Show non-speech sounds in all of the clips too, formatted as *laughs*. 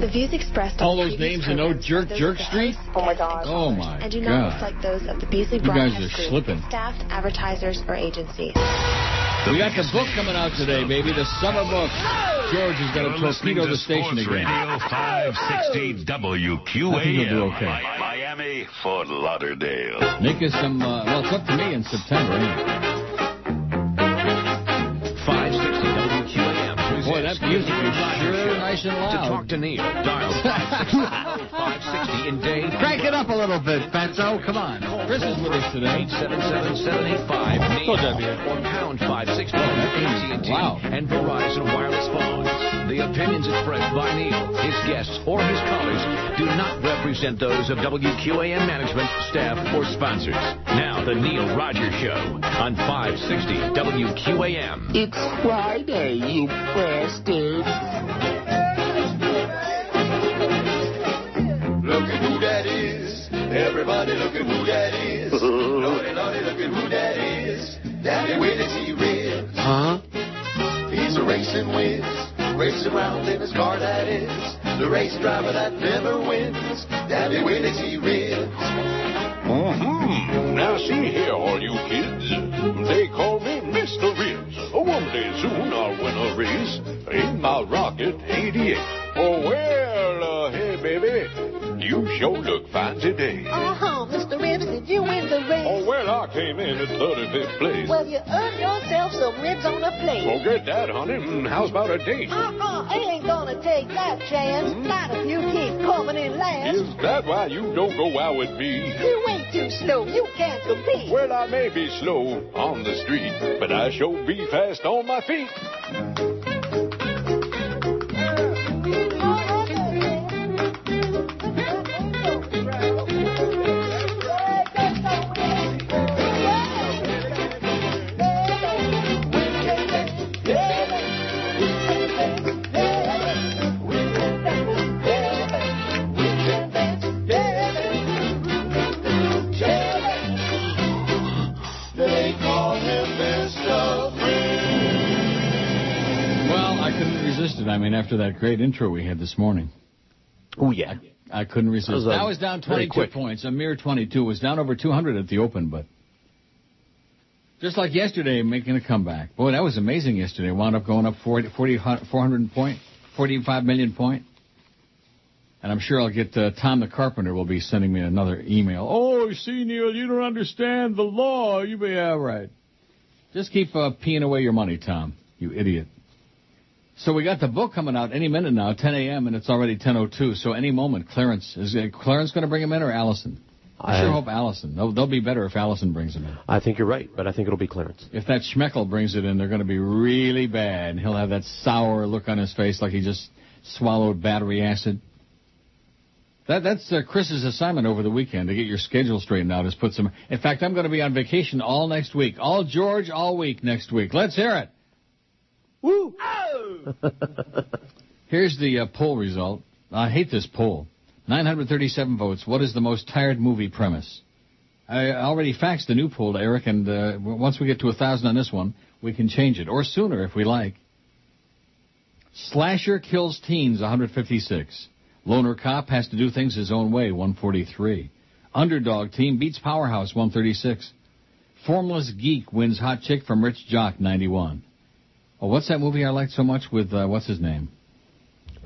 The views expressed All those names in No Jerk Jerk of Street? Oh my God. Oh my god. and do not God. reflect those of the Beasley You guys Broadcast are Group, slipping. staff, advertisers, or agencies. We got the book coming out today, baby. The summer book. George is going to torpedo to the station again. Radio 560 WQAM. I think he'll do okay. Miami, Fort Lauderdale. Make us some. Uh, well, it's up to me in September. Anyway. That music is sure nice and loud. To loud. talk to Neil, dial 560 560 in Dave. Crank it up a little bit, Fatso. Come on. Chris is with us today. 877-785 Go, or pound 560 AT&T Wow. and Verizon wireless phones. The opinions expressed by Neil, his guests, or his callers do not represent those of WQAM management, staff, or sponsors. Now, the Neil Rogers Show on 560 WQAM. It's Friday, you bastards. Look at who that is. Everybody look at who that is. *laughs* Lordy, lordy, look at who that is. Daddy Willie T. Ribs. Huh? He's a racing whiz. Racing around in his car, that is. The race driver that never wins. Daddy Willie he Ribs. Mm-hmm. Now see here, all you kids. They call me Mr. Ribs. One day soon I'll win a race in my Rocket 88. Oh, well, uh, hey, baby. You sure look fine today. Uh-huh, Mr. Ribs, did you win the race? Oh, well, I came in at 35th place. Well, you earned yourself some ribs on a plate. Forget that, honey. Mm, How's about a date? Uh-uh, I ain't gonna take that chance. Not if you keep coming in last. Is that why you don't go out with me? You ain't too slow. You can't compete. Well, I may be slow on the street, but I sure be fast on my feet. I mean, after that great intro we had this morning. Oh, yeah. I couldn't resist. That was, That was down 22 points, a mere 22. Was down over 200 at the Open, but just like yesterday, making a comeback. Boy, that was amazing yesterday. Wound up going up 40, 40 400 point, 45 million point. And I'm sure I'll get uh, Tom the Carpenter will be sending me another email. Oh, see, Neil, you don't understand the law. You be all right. Just keep uh, peeing away your money, Tom. You idiot. So we got the book coming out any minute now, 10 a.m., and it's already 10:02. So any moment, Clarence is uh, Clarence going to bring him in or Allison? I, sure hope Allison. They'll, they'll be better if Allison brings him in. I think you're right, but I think it'll be Clarence. If that Schmeckel brings it in, they're going to be really bad. He'll have that sour look on his face like he just swallowed battery acid. That, that's uh, Chris's assignment over the weekend to get your schedule straightened out. Is put some. In fact, I'm going to be on vacation all next week. All George, all week next week. Let's hear it. Woo! *laughs* Here's the uh, poll result. I hate this poll. 937 votes. What is the most tired movie premise? I already faxed the new poll to Eric, and uh, once we get to a thousand on this one, we can change it, or sooner if we like. Slasher kills teens, 156. Loner cop has to do things his own way, 143. Underdog team beats powerhouse, 136. Formless geek wins hot chick from rich jock, 91. Oh, what's that movie I liked so much with uh, what's his name?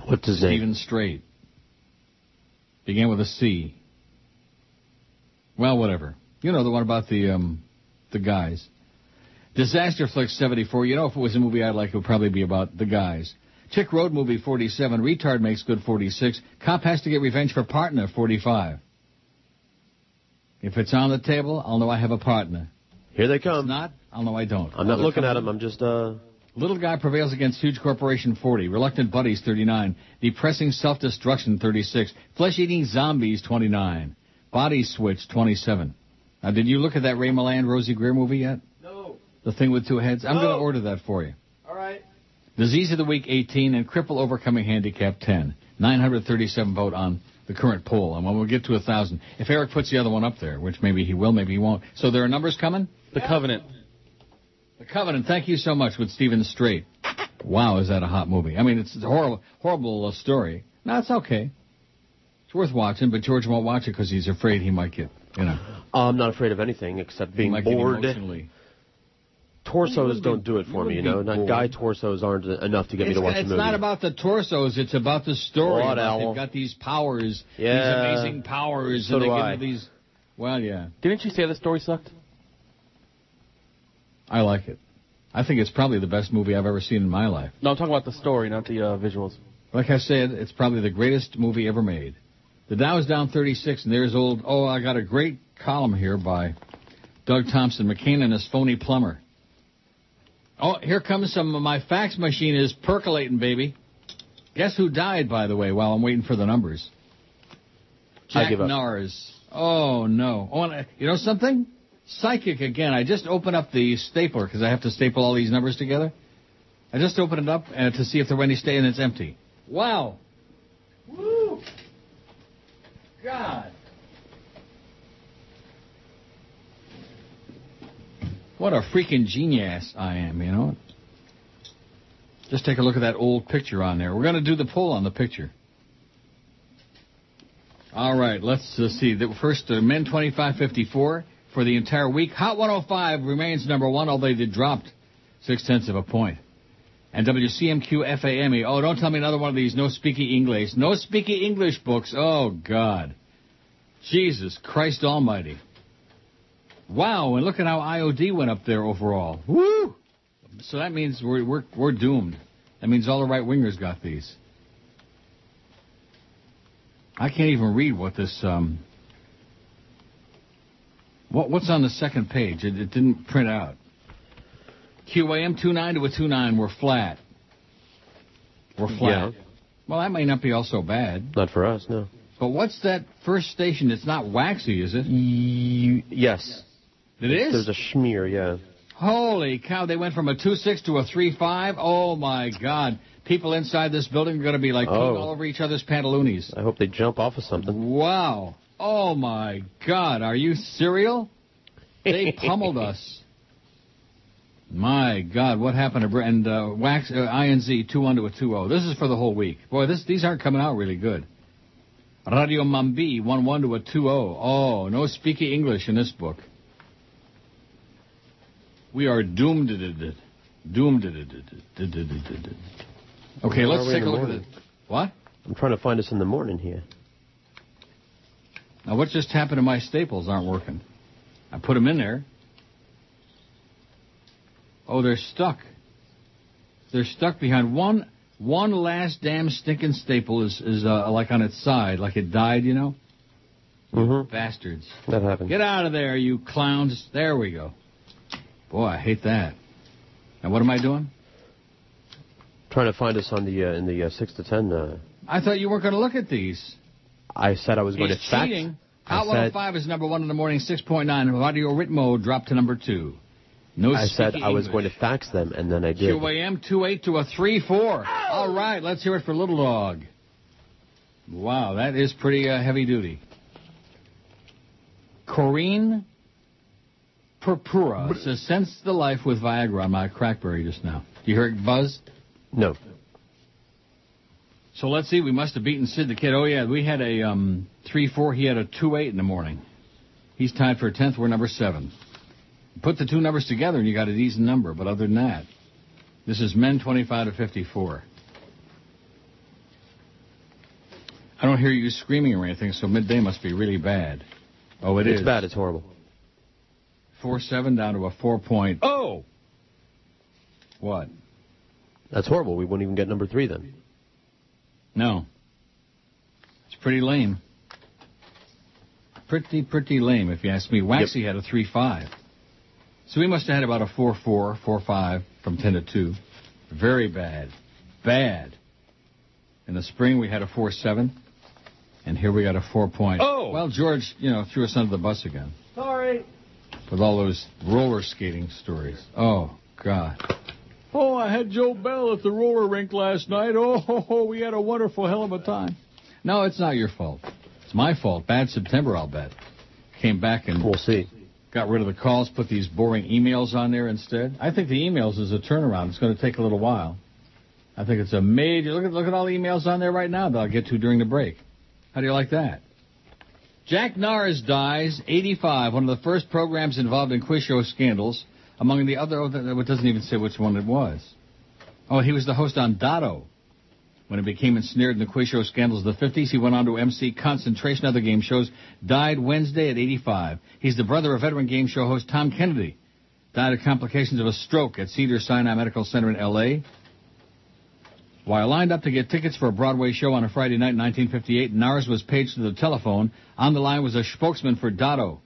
What's his name? Steven Strait. Began with a C. Well, whatever. You know the one about the um, the guys. Disaster Flick 74. You know, if it was a movie I'd like, it would probably be about the guys. Chick Road movie 47. Retard makes good 46. Cop has to get revenge for partner 45. If it's on the table, I'll know I have a partner. Here they If come. not, I'll know I don't. I'm not looking at coming. him. I'm just, uh, Little guy prevails against huge corporation 40. Reluctant buddies 39. Depressing self-destruction 36. Flesh-eating zombies 29. Body switch 27. Now, did you look at that Ray Milland, Rosey Grier movie yet? No. The thing with two heads? I'm going to order that for you. All right. Disease of the Week 18 and Cripple Overcoming Handicap 10. 937 vote on the current poll. And when we get to a thousand, if Eric puts the other one up there, which maybe he will, maybe he won't. So there are numbers coming? The Covenant. The Covenant. Thank you so much with Steven Strait. Wow, is that a hot movie? I mean, it's a horrible, horrible story. No, it's okay. It's worth watching, but George won't watch it because he's afraid he might get, you know, I'm not afraid of anything except being bored. Torsos don't be- do it for me, you know. Not guy torsos aren't enough to get me to watch it's a movie. It's not about the torsos; it's about the story. About they've got these powers, Yeah. these amazing powers, So and they get I. these. Well, yeah, Didn't you say the story sucked? I like it. I think it's probably the best movie I've ever seen in my life. No, I'm talking about the story, not the uh, visuals. Like I said, it's probably the greatest movie ever made. The Dow's down 36, and there's old. Oh, I got a great column here by Doug Thompson. McCain and his phony plumber. Oh, here comes some. Of my fax machine is percolating, baby. Guess who died, by the way? While I'm waiting for the numbers. I Jack give up. Narz. Oh no. Oh, and I- you know something? Psychic again. I just open up the stapler because I have to staple all these numbers together. I just open it up uh, to see if there were any stay, and it's empty. Wow. Woo. God. What a freaking genius I am, you know? Just take a look at that old picture on there. We're going to do the poll on the picture. All right, let's uh, see. The first, uh, men 25.54 for the entire week. Hot 105 remains number one, although they dropped six tenths of a point. And WCMQ FAME. Oh, don't tell me another one of these no speaky English. No speaky English books. Oh, God. Jesus Christ Almighty. Wow, and look at how IOD went up there overall. Woo! So that means we're, we're, we're doomed. That means all the right wingers got these. I can't even read what this, um, what, what's on the second page? It, it didn't print out. QAM 29 to a 29 were flat. We're flat. Yeah. Well, that may not be all so bad. Not for us, no. But what's that first station? It's not waxy, is it? You, yes. It is? There's a schmear, yeah. Holy cow, they went from a 2.6 to a 3.5? Oh my god. People inside this building are going to be like Oh. all over each other's pantaloonies. I hope they jump off of something. Wow. Oh my god, are you serial? They *laughs* pummeled us. My God, what happened to Br- and uh, Wax uh, INZ two one to a two zero? This is for the whole week. Boy, this these aren't coming out really good. Radio Mambi one one to a two zero. Oh, no speaky English in this book. We are doomed. Doomed. Okay, let's take a look at it. What? I'm trying to find us in the morning here. Now, what just happened to my staples aren't working? I put them in there. Oh, they're stuck. They're stuck behind one. One last damn stinking staple is is uh, like on its side, like it died, you know. Mm-hmm. Bastards! That happened. Get out of there, you clowns! There we go. Boy, I hate that. Now, what am I doing? Trying to find us on the uh, in the uh, six to ten. Uh, I thought you weren't going to look at these. I said I was going He's to fax. cheating. I Hot said- 105 is number one in the morning, 6.9. Radio Ritmo dropped to number two. No I said speaking I was English. going to fax them, and then I did. QAM 28 to a 3 4. All right, let's hear it for Little Dog. Wow, that is pretty uh, heavy duty. Corrine Purpura says, sense the life with Viagra on my crackberry just now. Do you hear it buzz? No. So let's see, we must have beaten Sid the Kid. Oh, yeah, we had a um, 3 4. He had a 2 8 in the morning. He's tied for 10th. We're number 7. Put the two numbers together and you got a decent number, but other than that, this is men 25 to 54. I don't hear you screaming or anything, so midday must be really bad. Oh, it it's is. bad. It's horrible. 4 7 down to a 4 point. Oh! What? That's horrible. We wouldn't even get number three then. No. It's pretty lame. Pretty, pretty lame, if you ask me. Waxy had a 3 5. So we must have had about a 4 4, 4 5 from 10 to 2. Very bad. Bad. In the spring, we had a 4 7. And here we got a 4 point. Oh! Well, George, you know, threw us under the bus again Sorry. with all those roller skating stories. Oh, God. Oh, I had Joe Bell at the roller rink last night. Oh, ho, ho, we had a wonderful hell of a time. No, it's not your fault. It's my fault. Bad September, I'll bet. Came back and We'll see. got rid of the calls, put these boring emails on there instead. I think the emails is a turnaround. It's going to take a little while. I think it's a major. Look at look at all the emails on there right now that I'll get to during the break. How do you like that? Jack Narz dies, 85, one of the first programs involved in quiz show scandals. Among the other, oh, it doesn't even say which one it was. Oh, he was the host on Dotto. When he became ensnared in the quiz show scandals of the 50s, he went on to MC Concentration other game shows. Died Wednesday at 85. He's the brother of veteran game show host Tom Kennedy. Died of complications of a stroke at Cedar Sinai Medical Center in L.A. While lined up to get tickets for a Broadway show on a Friday night in 1958, Narz was paged to the telephone. On the line was a spokesman for Dotto,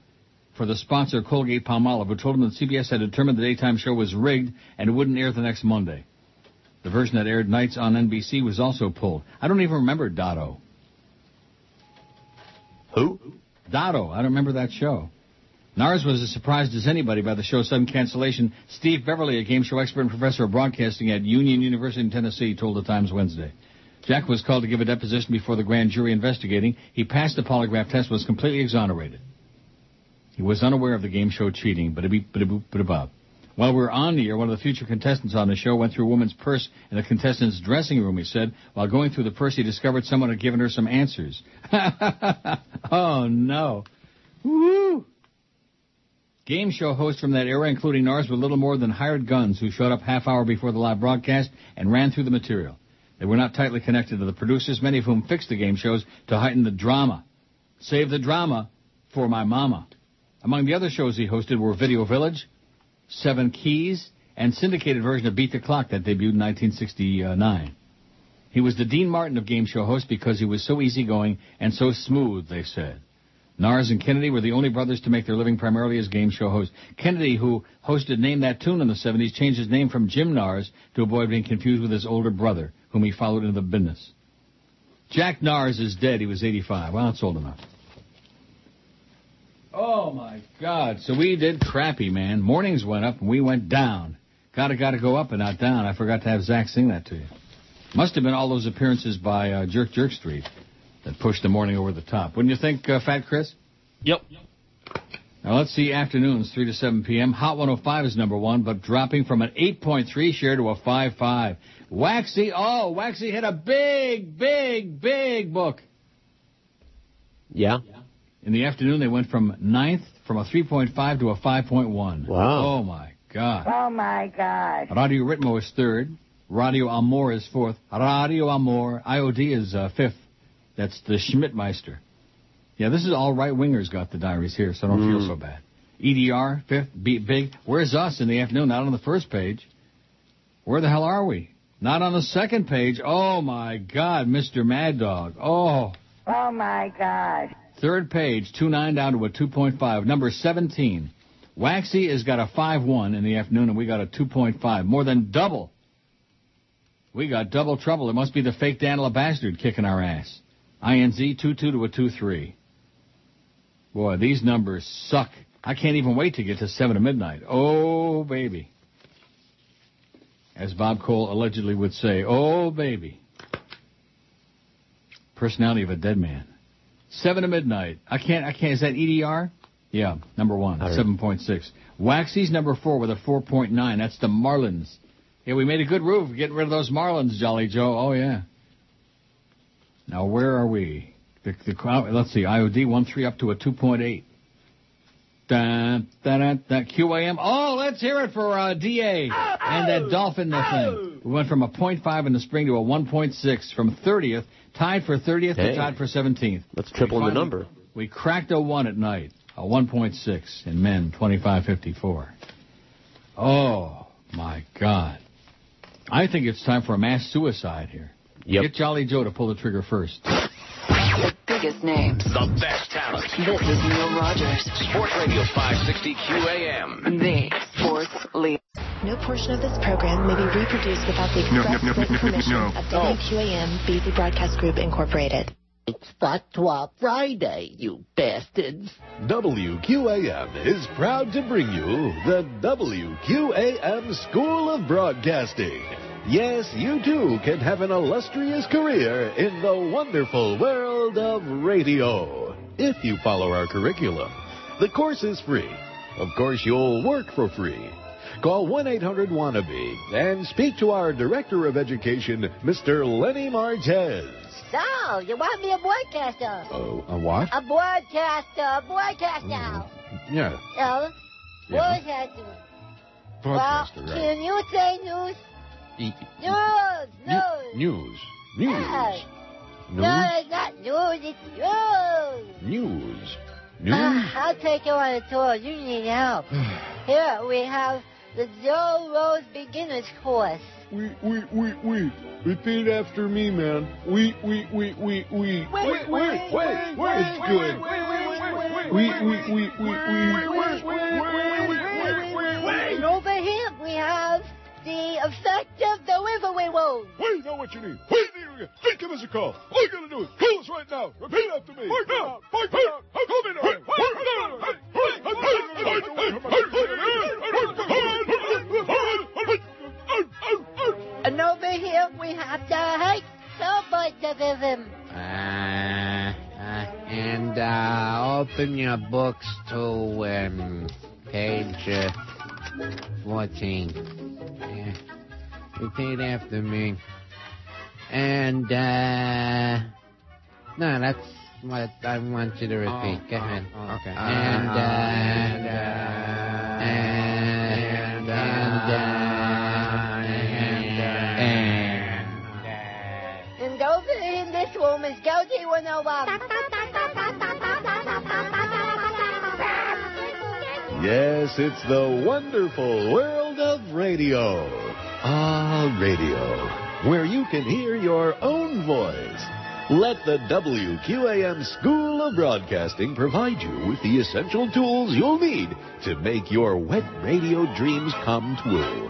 for the sponsor Colgate Palmolive, who told him that CBS had determined the daytime show was rigged and it wouldn't air the next Monday. The version that aired nights on NBC was also pulled. I don't even remember Dotto. Who? Dotto. I don't remember that show. Narz was as surprised as anybody by the show's sudden cancellation. Steve Beverly, a game show expert and professor of broadcasting at Union University in Tennessee, told the Times Wednesday. Jack was called to give a deposition before the grand jury investigating. He passed the polygraph test, was completely exonerated. He was unaware of the game show cheating, but. While we were on the air, one of the future contestants on the show went through a woman's purse in the contestant's dressing room, he said. While going through the purse, he discovered someone had given her some answers. *laughs* oh, no. Woo! Game show hosts from that era, including ours, were little more than hired guns who showed up half hour before the live broadcast and ran through the material. They were not tightly connected to the producers, many of whom fixed the game shows to heighten the drama. Save the drama for my mama. Among the other shows he hosted were Video Village, Seven Keys, and syndicated version of Beat the Clock that debuted in 1969. He was the Dean Martin of game show hosts because he was so easygoing and so smooth, they said. Narz and Kennedy were the only brothers to make their living primarily as game show hosts. Kennedy, who hosted Name That Tune in the 70s, changed his name from Jim Narz to avoid being confused with his older brother, whom he followed into the business. Jack Narz is dead. He was 85. Well, that's old enough. Oh my God! So we did crappy, man. Mornings went up and we went down. Gotta gotta go up and not down. I forgot to have Zach sing that to you. Must have been all those appearances by uh, Jerk Jerk Street that pushed the morning over the top. Wouldn't you think, uh, Fat Chris? Yep. Now let's see afternoons, 3 to 7 p.m. Hot 105 is number one, but dropping from an 8.3 share to a 5.5. Waxy, oh, Waxy hit a big, big, big book. Yeah. In the afternoon, they went from ninth, from a 3.5 to a 5.1. Wow. Oh my God. Oh my God. Radio Ritmo is third. Radio Amor is fourth. Radio Amor, IOD is uh, fifth. That's the Schmidtmeister. Yeah, this is all right wingers got the diaries here, so don't feel so bad. EDR, fifth, beat big. Where's us in the afternoon? Not on the first page. Where the hell are we? Not on the second page. Oh my God, Mr. Mad Dog. Oh. Oh my God. Third page, 2.9 down to a 2.5. Number 17. Waxy has got a 5.1 in the afternoon, and we got a 2.5. More than double. We got double trouble. It must be the fake Danila bastard kicking our ass. INZ 2.2 to a 2.3. Boy, these numbers suck. I can't even wait to get to 7 to midnight. Oh, baby. As Bob Cole allegedly would say, oh, baby. Personality of a dead man. 7 to midnight. I can't, I can't, is that EDR? Yeah, number one, 7.6. Waxy's number four with a 4.9. That's the Marlins. Yeah, we made a good move getting rid of those Marlins, Jolly Joe. Oh, yeah. Now, where are we? The, the crowd, let's see, IOD 1-3 up to a 2.8. Dun, dun, dun, dun, QAM. Oh, let's hear it for uh, DA and that Dolphin the thing. We went from a 0.5 in the spring to a 1.6 from 30th, tied for 30th Hey. to tied for 17th. Let's triple the number. We cracked a 1 at night, a 1.6 in men, 25.54. Oh, my God. I think it's time for a mass suicide here. Yep. Get Jolly Joe to pull the trigger first. The biggest names. The best talent. This is Neil Rogers, Sports Radio 560 QAM. the sports leader. No portion of this program may be reproduced without the express no, no, written no, no, permission no. of WQAM BZ Broadcast Group Incorporated. It's Fatwa Friday, you bastards. WQAM is proud to bring you the WQAM School of Broadcasting. Yes, you too can have an illustrious career in the wonderful world of radio. If you follow our curriculum, the course is free. Of course, you'll work for free. call 1-800-WANNABE and speak to our Director of Education, Mr. Lenny Martez. So, you want me a broadcaster? Oh, a what? A broadcaster, a broadcaster. Mm, yeah, No, Yeah. broadcaster. broadcaster, well, right. can you say news? E- News, news. News. News. Yes. News. No, it's not news, it's news. News. News. Ah, I'll take you on a tour. You need help. Here we have the Joe Rose Beginners Course. Wait, wait, wait, wait. Repeat after me, man. Wait, wait, wait, wait, wait. Wait, wait, wait, wait, It's good. Wait, wait, wait, wait, wait. And over here we have the effect of the Riverway Road. Wait, know what you need. Wait, need to Hey, give us a call. All you gotta do is call us right now. Repeat after me. Point out. Point out. Call me And over here we have the hike Cellbitism. Uh, uh, and uh, open your books to um, page uh, 14. Yeah. Repeat after me. And, uh, no, that's what I want you to repeat. Go ahead. okay. And, uh, and, uh, and, uh, and, uh, and, And over in this room is Goatee 101. Yes, it's the wonderful world of radio. Ah, radio, where you can hear your own voice. Let the WQAM School of Broadcasting provide you with the essential tools you'll need to make your wet radio dreams come true.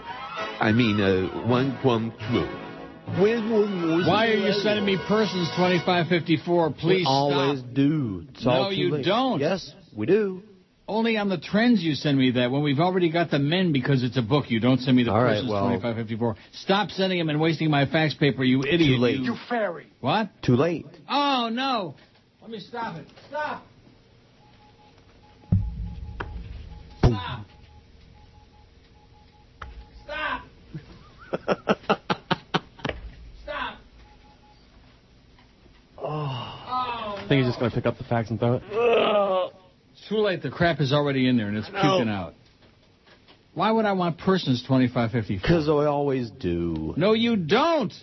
I mean, uh, one come true. When, when, Why are you sending me persons 2554? Please we always do. It's no, too you late. don't. Yes, we do. Only on the trends you send me that. When we've already got the men because it's a book, you don't send me the All right, persons well- 2554. Stop sending them and wasting my fax paper, you idiot. Too late. You fairy. What? Too late. Oh, no. Let me stop it. Stop. Stop. Stop. *laughs* Stop. Oh. oh, I think he's just going to pick up the fax and throw it. It's too late. The crap is already in there and it's No. puking out. Why would I want persons 2554? Because I always do. No, you don't.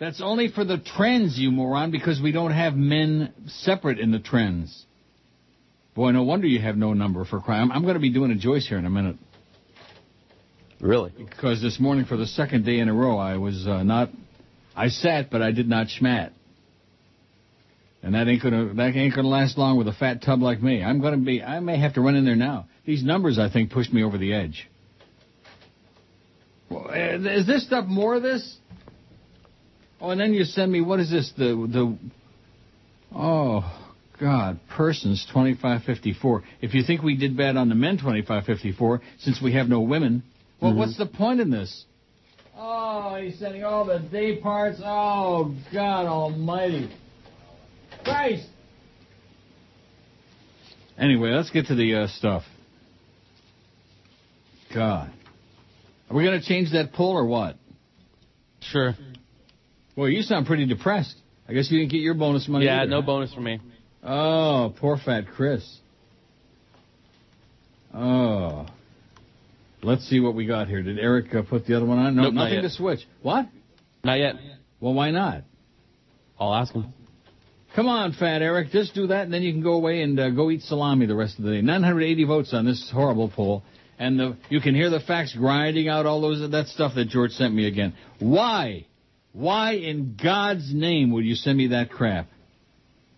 That's only for the trends, you moron, because we don't have men separate in the trends. Boy, no wonder you have no number for crime. I'm going to be doing a Joyce here in a minute. Really? Because this morning, for the second day in a row, I was uh, not. I sat, but I did not schmat. And that ain't gonna that ain't gonna last long with a fat tub like me. I'm gonna be. I may have to run in there now. These numbers, I think, pushed me over the edge. Well, uh, is this stuff more of this? Oh, and then you send me what is this? The the. Oh God, persons twenty five fifty four. If you think we did bad on the men twenty five fifty four, since we have no women, well, Mhm. what's the point in this? Oh, he's sending all the day parts. Oh God Almighty, Christ. Anyway, let's get to the uh, stuff. God, are we gonna change that poll or what? Sure. Well, you sound pretty depressed. I guess you didn't get your bonus money. Yeah, either, no huh? bonus for me. Oh, poor fat Chris. Oh. Let's see what we got here. Did Eric uh, put the other one on? No, Nope, not nothing yet. to switch. What? Not yet. Well, why not? I'll ask him. Come on, fat Eric. Just do that, and then you can go away and uh, go eat salami the rest of the day. 980 votes on this horrible poll, and the, you can hear the facts grinding out all those that stuff that George sent me again. Why? Why in God's name would you send me that crap?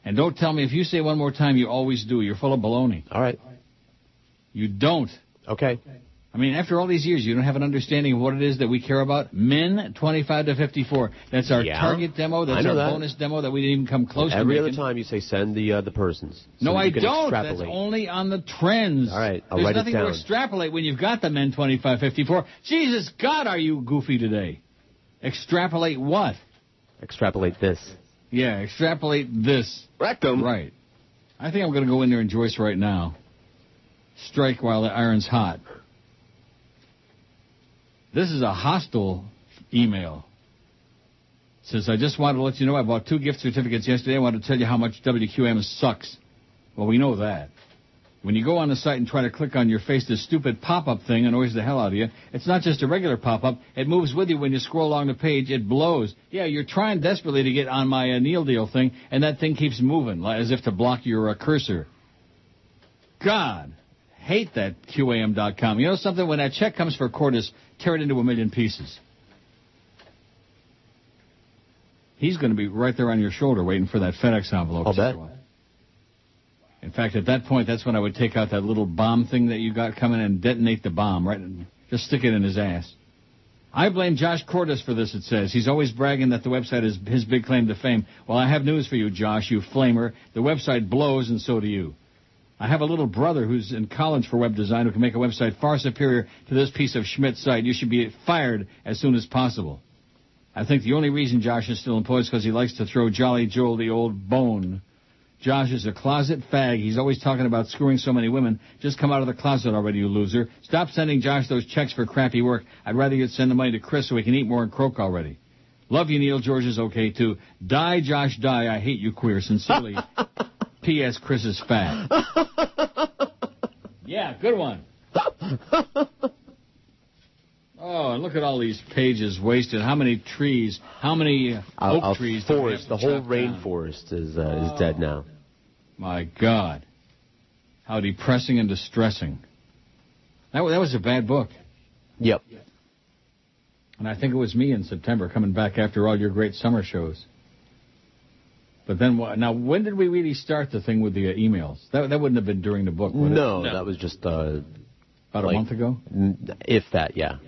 And don't tell me if you say one more time, you always do. You're full of baloney. All right. You don't. Okay. I mean, after all these years, you don't have an understanding of what it is that we care about. Men, 25 to 54. That's our Yeah. target demo. That's our that. bonus demo that we didn't even come close Every to Every other time you say send the uh, the persons. so No, I don't. That's only on the trends. All right, I'll There's write it nothing to extrapolate when you've got the men 25, 54. Jesus God, are you goofy today? Extrapolate what? Extrapolate this. Yeah, extrapolate this. Rectum. Right. I think I'm going to go in there and Joyce right now. Strike while the iron's hot. This is a hostile email. It says, I just wanted to let you know I bought two gift certificates yesterday. I wanted to tell you how much WQM sucks. Well, we know that. When you go on the site and try to click on your face this stupid pop-up thing annoys the hell out of you. It's not just a regular pop-up. It moves with you when you scroll along the page. It blows. Yeah, you're trying desperately to get on my Neil deal thing, and that thing keeps moving as if to block your uh, cursor. God, hate that QAM.com. You know something? When that check comes for Cordis, tear it into a million pieces. He's going to be right there on your shoulder waiting for that FedEx envelope. I'll bet. In fact, at that point, that's when I would take out that little bomb thing that you got coming and detonate the bomb, right? And just stick it in his ass. I blame Josh Cordes for this, it says. He's always bragging that the website is his big claim to fame. Well, I have news for you, Josh, you flamer. The website blows, and so do you. I have a little brother who's in college for web design who can make a website far superior to this piece of Schmidt site. You should be fired as soon as possible. I think the only reason Josh is still employed is because he likes to throw Jolly Joel the old bone. Josh is a closet fag. He's always talking about screwing so many women. Just come out of the closet already, you loser. Stop sending Josh those checks for crappy work. I'd rather you'd send the money to Chris so he can eat more and croak already. Love you, Neil. George is okay too. Die, Josh, die. I hate you, queer. Sincerely, *laughs* P.S. Chris is fat. *laughs* yeah, good one. Oh, and look at all these pages wasted. How many trees? How many uh, oak a, a trees? forest, the whole chop down? rainforest is uh, is dead now. My God. How depressing and distressing. That, that was a bad book. Yep. And I think it was me in September coming back after all your great summer shows. But then, now, when did we really start the thing with the uh, emails? That, that wouldn't have been during the book, would No, it? that was just uh, About a month ago? n- if that, yeah,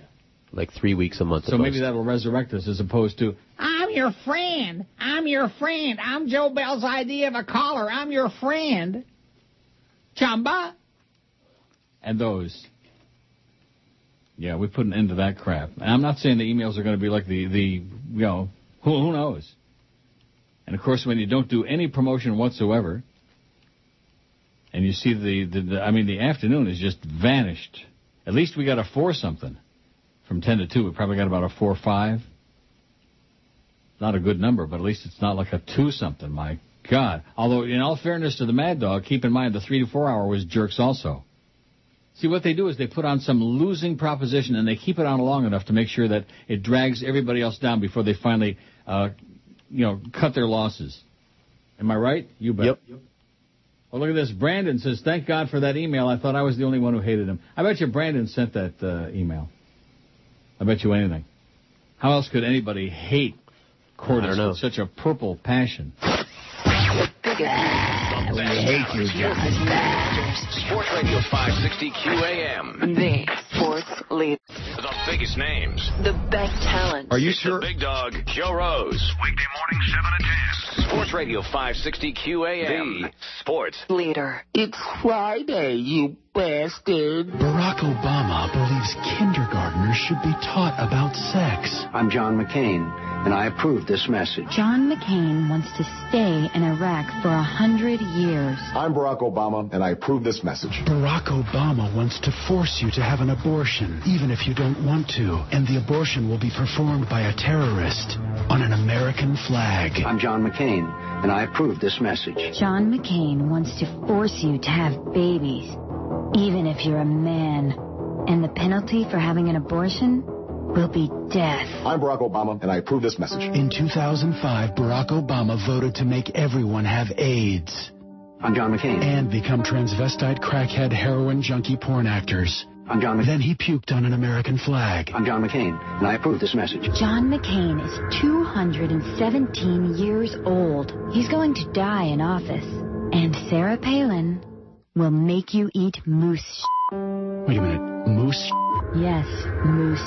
like three weeks, a month. So at maybe that'll resurrect us as opposed to, I'm your friend. I'm your friend. I'm Joe Bell's idea of a caller. I'm your friend. Chamba. and those. Yeah, we put an end to that crap. And I'm not saying the emails are going to be like the, the you know, who, who knows? And of course, when you don't do any promotion whatsoever, and you see the, the, the I mean, the afternoon is just vanished. At least we got a four something from 10 to 2. We probably got about a four five. Not a good number, but at least it's not like a two something. My God. Although, in all fairness to the Mad Dog, keep in mind the three to four hour was jerks also. See, what they do is they put on some losing proposition and they keep it on long enough to make sure that it drags everybody else down before they finally, uh, you know, cut their losses. Am I right? You bet. Yep. Well, look at this. Brandon says, thank God for that email. I thought I was the only one who hated him. I bet you Brandon sent that uh, email. I bet you anything. How else could anybody hate Cordis I don't know. with such a purple passion? We hate you, Sports Radio 560 QAM. The sports leader. The biggest names. The best talent. Are you it's The big dog, Joe Rose. Weekday morning, 7 to 10. Sports Radio 560 QAM. The sports leader. It's Friday, you bastard. Barack Obama believes kindergartners should be taught about sex. I'm John McCain, and I approve this message. John McCain wants to stay in Iraq for a hundred years. I'm Barack Obama, and I approve this message. Barack Obama wants to force you to have an abortion, even if you don't want to, and the abortion will be performed by a terrorist on an American flag. I'm John McCain, and I approve this message. John McCain wants to force you to have babies, even if you're a man. And the penalty for having an abortion will be death. I'm Barack Obama, and I approve this message. In 2005, Barack Obama voted to make everyone have AIDS. I'm John McCain. And become transvestite, crackhead, heroin junkie porn actors. I'm John McCain. Then he puked on an American flag. I'm John McCain, and I approve this message. John McCain is 217 years old. He's going to die in office. And Sarah Palin will make you eat moose. Wait a minute, moose? Yes, moose.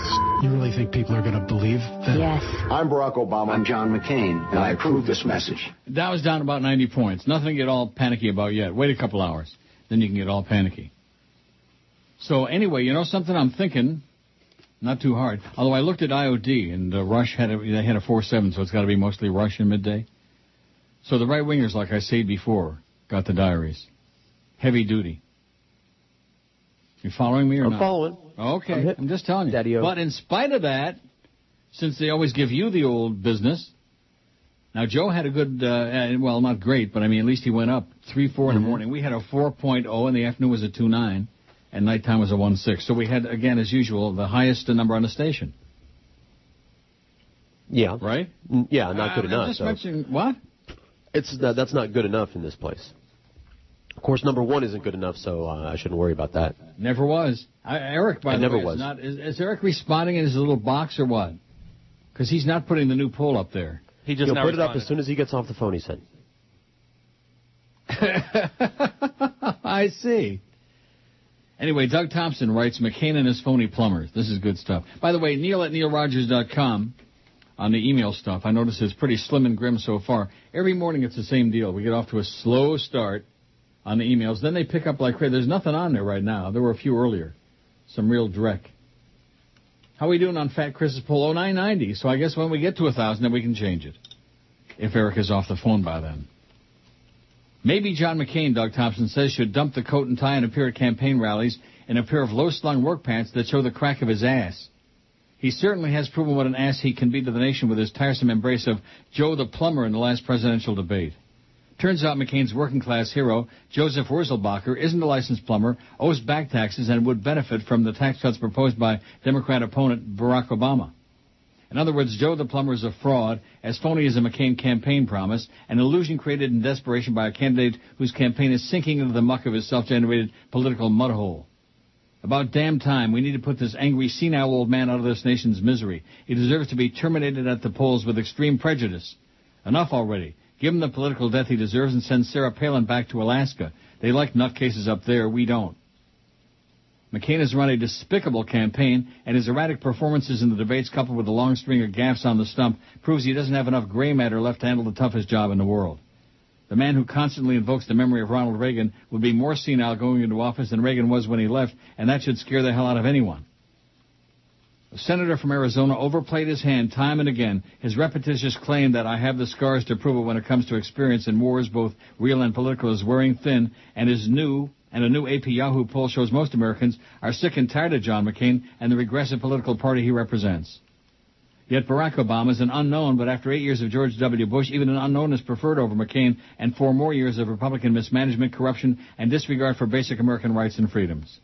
You really think people are going to believe that? Yes. I'm Barack Obama. I'm John McCain, and I approve this message. That was down about 90 points. Nothing to get all panicky about yet. Wait a couple hours. Then you can get all panicky. So anyway, you know something I'm thinking? Not too hard. Although I looked at IOD and uh, Rush had a, they had a 4-7, so it's got to be mostly Rush in midday. So the right wingers, like I said before, got the diaries. Heavy duty. You following me or I'm not? following. Okay, I'm, just telling you. But in spite of that, since they always give you the old business, now Joe had a good, uh, uh, well, not great, but I mean, at least he went up three, four in the morning. We had a 4.0, in the afternoon was a 2.9, and nighttime was a 1.6. So we had, again, as usual, the highest number on the station. Yeah. Right? Mm, Yeah, not good I'm enough. just so. mentioning what? It's not, that's not good enough in this place. Of course, number one isn't good enough, so uh, I shouldn't worry about that. Never was. I, Eric, by It the never way, was. Is, not, is, is Eric responding in his little box or what? Because he's not putting the new poll up there. He He'll put it up as soon as he gets off the phone. He said. *laughs* I see. Anyway, Doug Thompson writes McCain and his phony plumbers. This is good stuff. By the way, Neil at neilrogers.com on the email stuff. I notice it's pretty slim and grim so far. Every morning it's the same deal. We get off to a slow start on the emails. Then they pick up like crazy. There's nothing on there right now. There were a few earlier. Some real dreck. How are we doing on Fat Chris's poll? Oh, 990. So I guess when we get to a 1,000, then we can change it. If Eric is off the phone by then. Maybe John McCain, Doug Thompson says, should dump the coat and tie and appear at campaign rallies in a pair of low-slung work pants that show the crack of his ass. He certainly has proven what an ass he can be to the nation with his tiresome embrace of Joe the plumber in the last presidential debate. Turns out McCain's working-class hero, Joseph Wurzelbacher, isn't a licensed plumber, owes back taxes, and would benefit from the tax cuts proposed by Democrat opponent Barack Obama. In other words, Joe the plumber is a fraud, as phony as a McCain campaign promise, an illusion created in desperation by a candidate whose campaign is sinking into the muck of his self-generated political mudhole. About damn time, we need to put this angry, senile old man out of this nation's misery. He deserves to be terminated at the polls with extreme prejudice. Enough already. Give him the political death he deserves and send Sarah Palin back to Alaska. They like nutcases up there, we don't. McCain has run a despicable campaign, and his erratic performances in the debates, coupled with a long string of gaffes on the stump, proves he doesn't have enough gray matter left to handle the toughest job in the world. The man who constantly invokes the memory of Ronald Reagan would be more senile going into office than Reagan was when he left, and that should scare the hell out of anyone. A senator from Arizona overplayed his hand time and again. His repetitious claim that I have the scars to prove it when it comes to experience in wars, both real and political, is wearing thin, and his new and a new AP Yahoo poll shows most Americans are sick and tired of John McCain and the regressive political party he represents. Yet Barack Obama is an unknown, but after eight years of George W. Bush, even an unknown is preferred over McCain and four more years of Republican mismanagement, corruption, and disregard for basic American rights and freedoms.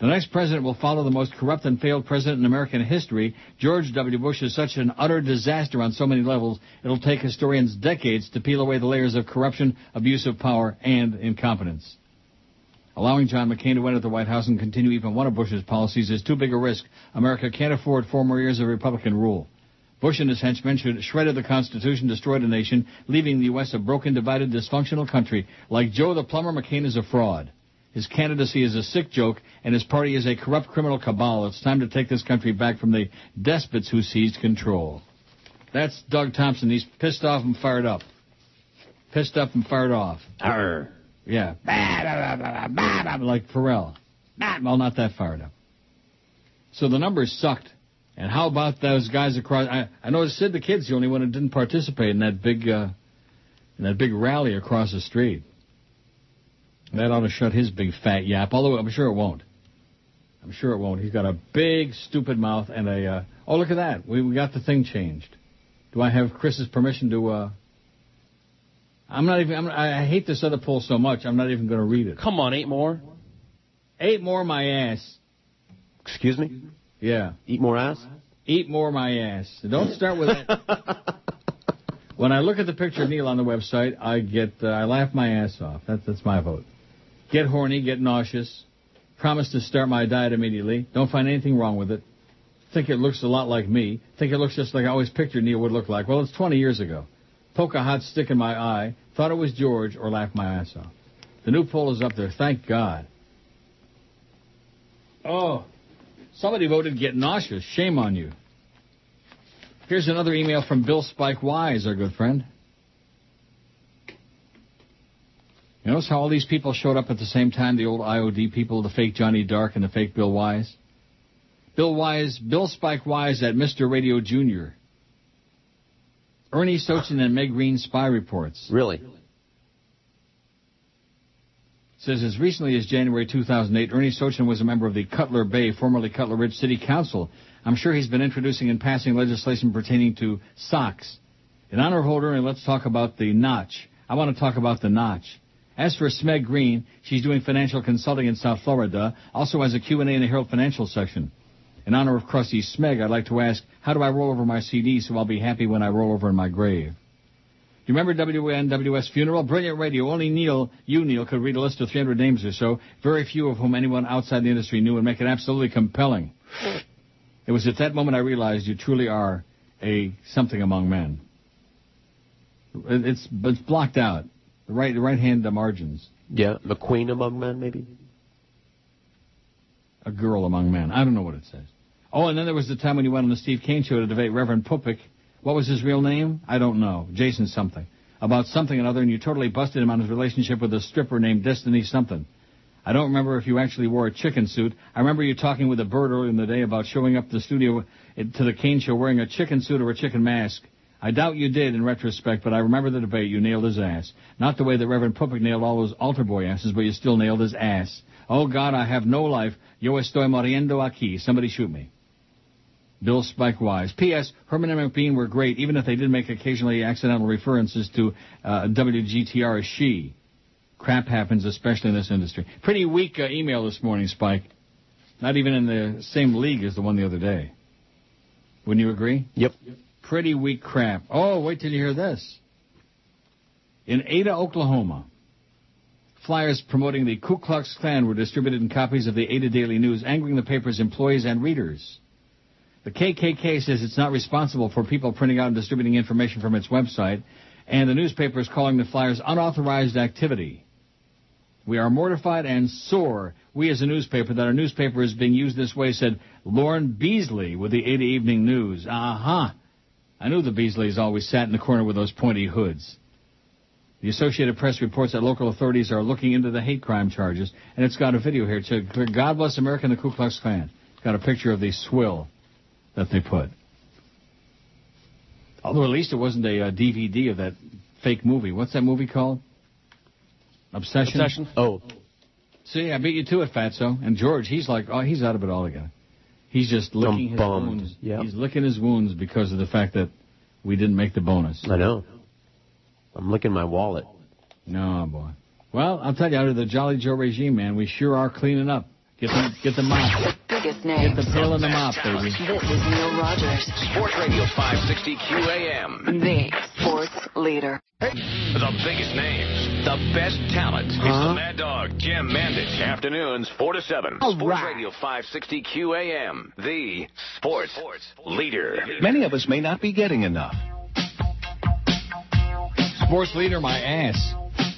The next president will follow the most corrupt and failed president in American history. George W. Bush is such an utter disaster on so many levels, it'll take historians decades to peel away the layers of corruption, abuse of power, and incompetence. Allowing John McCain to enter the White House and continue even one of Bush's policies is too big a risk. America can't afford four more years of Republican rule. Bush and his henchmen should shred the Constitution, destroy the nation, leaving the U.S. a broken, divided, dysfunctional country. Like Joe the plumber, McCain is a fraud. His candidacy is a sick joke, and his party is a corrupt criminal cabal. It's time to take this country back from the despots who seized control. That's Doug Thompson. He's pissed off and fired up. Pissed up and fired off. Arr. Yeah. Like Pharrell. Well, not that fired up. So the numbers sucked. And how about those guys across? I, I noticed Sid the kid's the only one who didn't participate in that big, uh, in that big rally across the street. That ought to shut his big fat yap. Although I'm sure it won't. I'm sure it won't. He's got a big stupid mouth and a. Uh, oh, look at that. We we got the thing changed. Do I have Chris's permission to? uh I'm not even. I'm, I hate this other poll so much. I'm not even going to read it. Come on, eight more. Eight more my ass. Excuse me? Yeah. Eat more ass? Eat more my ass. Don't start with that. *laughs* when I look at the picture of Neil on the website, I get uh, I laugh my ass off. That's that's my vote. Get horny, get nauseous. Promise to start my diet immediately. Don't find anything wrong with it. Think it looks a lot like me. Think it looks just like I always pictured Neil would look like. Well, it's 20 years ago. Poke a hot stick in my eye. Thought it was George or laugh my ass off. The new poll is up there. Thank God. Oh, somebody voted get nauseous. Shame on you. Here's another email from Bill Spike Wise, our good friend. You notice how all these people showed up at the same time? The old IOD people, the fake Johnny Dark and the fake Bill Wise. Bill Wise, Bill Spike Wise at Mr. Radio Jr. Ernie Sochin and Meg Green spy reports. Really? says as recently as January 2008, Ernie Sochin was a member of the Cutler Bay, formerly Cutler Ridge City Council. I'm sure he's been introducing and passing legislation pertaining to socks. In honor of Old Ernie, let's talk about the notch. I want to talk about the notch. As for Smeg Green, she's doing financial consulting in South Florida, also has a Q&A in the Herald Financial section. In honor of Krusty Smeg, I'd like to ask, how do I roll over my CD so I'll be happy when I roll over in my grave? You remember WNWS funeral? Brilliant radio. Only Neil, you Neil, could read a list of 300 names or so, very few of whom anyone outside the industry knew and make it absolutely compelling. It was at that moment I realized you truly are a something among men. It's, it's blocked out. The right, the right hand the margins. Yeah, the queen among men, maybe? A girl among men. I don't know what it says. Oh, and then there was the time when you went on the Steve Kane show to debate Reverend Pupik. What was his real name? I don't know. Jason something. About something or other, and you totally busted him on his relationship with a stripper named Destiny something. I don't remember if you actually wore a chicken suit. I remember you talking with a bird earlier in the day about showing up to the studio eh, to the Kane show wearing a chicken suit or a chicken mask. I doubt you did in retrospect, but I remember the debate. You nailed his ass. Not the way that Reverend Pupik nailed all those altar boy asses, but you still nailed his ass. Oh God, I have no life. Yo estoy muriendo aquí. Somebody shoot me. Bill Spike Wise. P.S. Herman and McBean were great, even if they did make occasionally accidental references to uh, WGTR as she. Crap happens, especially in this industry. Pretty weak uh, email this morning, Spike. Not even in the same league as the one the other day. Wouldn't you agree? Yep. Pretty weak crap. Oh, wait till you hear this. In Ada, Oklahoma, flyers promoting the Ku Klux Klan were distributed in copies of the Ada Daily News, angering the paper's employees and readers. The KKK says it's not responsible for people printing out and distributing information from its website, and the newspaper is calling the flyers unauthorized activity. We are mortified and sore, we as a newspaper, that our newspaper is being used this way, said Lauren Beasley with the Ada Evening News. Uh-huh. I knew the Beasleys always sat in the corner with those pointy hoods. The Associated Press reports that local authorities are looking into the hate crime charges, and it's got a video here. too. God bless America and the Ku Klux Klan. It's got a picture of the swill that they put. Although at least it wasn't a uh, DVD of that fake movie. What's that movie called? Obsession. Obsession? Oh. See, I beat you to it, Fatso. And George, he's like, oh, he's out of it all again. He's just licking his bummed. wounds. Yep. He's licking his wounds because of the fact that we didn't make the bonus. I know. I'm licking my wallet. No, boy. Well, I'll tell you, under the Jolly Joe regime, man, we sure are cleaning up. Get the, get the mop. Biggest Get names. the pail and the mop, baby. This is Neil Rogers, Sports Radio 560 QAM. the sports leader. The biggest names, the best talent. It's the Mad Dog, Jim Mandich. Afternoons, 4 to 7. All Sports right. Radio 560 QAM. The sports leader. Many of us may not be getting enough. Sports leader, my ass.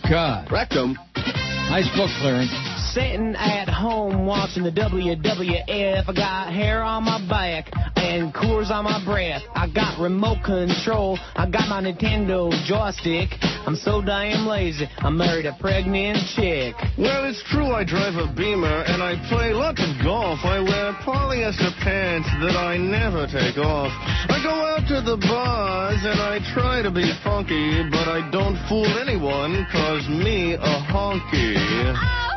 God. Rectum. Nice book, Clarence. Sitting at home watching the WWF. I got hair on my back and Coors on my breath. I got remote control. I got my Nintendo joystick. I'm so damn lazy. I married a pregnant chick. Well, it's true I drive a Beamer and I play lots of golf. I wear polyester pants that I never take off. I go out to the bars and I try to be funky, but I don't fool anyone, cause me a honky. Oh,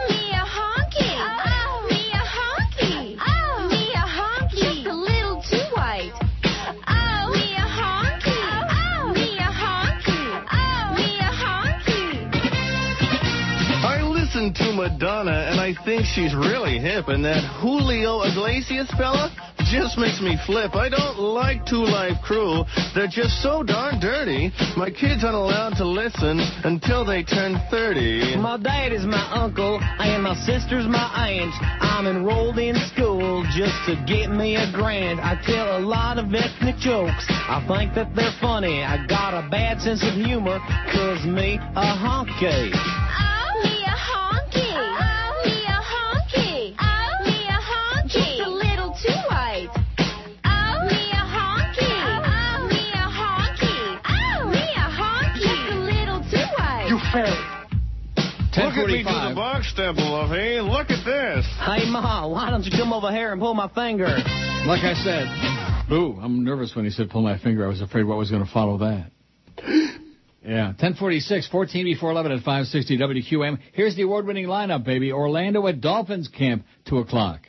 Madonna and I think she's really hip, and that Julio Iglesias fella just makes me flip. I don't like 2 Live Crew. They're just so darn dirty. My kids aren't allowed to listen until they turn 30. My dad is my uncle and my sister's my aunt. I'm enrolled in school just to get me a grant. I tell a lot of ethnic jokes. I think that they're funny. I got a bad sense of humor, cause me a honky. Oh, Look at me do the box step, Luffy. Look at this. Hey, Ma, why don't you come over here and pull my finger? Like I said, boo, I'm nervous when he said pull my finger. I was afraid what was going to follow that. *gasps* Yeah, 1046, 14 before 11 at 560 WQM. Here's the award-winning lineup, baby. Orlando at Dolphins camp, 2 o'clock.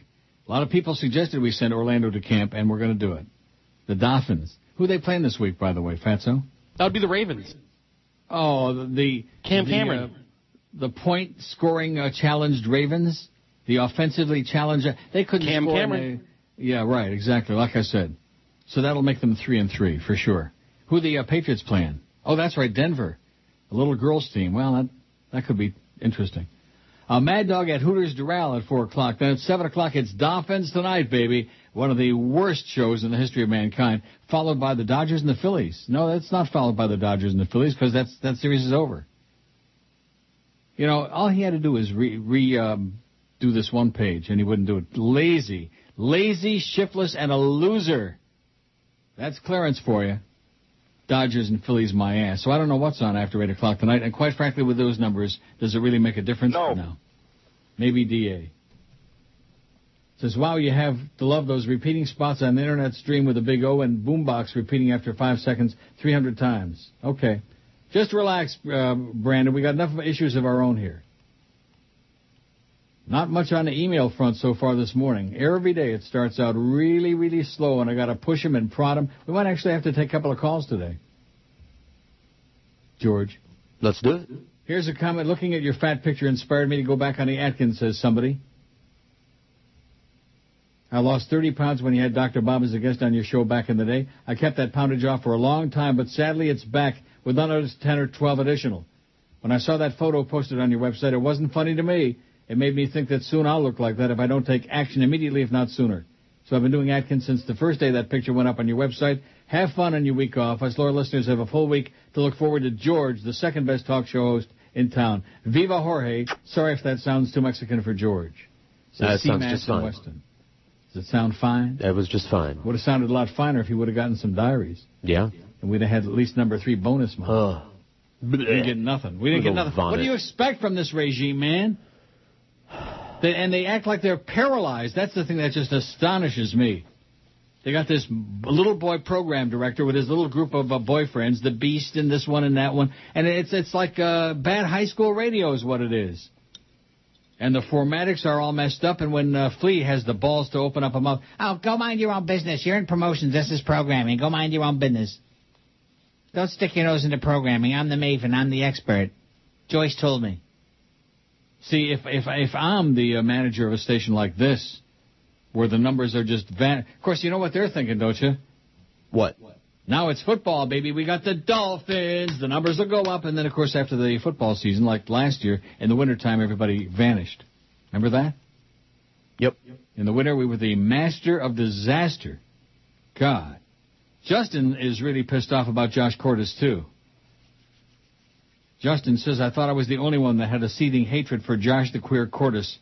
A lot of people suggested we send Orlando to camp, and we're going to do it. The Dolphins. Who they playing this week, by the way, Fatso? That would be the Ravens. Oh, the... the Cam the, Cameron. uh, the point-scoring uh, challenged Ravens. The offensively challenged... They couldn't Cam score Cameron. a- yeah, right, exactly, like I said. So that'll make them 3 and 3, for sure. Who the uh, Patriots playing? Oh, that's right, Denver. A little girls team. Well, that, that could be interesting. Uh, Mad Dog at Hooters Doral at 4 o'clock. Then at 7 o'clock, it's Dolphins Tonight, baby. One of the worst shows in the history of mankind. Followed by the Dodgers and the Phillies. No, that's not followed by the Dodgers and the Phillies because that's that series is over. You know, all he had to do was re, re um, do this one page, and he wouldn't do it. Lazy. Lazy, shiftless, and a loser. That's clearance for you. Dodgers and Phillies my ass. So I don't know what's on after 8 o'clock tonight. And quite frankly, with those numbers, does it really make a difference? No. No. Maybe DA. Says, wow, you have to love those repeating spots on the internet stream with a big O and boombox repeating after five seconds 300 times. Okay. Just relax, uh, Brandon. We got enough issues of our own here. Not much on the email front so far this morning. Every day it starts out really, really slow, and I got to push them and prod them. We might actually have to take a couple of calls today. George. Let's do it. Here's a comment. Looking at your fat picture inspired me to go back on the Atkins, says somebody. I lost 30 pounds when you had Dr. Bob as a guest on your show back in the day. I kept that poundage off for a long time, but sadly it's back with another 10 or 12 additional. When I saw that photo posted on your website, it wasn't funny to me. It made me think that soon I'll look like that if I don't take action immediately, if not sooner. So I've been doing Atkins since the first day that picture went up on your website. Have fun on your week off. Us loyal listeners have a full week to look forward to George, the second best talk show host in town. Viva Jorge. Sorry if that sounds too Mexican for George. Says sounds just fine. Weston. Does it sound fine? That was just fine. Would have sounded a lot finer if he would have gotten some diaries. Yeah. And we'd have had at least number three bonus money. We didn't get nothing. We didn't get nothing. What do you expect from this regime, man? They, and they act like they're paralyzed. That's the thing that just astonishes me. They got this little boy program director with his little group of uh, boyfriends, the Beast and this one and that one, and it's it's like uh, bad high school radio is what it is. And the formatics are all messed up. And when uh, Flea has the balls to open up a mouth, Oh, go mind your own business. You're in promotions. This is programming. Go mind your own business. Don't stick your nose into programming. I'm the maven. I'm the expert. Joyce told me. See, if if if I'm the uh, manager of a station like this, where the numbers are just van, of course, you know what they're thinking, don't you? What? Now it's football, baby. We got the Dolphins. The numbers will go up, and then of course after the football season, like last year in the wintertime, everybody vanished. Remember that? Yep. In the winter, we were the master of disaster. God, Justin is really pissed off about Josh Cordes too. Justin says, I thought I was the only one that had a seething hatred for Josh the Queer Cordes.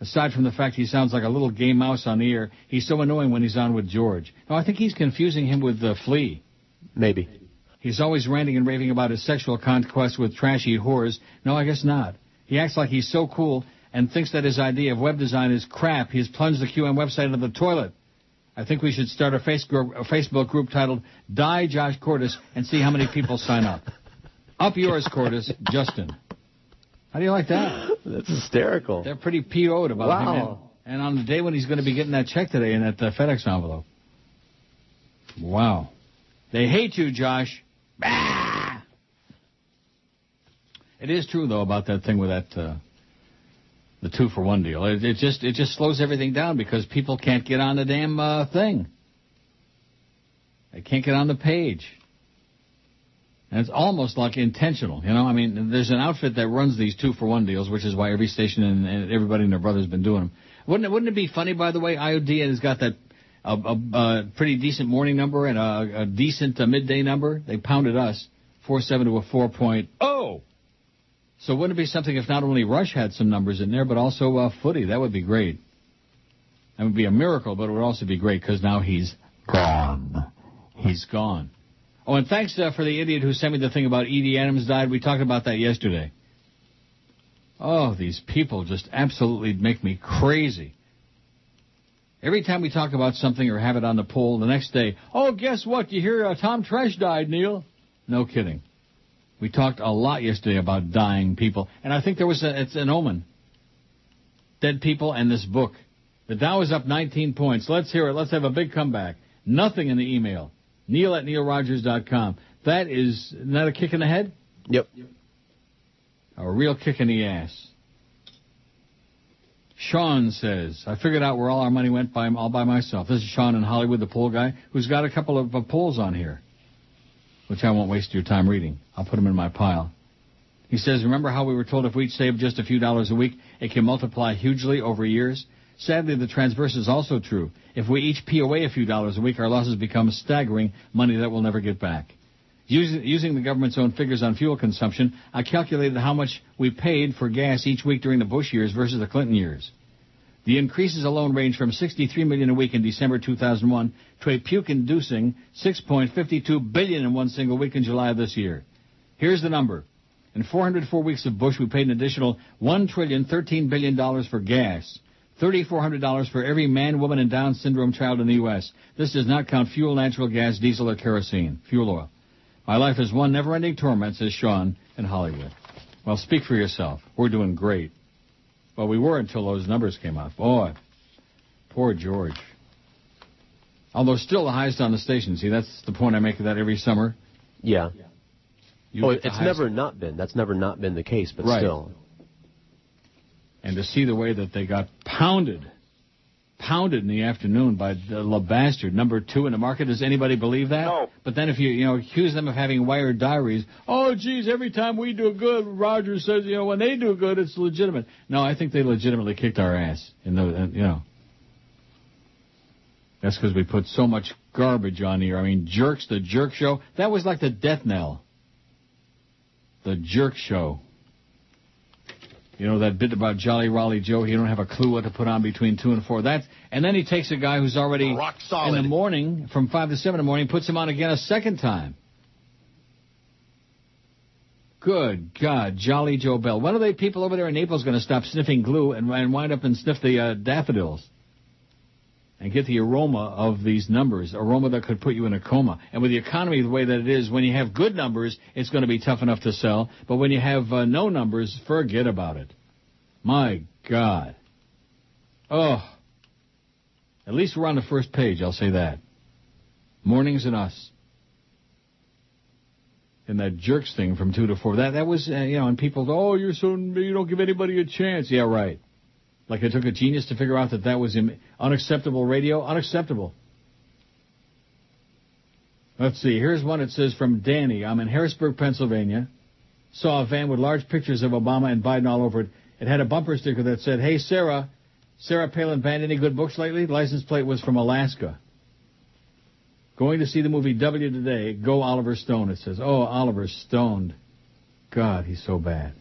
Aside from the fact he sounds like a little gay mouse on the air, he's so annoying when he's on with George. No, I think he's confusing him with uh, Flea. Maybe. He's always ranting and raving about his sexual conquests with trashy whores. No, I guess not. He acts like he's so cool and thinks that his idea of web design is crap. He's plunged the QM website into the toilet. I think we should start a, face group, a Facebook group titled Die Josh Cordes and see how many people sign up. Up yours, Cordes. Justin. How do you like that? That's hysterical. They're pretty PO'd about Wow. him. And, and on the day when he's going to be getting that check today in that uh, FedEx envelope. Wow. They hate you, Josh. Bah! It is true though about that thing with that uh, the two for one deal. It, it just it just slows everything down because people can't get on the damn uh, thing. They can't get on the page. And it's almost like intentional, you know. I mean, there's an outfit that runs these two for one deals, which is why every station and, and everybody and their brother's been doing them. Wouldn't it? Wouldn't it be funny, by the way? IOD has got that a, a, a pretty decent morning number and a, a decent uh, midday number. They pounded us four seven to a four point oh. So wouldn't it be something if not only Rush had some numbers in there, but also uh, Footy? That would be great. That would be a miracle, but it would also be great because now he's gone. He's gone. Oh, and thanks uh, for the idiot who sent me the thing about Edie Adams died. We talked about that yesterday. Oh, these people just absolutely make me crazy. Every time we talk about something or have it on the poll, the next day, oh, guess what? You hear uh, Tom Tresh died, Neil? No kidding. We talked a lot yesterday about dying people, and I think there was a, it's an omen. Dead people and this book. The Dow is up 19 points. Let's hear it. Let's have a big comeback. Nothing in the email. Neil at neilrogers.com. That is not a kick in the head? Yep. A real kick in the ass. Sean says, I figured out where all our money went by all by myself. This is Sean in Hollywood, the pool guy, who's got a couple of uh, polls on here, which I won't waste your time reading. I'll put them in my pile. He says, remember how we were told if we save just a few dollars a week, it can multiply hugely over years? Sadly, the transverse is also true. If we each pee away a few dollars a week, our losses become staggering, money that we'll never get back. Using, using the government's own figures on fuel consumption, I calculated how much we paid for gas each week during the Bush years versus the Clinton years. The increases alone range from 63 million a week in December 2001 to a puke-inducing 6.52 billion in one single week in July of this year. Here's the number. In 404 weeks of Bush, we paid an additional $1 trillion, $13 billion for gas. $3,400 for every man, woman, and Down syndrome child in the U.S. This does not count fuel, natural gas, diesel, or kerosene. Fuel oil. My life is one never-ending torment, says Sean in Hollywood. Well, speak for yourself. We're doing great. Well, we were until those numbers came out. Boy, poor George. Although still the highest on the station. See, that's the point I make of that every summer. Yeah. You oh, it's never not been. That's never not been the case, but Right. still. And to see the way that they got pounded, pounded in the afternoon by the Bastard, number two in the market. Does anybody believe that? No. But then if you, you know, accuse them of having wired diaries, oh, geez, every time we do good, Roger says, you know, when they do good, it's legitimate. No, I think they legitimately kicked our ass. In the, uh, you know. That's because we put so much garbage on here. I mean, Jerks, the Jerk Show, that was like the death knell. The Jerk Show. You know that bit about Jolly Raleigh Joe? He don't have a clue what to put on between two and four. That's and then he takes a guy who's already Rock solid in the morning from five to seven in the morning, puts him on again a second time. Good God, Jolly Joe Bell. When are they people over there in Naples going to stop sniffing glue and, and wind up and sniff the uh, daffodils? And get the aroma of these numbers, aroma that could put you in a coma. And with the economy the way that it is, when you have good numbers, it's going to be tough enough to sell. But when you have uh, no numbers, forget about it. My God. Oh. At least we're on the first page, I'll say that. Mornings and us. And that jerks thing from two to four. That that was, uh, you know, and people, oh, you're so you don't give anybody a chance. Yeah, right. Like it took a genius to figure out that that was Im- unacceptable radio. Unacceptable. Let's see. Here's one. It says from Danny. I'm in Harrisburg, Pennsylvania. Saw a van with large pictures of Obama and Biden all over it. It had a bumper sticker that said, "Hey Sarah, Sarah Palin banned any good books lately?" License plate was from Alaska. Going to see the movie W today. Go Oliver Stone. It says, "Oh, Oliver Stoned. God, he's so bad."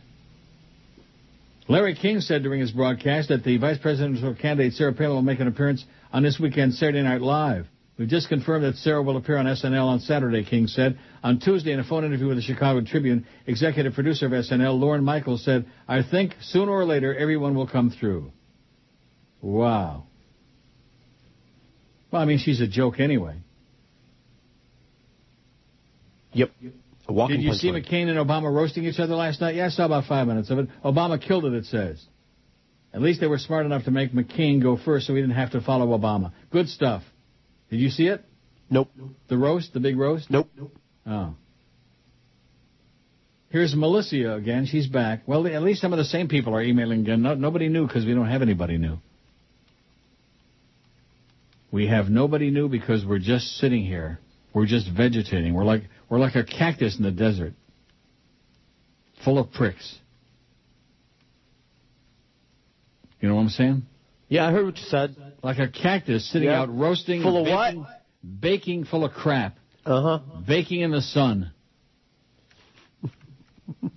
Larry King said during his broadcast that the vice presidential candidate Sarah Palin will make an appearance on this weekend's Saturday Night Live. We've just confirmed that Sarah will appear on SNL on Saturday, King said. On Tuesday, in a phone interview with the Chicago Tribune, executive producer of SNL, Lorne Michaels, said, I think sooner or later everyone will come through. Wow. Well, I mean, she's a joke anyway. Yep. A walking Did you see punchline. McCain and Obama roasting each other last night? Yeah, I saw about five minutes of it. Obama killed it, it says. At least they were smart enough to make McCain go first so he didn't have to follow Obama. Good stuff. Did you see it? Nope. The roast? The big roast? Nope. Oh. Here's Melissa again. She's back. Well, at least some of the same people are emailing again. No, nobody new because we don't have anybody new. We have nobody new because we're just sitting here. We're just vegetating. We're like we're like a cactus in the desert, full of pricks. You know what I'm saying? Yeah, I heard what you said. Like a cactus sitting Yeah. out roasting, Full of baking, what? Baking full of crap. Uh huh. Baking in the sun. *laughs*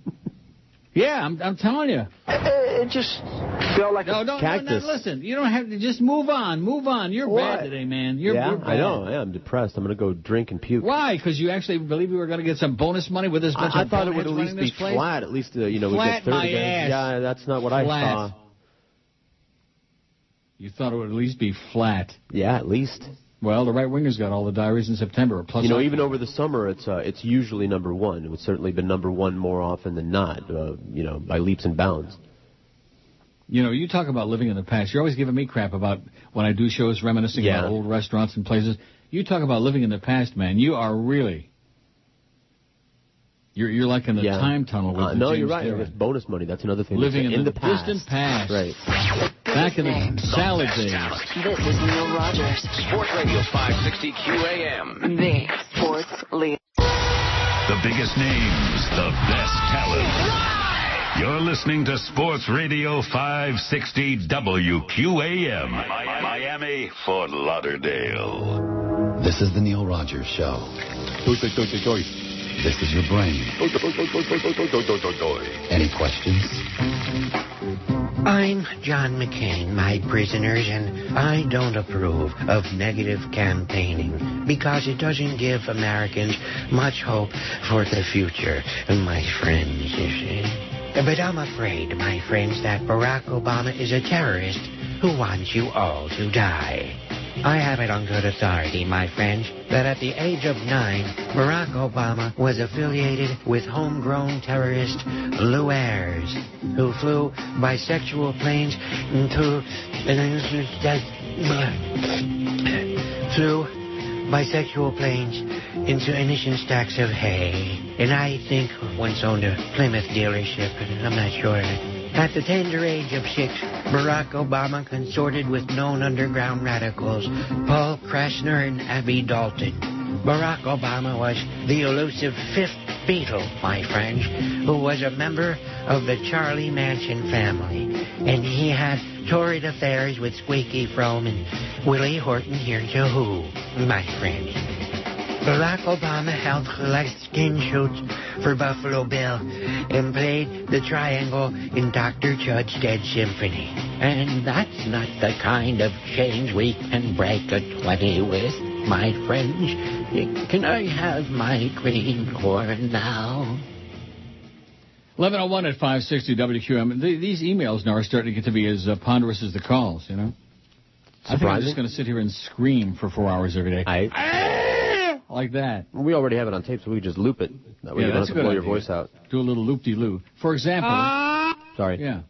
yeah, I'm, I'm telling you. It just felt like No, a no, no, cactus. no, listen. You don't have to just move on. Move on. You're What? bad today, man. You're, yeah, you're bad. I know. Yeah, I'm depressed. I'm gonna go drink and puke. Why? Because you actually believe we were going to get some bonus money with this bunch I, I thought it would at least be place? flat. At least uh, you know we get third my again. ass. Yeah, that's not what I Flat. saw. You thought it would at least be flat. Yeah, at least. Well, the right winger's got all the diaries in September. Plus, you know, even over the summer, it's uh, it's usually number one. It's certainly been number one more often than not. Uh, you know, by leaps and bounds. You know, you talk about living in the past. You're always giving me crap about when I do shows reminiscing Yeah. about old restaurants and places. You talk about living in the past, man. You are really. You're you're like in the Yeah. time tunnel with Uh, the no, James you're right. It's bonus money. That's another thing. Living in, in the, the past. distant past. Right. Back in the salad days. This is Neil Rogers. Sports Radio 560 QAM. The sports leader. The biggest names, the best talent. You're listening to Sports Radio 560 WQAM. Miami, Fort Lauderdale. This is the Neil Rogers Show. This is your brain. Any questions? I'm John McCain, my prisoners, and I don't approve of negative campaigning because it doesn't give Americans much hope for the future, my friends, you see. But I'm afraid, my friends, that Barack Obama is a terrorist who wants you all to die. I have it on good authority, my friends, that at the age of nine, Barack Obama was affiliated with homegrown terrorist Lou who flew bisexual planes to flew planes into innocent stacks of hay, and I think once owned a Plymouth dealership. I'm not sure. At the tender age of six, Barack Obama consorted with known underground radicals, Paul Krassner and Abby Dalton. Barack Obama was the elusive fifth Beatle, my friends, who was a member of the Charlie Manson family. And he had torrid affairs with Squeaky Fromme and Willie Horton here to Who, my friends. Barack Obama held skin shoots for Buffalo Bill and played the triangle in Dr. Judd's Dead Symphony. And that's not the kind of change we can break a 20 with, my friends. Can I have my green corn now? 1101 at 560 WQM. These emails now are starting to get to be as uh, ponderous as the calls, you know? I think I'm just going to sit here and scream for four hours every day. I, like that. we already have it on tape, so we could just loop it. That way Yeah, you don't have a to good blow your voice out. Do a little loop-de-loo. For example, Sorry. yeah.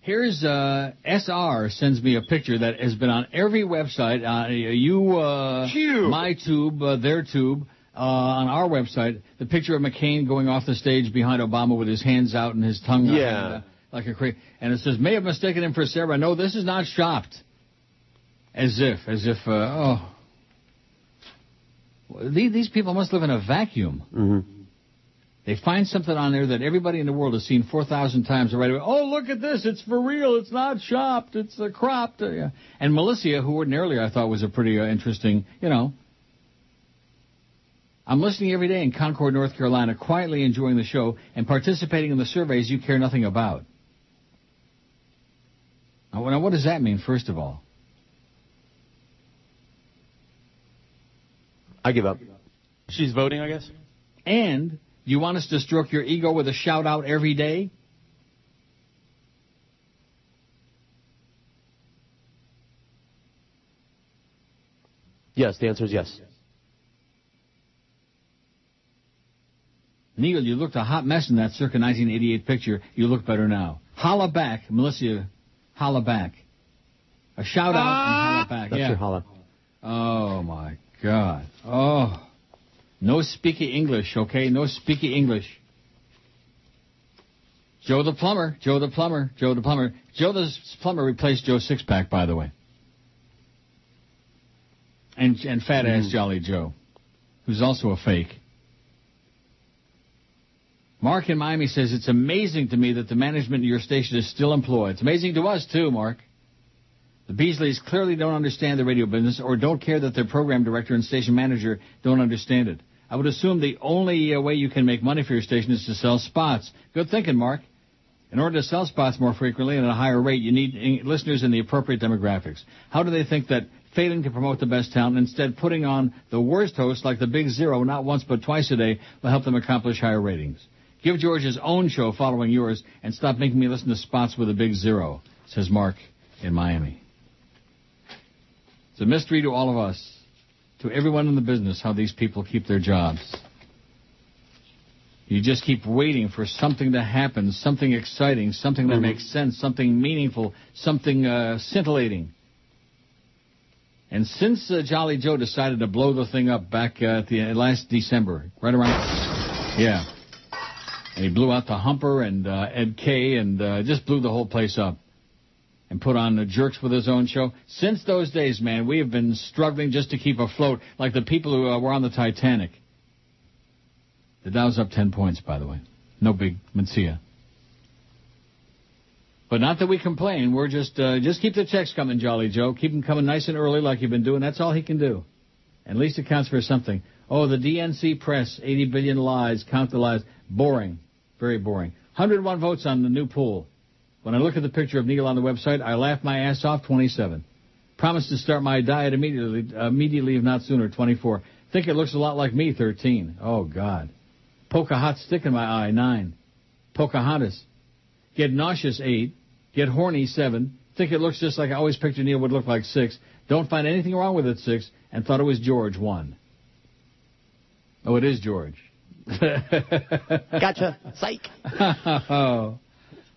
Here's uh, SR sends me a picture that has been on every website. Uh, you, uh, my tube, uh, their tube, uh, on our website. The picture of McCain going off the stage behind Obama with his hands out and his tongue out, Yeah. and, uh, like a cra And it says, may have mistaken him for Sarah. No, this is not shopped. As if, as if, uh, oh. These, these people must live in a vacuum. Mm-hmm. They find something on there that everybody in the world has seen 4,000 times already. Oh, look at this. It's for real. It's not shopped. It's uh, cropped. Uh. And Melissa, who ordinarily I thought was a pretty uh, interesting, you know. I'm listening every day in Concord, North Carolina, quietly enjoying the show and participating in the surveys you care nothing about. Now, now what does that mean, first of all? I give up. She's voting, I guess. And you want us to stroke your ego with a shout out every day? Yes, the answer is yes. Neil, you looked a hot mess in that circa 1988 picture. You look better now. Holla back, Melissa. Holla back. A shout out and holla ah! back. That's yeah. your holla. Oh my God. Oh. No speaky English, okay? No speaky English. Joe the plumber. Joe the plumber. Joe the plumber. Joe the plumber replaced Joe Sixpack, by the way. And and fat ass mm. Jolly Joe, who's also a fake. Mark in Miami says it's amazing to me that the management of your station is still employed. It's amazing to us too, Mark. The Beasleys clearly don't understand the radio business or don't care that their program director and station manager don't understand it. I would assume the only uh, way you can make money for your station is to sell spots. Good thinking, Mark. In order to sell spots more frequently and at a higher rate, you need listeners in the appropriate demographics. How do they think that failing to promote the best talent, instead putting on the worst host like the Big Zero, not once but twice a day, will help them accomplish higher ratings? Give George his own show following yours and stop making me listen to spots with a Big Zero, says Mark in Miami. It's a mystery to all of us, to everyone in the business, how these people keep their jobs. You just keep waiting for something to happen, something exciting, something that Mhm. makes sense, something meaningful, something uh, scintillating. And since uh, Jolly Joe decided to blow the thing up back uh, at the uh, last December, right around, yeah, and he blew out the Humper and uh, Ed K and uh, just blew the whole place up, and put on the Jerks with his own show. Since those days, man, we have been struggling just to keep afloat, like the people who uh, were on the Titanic. The Dow's up ten points, by the way. No big Mencia. But not that we complain. We're just uh, just keep the checks coming, Jolly Joe. Keep them coming nice and early, like you've been doing. That's all he can do. At least it counts for something. Oh, the DNC press, 80 billion lies, count the lies. Boring, very boring. 101 votes on the new poll. When I look at the picture of Neil on the website, I laugh my ass off. 27. Promise to start my diet immediately, immediately if not sooner. 24. Think it looks a lot like me. 13. Oh God. Poke a hot stick in my eye. 9. Pocahontas. Get nauseous. 8. Get horny. 7. Think it looks just like I always pictured Neil would look like 6. Don't find anything wrong with it. 6. And thought it was George. 1. Oh, it is George. *laughs* Gotcha. Psych. *laughs* oh.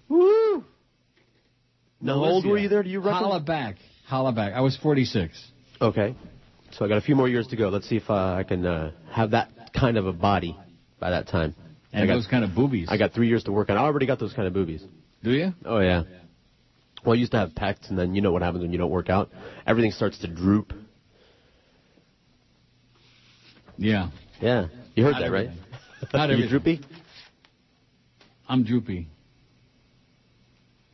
Woo! Now, how old were you there? Do you reckon? Holla back. Holla back. I was 46. Okay. So I got a few more years to go. Let's see if uh, I can uh, have that kind of a body by that time. And I got, those kind of boobies. I got three years to work on. I already got those kind of boobies. Do you? Oh yeah. Well, I used to have pecs, and then you know what happens when you don't work out. Everything starts to droop. Yeah. Yeah. You heard Not that, right? everything. Not *laughs* you droopy? I'm droopy.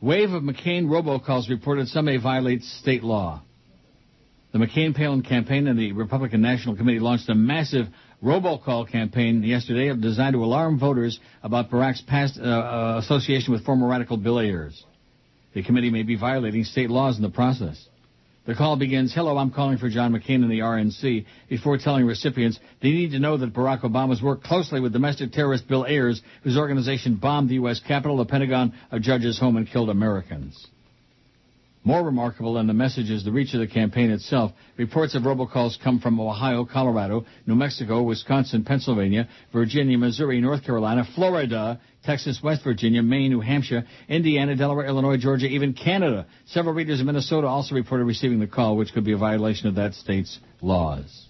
Wave of McCain robocalls reported some may violate state law. The McCain-Palin campaign and the Republican National Committee launched a massive robocall campaign yesterday designed to alarm voters about Barack's past uh, uh, association with former radical Bill Ayers. The committee may be violating state laws in the process. The call begins, hello, I'm calling for John McCain and the RNC, before telling recipients they need to know that Barack Obama's worked closely with domestic terrorist Bill Ayers, whose organization bombed the U.S. Capitol, the Pentagon, a judge's home, and killed Americans. More remarkable than the message is the reach of the campaign itself. Reports of robocalls come from Ohio, Colorado, New Mexico, Wisconsin, Pennsylvania, Virginia, Missouri, North Carolina, Florida, Texas, West Virginia, Maine, New Hampshire, Indiana, Delaware, Illinois, Georgia, even Canada. Several readers in Minnesota also reported receiving the call, which could be a violation of that state's laws.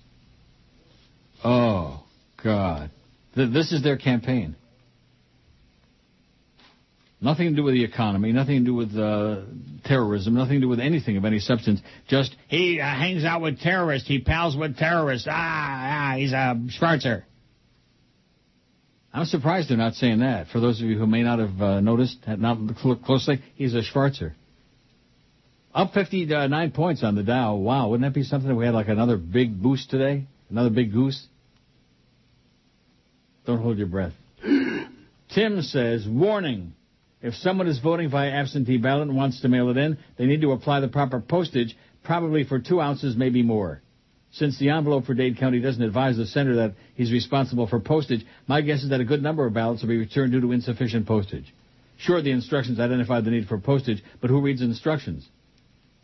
Oh, God. Th- this is their campaign. Nothing to do with the economy, nothing to do with uh, terrorism, nothing to do with anything of any substance. Just He uh, hangs out with terrorists. He pals with terrorists. Ah, ah, he's a Schwarzer. I'm surprised they're not saying that. For those of you who may not have uh, noticed, had not looked closely, he's a Schwarzer. Up 59 points on the Dow. Wow, wouldn't that be something if we had like another big boost today? Another big goose? Don't hold your breath. *gasps* Tim says, warning. If someone is voting via absentee ballot and wants to mail it in, they need to apply the proper postage, probably for two ounces, maybe more. Since the envelope for Dade County doesn't advise the sender that he's responsible for postage, my guess is that a good number of ballots will be returned due to insufficient postage. Sure, the instructions identify the need for postage, but who reads instructions?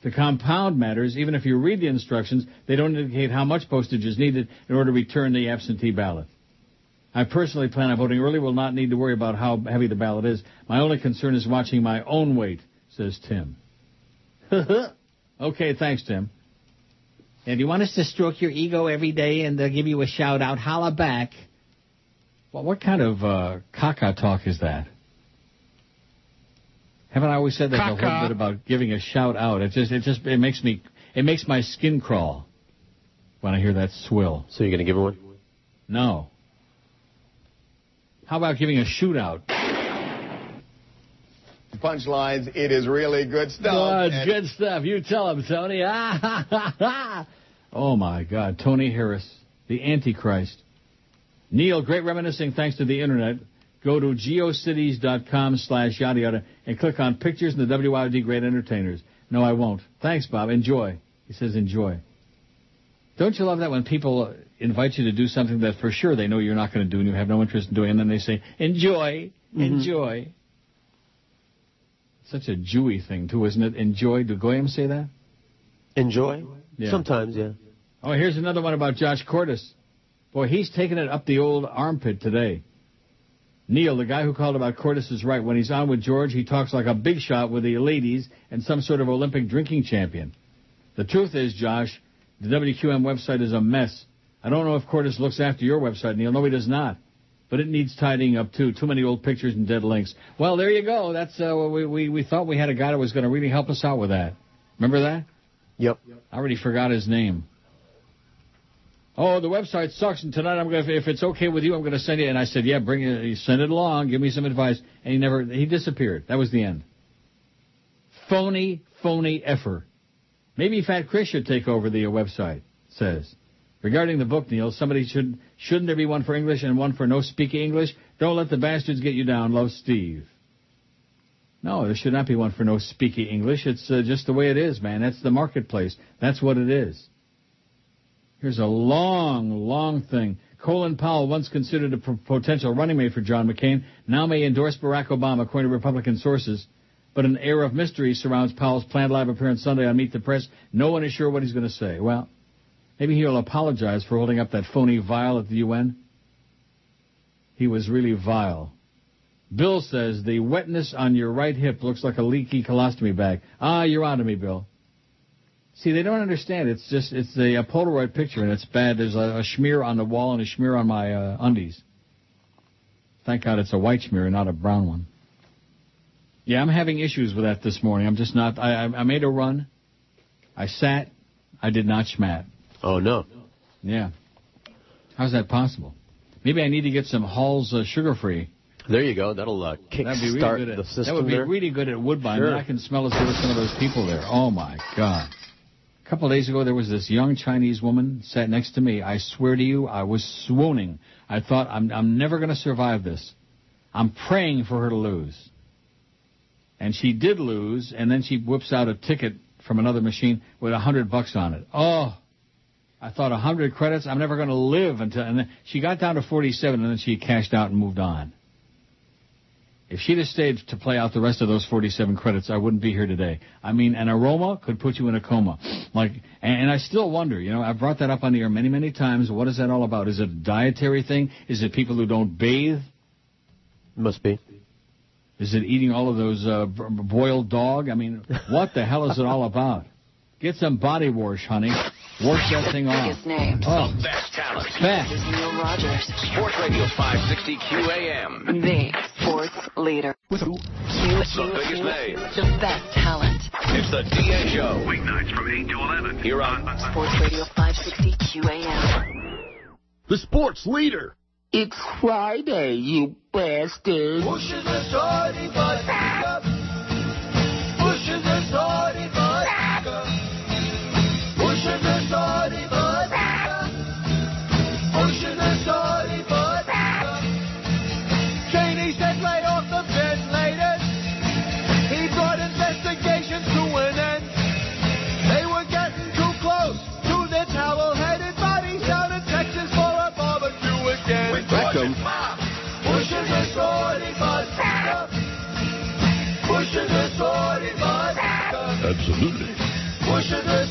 To compound matters, even if you read the instructions, they don't indicate how much postage is needed in order to return the absentee ballot. I personally plan on voting early, will not need to worry about how heavy the ballot is. My only concern is watching my own weight, says Tim. *laughs* okay, thanks, Tim. And you want us to stroke your ego every day and uh, give you a shout out? Holla back. Well, what kind of uh, caca talk is that? Haven't I always said that a Caca. little bit about giving a shout out? It just, it just, it makes me, it makes my skin crawl when I hear that swill. So you're gonna give her one? No. How about giving a shootout? Punchlines, it is really good stuff. Oh, And- good stuff. You tell him, Tony. Ah, ha, ha, ha. oh my God, Tony Harris, the Antichrist. Neil, great reminiscing thanks to the internet. Go to geocities.com slash yada yada and click on pictures and the WIOD Great Entertainers. No, I won't. Thanks, Bob. Enjoy. He says enjoy. Don't you love that when people invite you to do something that for sure they know you're not going to do and you have no interest in doing, and then they say, enjoy, mm-hmm. enjoy. Such a Jewy thing, too, isn't it? Enjoy. Do Goyim say that? Enjoy? Yeah. Sometimes, yeah. Oh, here's another one about Josh Cordes. Boy, he's taking it up the old armpit today. Neil, the guy who called about Cordes is right. When he's on with George, he talks like a big shot with the ladies and some sort of Olympic drinking champion. The truth is, Josh, the WQM website is a mess. I don't know if Cordes looks after your website, Neil. No, he does not. But it needs tidying up too. Too many old pictures and dead links. Well, there you go. That's uh, we, we we thought we had a guy that was going to really help us out with that. Remember that? Yep. I already forgot his name. Oh, the website sucks, and tonight I'm going. to If it's okay with you, I'm going to send you. And I said, yeah, bring it. Send it along. Give me some advice. And he never. He disappeared. That was the end. Phony, phony effer. Maybe Fat Chris should take over the uh, website. Says. Regarding the book, Neil, somebody should shouldn't there be one for English and one for no speaking English? Don't let the bastards get you down. Love, Steve. No, there should not be one for no speaking English. It's uh, just the way it is, man. That's the marketplace. That's what it is. Here's a long, long thing. Colin Powell, once considered a p- potential running mate for John McCain, now may endorse Barack Obama, according to Republican sources. But an air of mystery surrounds Powell's planned live appearance Sunday on Meet the Press. No one is sure what he's going to say. Well, maybe he'll apologize for holding up that phony vial at the UN. He was really vile. Bill says the wetness on your right hip looks like a leaky colostomy bag. Ah, you're on to me, Bill. See, they don't understand. It's just it's a, a Polaroid picture and it's bad. There's a, a smear on the wall and a smear on my uh, undies. Thank God it's a white smear, and not a brown one. Yeah, I'm having issues with that this morning. I'm just not. I, I I made a run. I sat. I did not schmat. Oh no. Yeah. How's that possible? Maybe I need to get some Hall's uh, sugar free. There you go. That'll uh, kick really start at, the system That would be there. really good at Woodbine. Sure. Then I can smell as there were some of those people there. Oh my God. A couple of days ago, there was this young Chinese woman sat next to me. I swear to you, I was swooning. I thought, I'm, I'm never going to survive this. I'm praying for her to lose. And she did lose, and then she whips out a ticket from another machine with a hundred bucks on it. Oh, I thought a hundred credits. I'm never going to live until. And then she got down to 47, and then she cashed out and moved on. If she'd have stayed to play out the rest of those 47 credits, I wouldn't be here today. I mean, an aroma could put you in a coma. Like, and, I still wonder, you know, I've brought that up on the air many, many times. What is that all about? Is it a dietary thing? Is it people who don't bathe? Must be. Is it eating all of those uh, boiled dog? I mean, what the hell is it all about? Get some body wash, honey. Wash that thing off. Biggest names. Oh, The best talent. fat. This is Neil Rogers, Sports Radio 560 QAM. the sports leader. Q, Q, The biggest Q, names. the best talent. It's the DA Show. Weeknights from 8 to 11. Here on Sports Radio 560 QAM. The sports leader. It's Friday, you bastard. Pushes the shorty butt. Pushes the shorty butt. Pushes the butt. Absolutely. Pushes the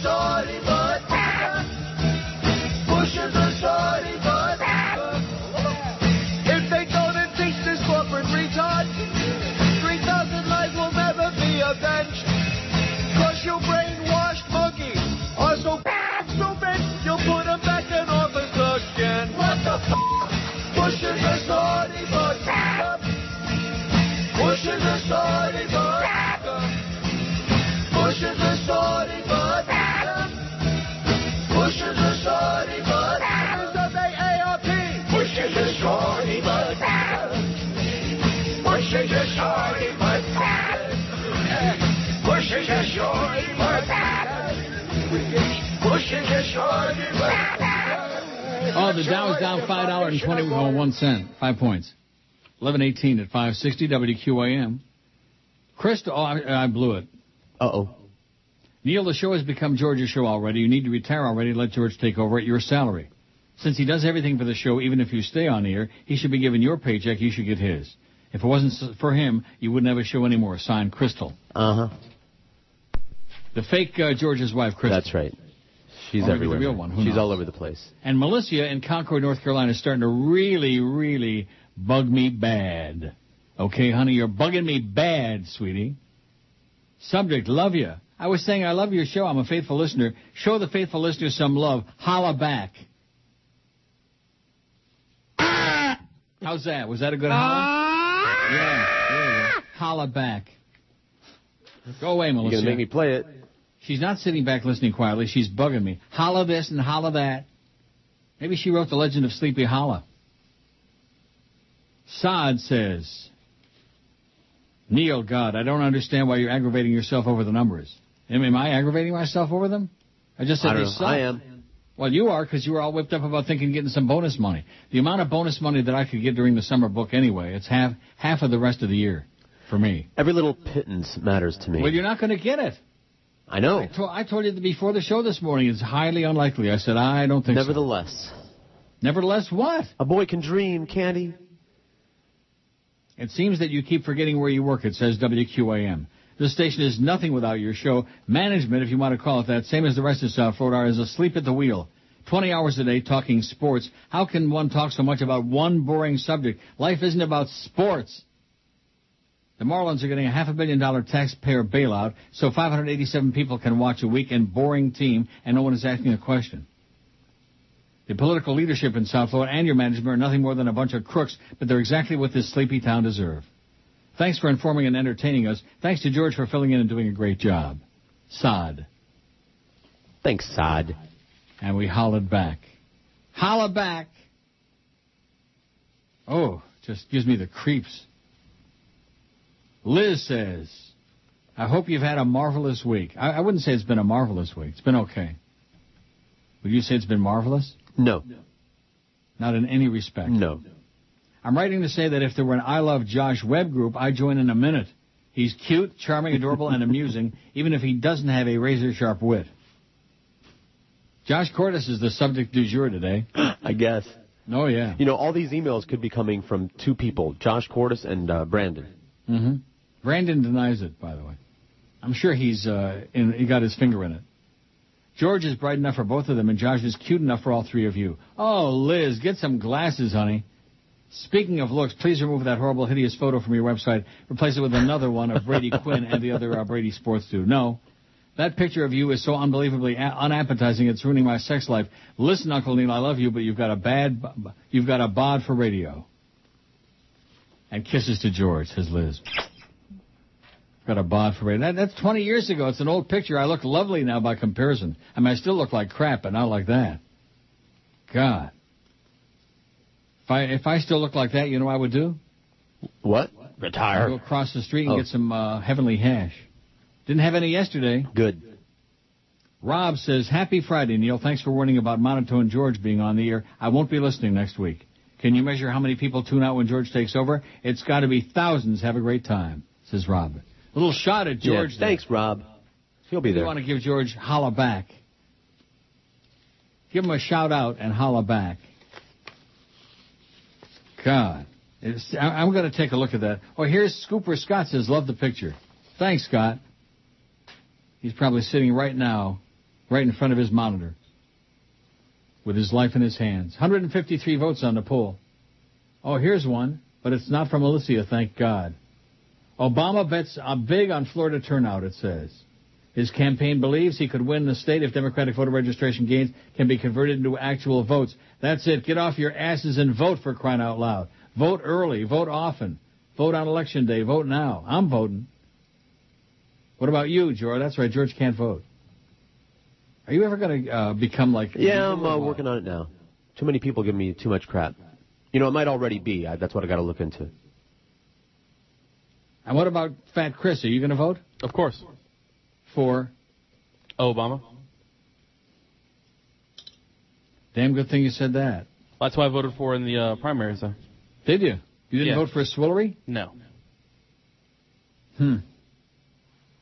Oh, the Dow is down five dollars and twenty one cent, five points. Eleven eighteen at five sixty WQAM. Crystal, oh, I, I blew it. Uh oh. Neil, the show has become George's show already. You need to retire already. Let George take over at your salary. Since he does everything for the show, even if you stay on air, he should be given your paycheck. You should get his. If it wasn't for him, you wouldn't have a show anymore. Signed, Crystal. Uh huh. The fake uh, George's wife, Crystal. That's right. She's Or everywhere. The real one. Who She's knows? all over the place. And Melissa in Concord, North Carolina, is starting to really, really bug me bad. Okay, honey, you're bugging me bad, sweetie. Subject, love you. I was saying I love your show. I'm a faithful listener. Show the faithful listener some love. Holla back. Ah! How's that? Was that a good ah! holla? Yeah, there you go. Holla back. Go away, Melissa. You're Melissa. gonna make me play it. She's not sitting back listening quietly. She's bugging me. Holla this and holla that. Maybe she wrote The Legend of Sleepy Hollow. Saad says, Neil, God, I don't understand why you're aggravating yourself over the numbers. Am, am I aggravating myself over them? I just said I don't know. I am. Well, you are because you were all whipped up about thinking getting some bonus money. The amount of bonus money that I could get during the summer book anyway, it's half half of the rest of the year for me. Every little pittance matters to me. Well, you're not going to get it. I know. I, to- I told you before the show this morning it's highly unlikely. I said I don't think Nevertheless. so. Nevertheless, what? A boy can dream, Candy. It seems that you keep forgetting where you work. It says WQAM. This station is nothing without your show. Management, if you want to call it that, same as the rest of South Florida, is asleep at the wheel. 20 hours a day talking sports. How can one talk so much about one boring subject? Life isn't about sports. The Marlins are getting a half a billion dollar taxpayer bailout, so 587 people can watch a weekend boring team, and no one is asking a question. The political leadership in South Florida and your management are nothing more than a bunch of crooks, but they're exactly what this sleepy town deserve. Thanks for informing and entertaining us. Thanks to George for filling in and doing a great job. Sod. Thanks, Sod. And we hollered back. Holla back! Oh, just gives me the creeps. Liz says, I hope you've had a marvelous week. I, I wouldn't say it's been a marvelous week. It's been okay. Would you say it's been marvelous? No. Not in any respect. No. I'm writing to say that if there were an I Love Josh Webb group, I'd join in a minute. He's cute, charming, adorable, and amusing, *laughs* even if he doesn't have a razor sharp wit. Josh Cordes is the subject du jour today. *clears throat* I guess. Oh, yeah. You know, all these emails could be coming from two people, Josh Cordis and uh, Brandon. hmm Brandon denies it, by the way. I'm sure he's uh, in, he got his finger in it. George is bright enough for both of them, and Josh is cute enough for all three of you. Oh, Liz, get some glasses, honey. Speaking of looks, please remove that horrible, hideous photo from your website. Replace it with another one of Brady *laughs* Quinn and the other uh, Brady sports dude. No. That picture of you is so unbelievably a- unappetizing, it's ruining my sex life. Listen, Uncle Neil, I love you, but you've got a bad, b- you've got a bod for radio. And kisses to George, says Liz. Got a bod for radio. That, that's 20 years ago. It's an old picture. I look lovely now by comparison. I mean, I still look like crap, but not like that. God. If I if I still look like that, you know what I would do? What? I'd Retire. go across the street and Oh. get some uh, heavenly hash. Didn't have any yesterday. Good. Rob says, Happy Friday, Neil. Thanks for warning about Monotone George being on the air. I won't be listening next week. Can you measure how many people tune out when George takes over? It's got to be thousands. Have a great time, says Rob. A little shot at George. Yeah, thanks, Rob. He'll be there. You want to give George holla back. Give him a shout out and holla back. God. It's, I- I'm going to take a look at that. Oh, here's Scooper Scott says, love the picture. Thanks, Scott. He's probably sitting right now, right in front of his monitor, with his life in his hands. 153 votes on the poll. Oh, here's one, but it's not from Alicia, thank God. Obama bets big on Florida turnout, it says. His campaign believes he could win the state if Democratic voter registration gains can be converted into actual votes. That's it. Get off your asses and vote for crying out loud. Vote early. Vote often. Vote on election day. Vote now. I'm voting. What about you, George? That's right. George can't vote. Are you ever going to uh, become like? Yeah, I'm uh, working on it now. Too many people give me too much crap. You know, it might already be. I, that's what I got to look into. And what about Fat Chris? Are you going to vote Of course. for? Obama. Damn good thing you said that. That's why I voted for in the uh, primaries. Though. Did you? You didn't Yeah. vote for Swillery? No. Hmm.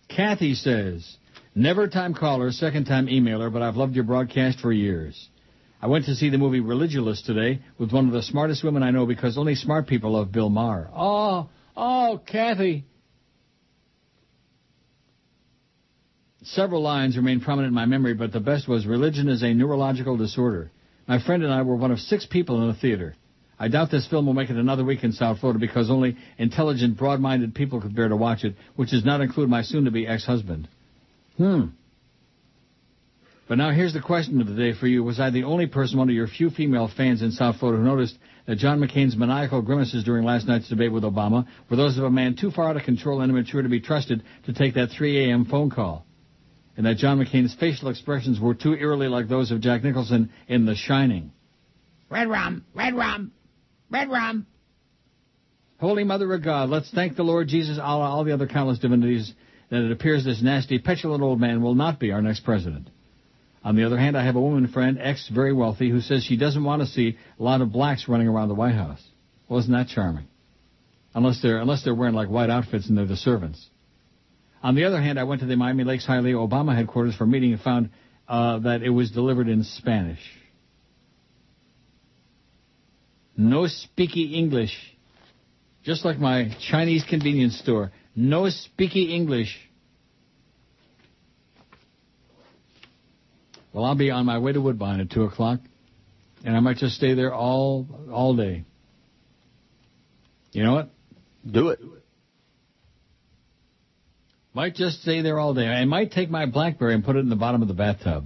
Kathy says, never time caller, second time emailer, but I've loved your broadcast for years. I went to see the movie Religulous today with one of the smartest women I know because only smart people love Bill Maher. Oh, oh, Kathy. Several lines remain prominent in my memory, but the best was religion is a neurological disorder. My friend and I were one of six people in the theater. I doubt this film will make it another week in South Florida because only intelligent, broad-minded people could bear to watch it, which does not include my soon-to-be ex-husband. Hmm. But now here's the question of the day for you. Was I the only person, one of your few female fans in South Florida, who noticed that John McCain's maniacal grimaces during last night's debate with Obama were those of a man too far out of control and immature to be trusted to take that 3 a.m. phone call? And that John McCain's facial expressions were too eerily like those of Jack Nicholson in The Shining? Red rum, red rum, red rum. Holy Mother of God, let's thank the Lord Jesus, Allah, all the other countless divinities, that it appears this nasty, petulant old man will not be our next president. On the other hand, I have a woman friend, ex very wealthy, who says she doesn't want to see a lot of blacks running around the White House. Well, isn't that charming? Unless they're unless they're wearing like white outfits and they're the servants. On the other hand, I went to the Miami Lakes Hialeah Obama headquarters for a meeting and found uh, that it was delivered in Spanish. No speaky English. Just like my Chinese convenience store. No speaky English. Well, I'll be on my way to Woodbine at 2 o'clock, and I might just stay there all all day. You know what? Do it. Might just stay there all day. I might take my BlackBerry and put it in the bottom of the bathtub.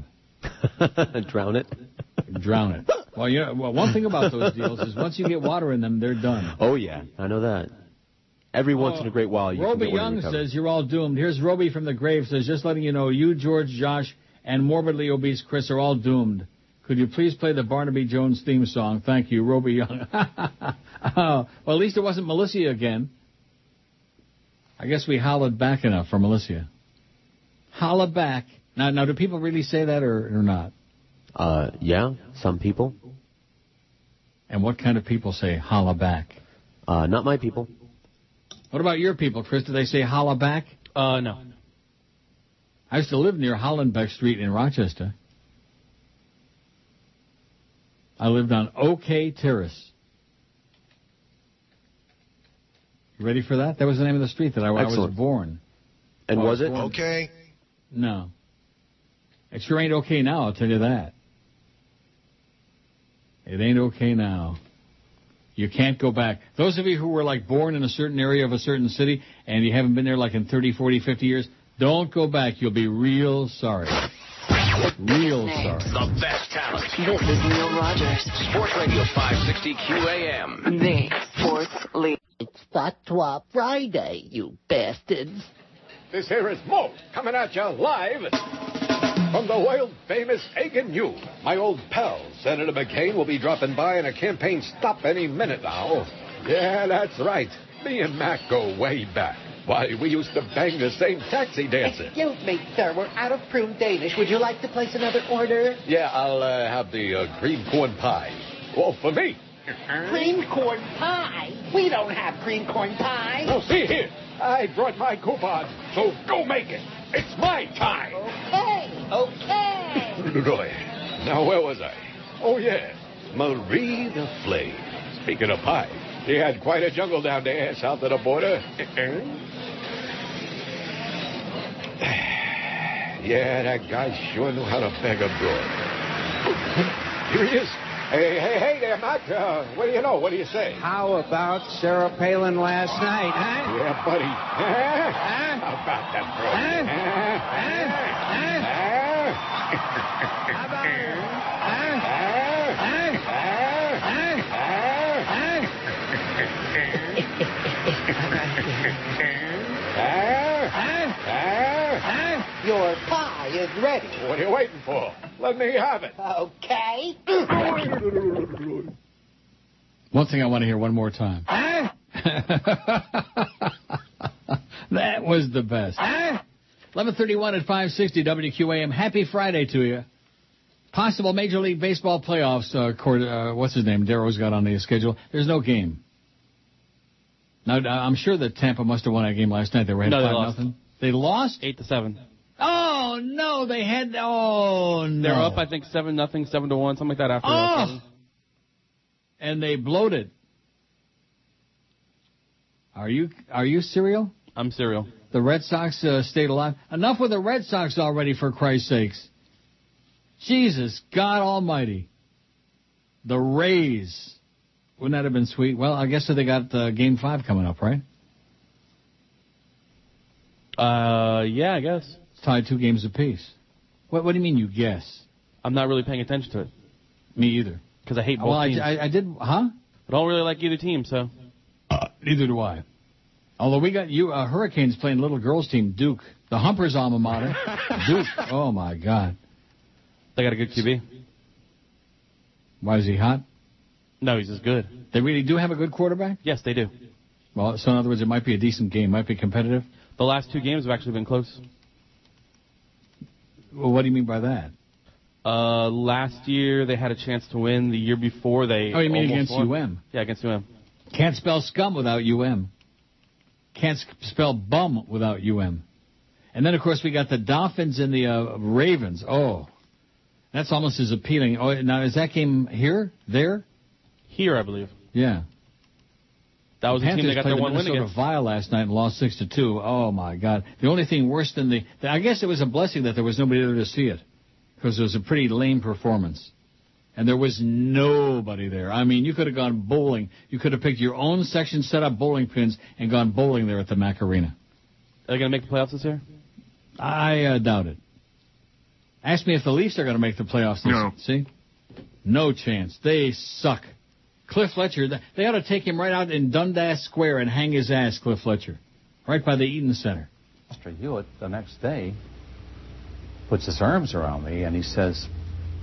*laughs* Drown it. Drown it. Well, you know, well, one thing about those deals is once you get water in them, they're done. Oh yeah, I know that. Every once in a great while, you Roby Young says you're all doomed. Here's Roby from the grave says, just letting you know, you, George, Josh, and morbidly obese Chris are all doomed. Could you please play the Barnaby Jones theme song? Thank you, Roby Young. *laughs* oh, well, at least it wasn't Melissa again. I guess we hollered back enough for Melissa. Holla back. Now, now, do people really say that or, or not? Uh, yeah, some people. And what kind of people say holla back? Uh, not my people. What about your people, Chris? Do they say holla back? Uh, no. I used to live near Hollenbeck Street in Rochester. I lived on OK Terrace. You ready for that? That was the name of the street that I, I was born. And I was it? born- Okay. No. It sure ain't okay now, I'll tell you that. It ain't okay now. You can't go back. Those of you who were like born in a certain area of a certain city and you haven't been there like in 30, 40, 50 years, don't go back. You'll be real sorry. Real sorry. The best talent. This is Neil Rogers, Sports Radio 560 QAM. the sports leader. It's Fatwa Friday, you bastards. This here is Mo coming at you live from the world famous Hagen U. My old pal, Senator McCain, will be dropping by in a campaign stop any minute now. Yeah, that's right. Me and Mac go way back. Why, we used to bang the same taxi dancer. Excuse me, sir. We're out of prune Danish. Would you like to place another order? Yeah, I'll uh, have the uh, cream corn pie. Well, for me. Cream corn pie? We don't have cream corn pie. Now, see here. I brought my coupon, so go make it. It's my time. Okay, okay. Roy. Now, where was I? Oh, yeah. Marie the Flame. Speaking of pie, she had quite a jungle down there south of the border. *sighs* yeah, that guy sure knew how to beg a broad. *laughs* Here he is. Hey, hey, hey there, Mac. Uh, what do you know? What do you say? How about Sarah Palin last night, huh? Yeah, buddy. Huh? How about that, bro? Huh? Huh? How Your pie is ready. What are you waiting for? Let me have it. Okay. One thing I want to hear one more time. *laughs* that was the best. 1131 at 560 WQAM. Happy Friday to you. Possible Major League Baseball playoffs. Uh, court, uh, what's his name? Darrow's got on the schedule. There's no game. Now, I'm sure that Tampa must have won that game last night. They were ahead No, they 5 lost. nothing. They lost? Eight to seven. Oh, no, they had. Oh, no. They're up, I think, seven nothing, seven to one, something like that. After Oh! And they bloated. Are you are you serial? I'm cereal. The Red Sox uh, stayed alive. Enough with the Red Sox already, for Christ's sakes. Jesus, God Almighty. The Rays. Wouldn't that have been sweet? Well, I guess they got uh, Game Five coming up, right? Uh, yeah, I guess. Tied two games apiece. What, what do you mean you guess? I'm not really paying attention to it Me either. because I hate both Well, I, teams. I, I did, huh? but I don't really like either team, so Neither do I. Although we got you, uh, Hurricanes playing little girls team Duke, the Humpers alma mater. *laughs* Duke. Oh my God. they got a good QB. Why is he hot? No, he's just good. They really do have a good quarterback. Yes, they do. Well, so in other words, it might be a decent game, might be competitive. The last two games have actually been close. Well, what do you mean by that? Uh, last year they had a chance to win. The year before they. Oh, you mean against won. UM? Yeah, against UM. Can't spell scum without UM. Can't spell bum without UM. And then, of course, we got the Dolphins and the uh, Ravens. Oh, that's almost as appealing. Oh, now is that game here, there? Here, I believe. Yeah. That was the team Panthers that got played their the one win Minnesota against. Vile last night and lost six to two. Oh my God! The only thing worse than the, I guess it was a blessing that there was nobody there to see it, because it was a pretty lame performance, and there was nobody there. I mean, you could have gone bowling. You could have picked your own section, set up bowling pins, and gone bowling there at the Mac Arena. Are they going to make the playoffs this year? I uh, doubt it. Ask me if the Leafs are going to make the playoffs. This No. See, no chance. They suck. Cliff Fletcher, they ought to take him right out in Dundas Square and hang his ass, Cliff Fletcher, right by the Eaton Center. Mr. Hewitt, the next day, puts his arms around me and he says,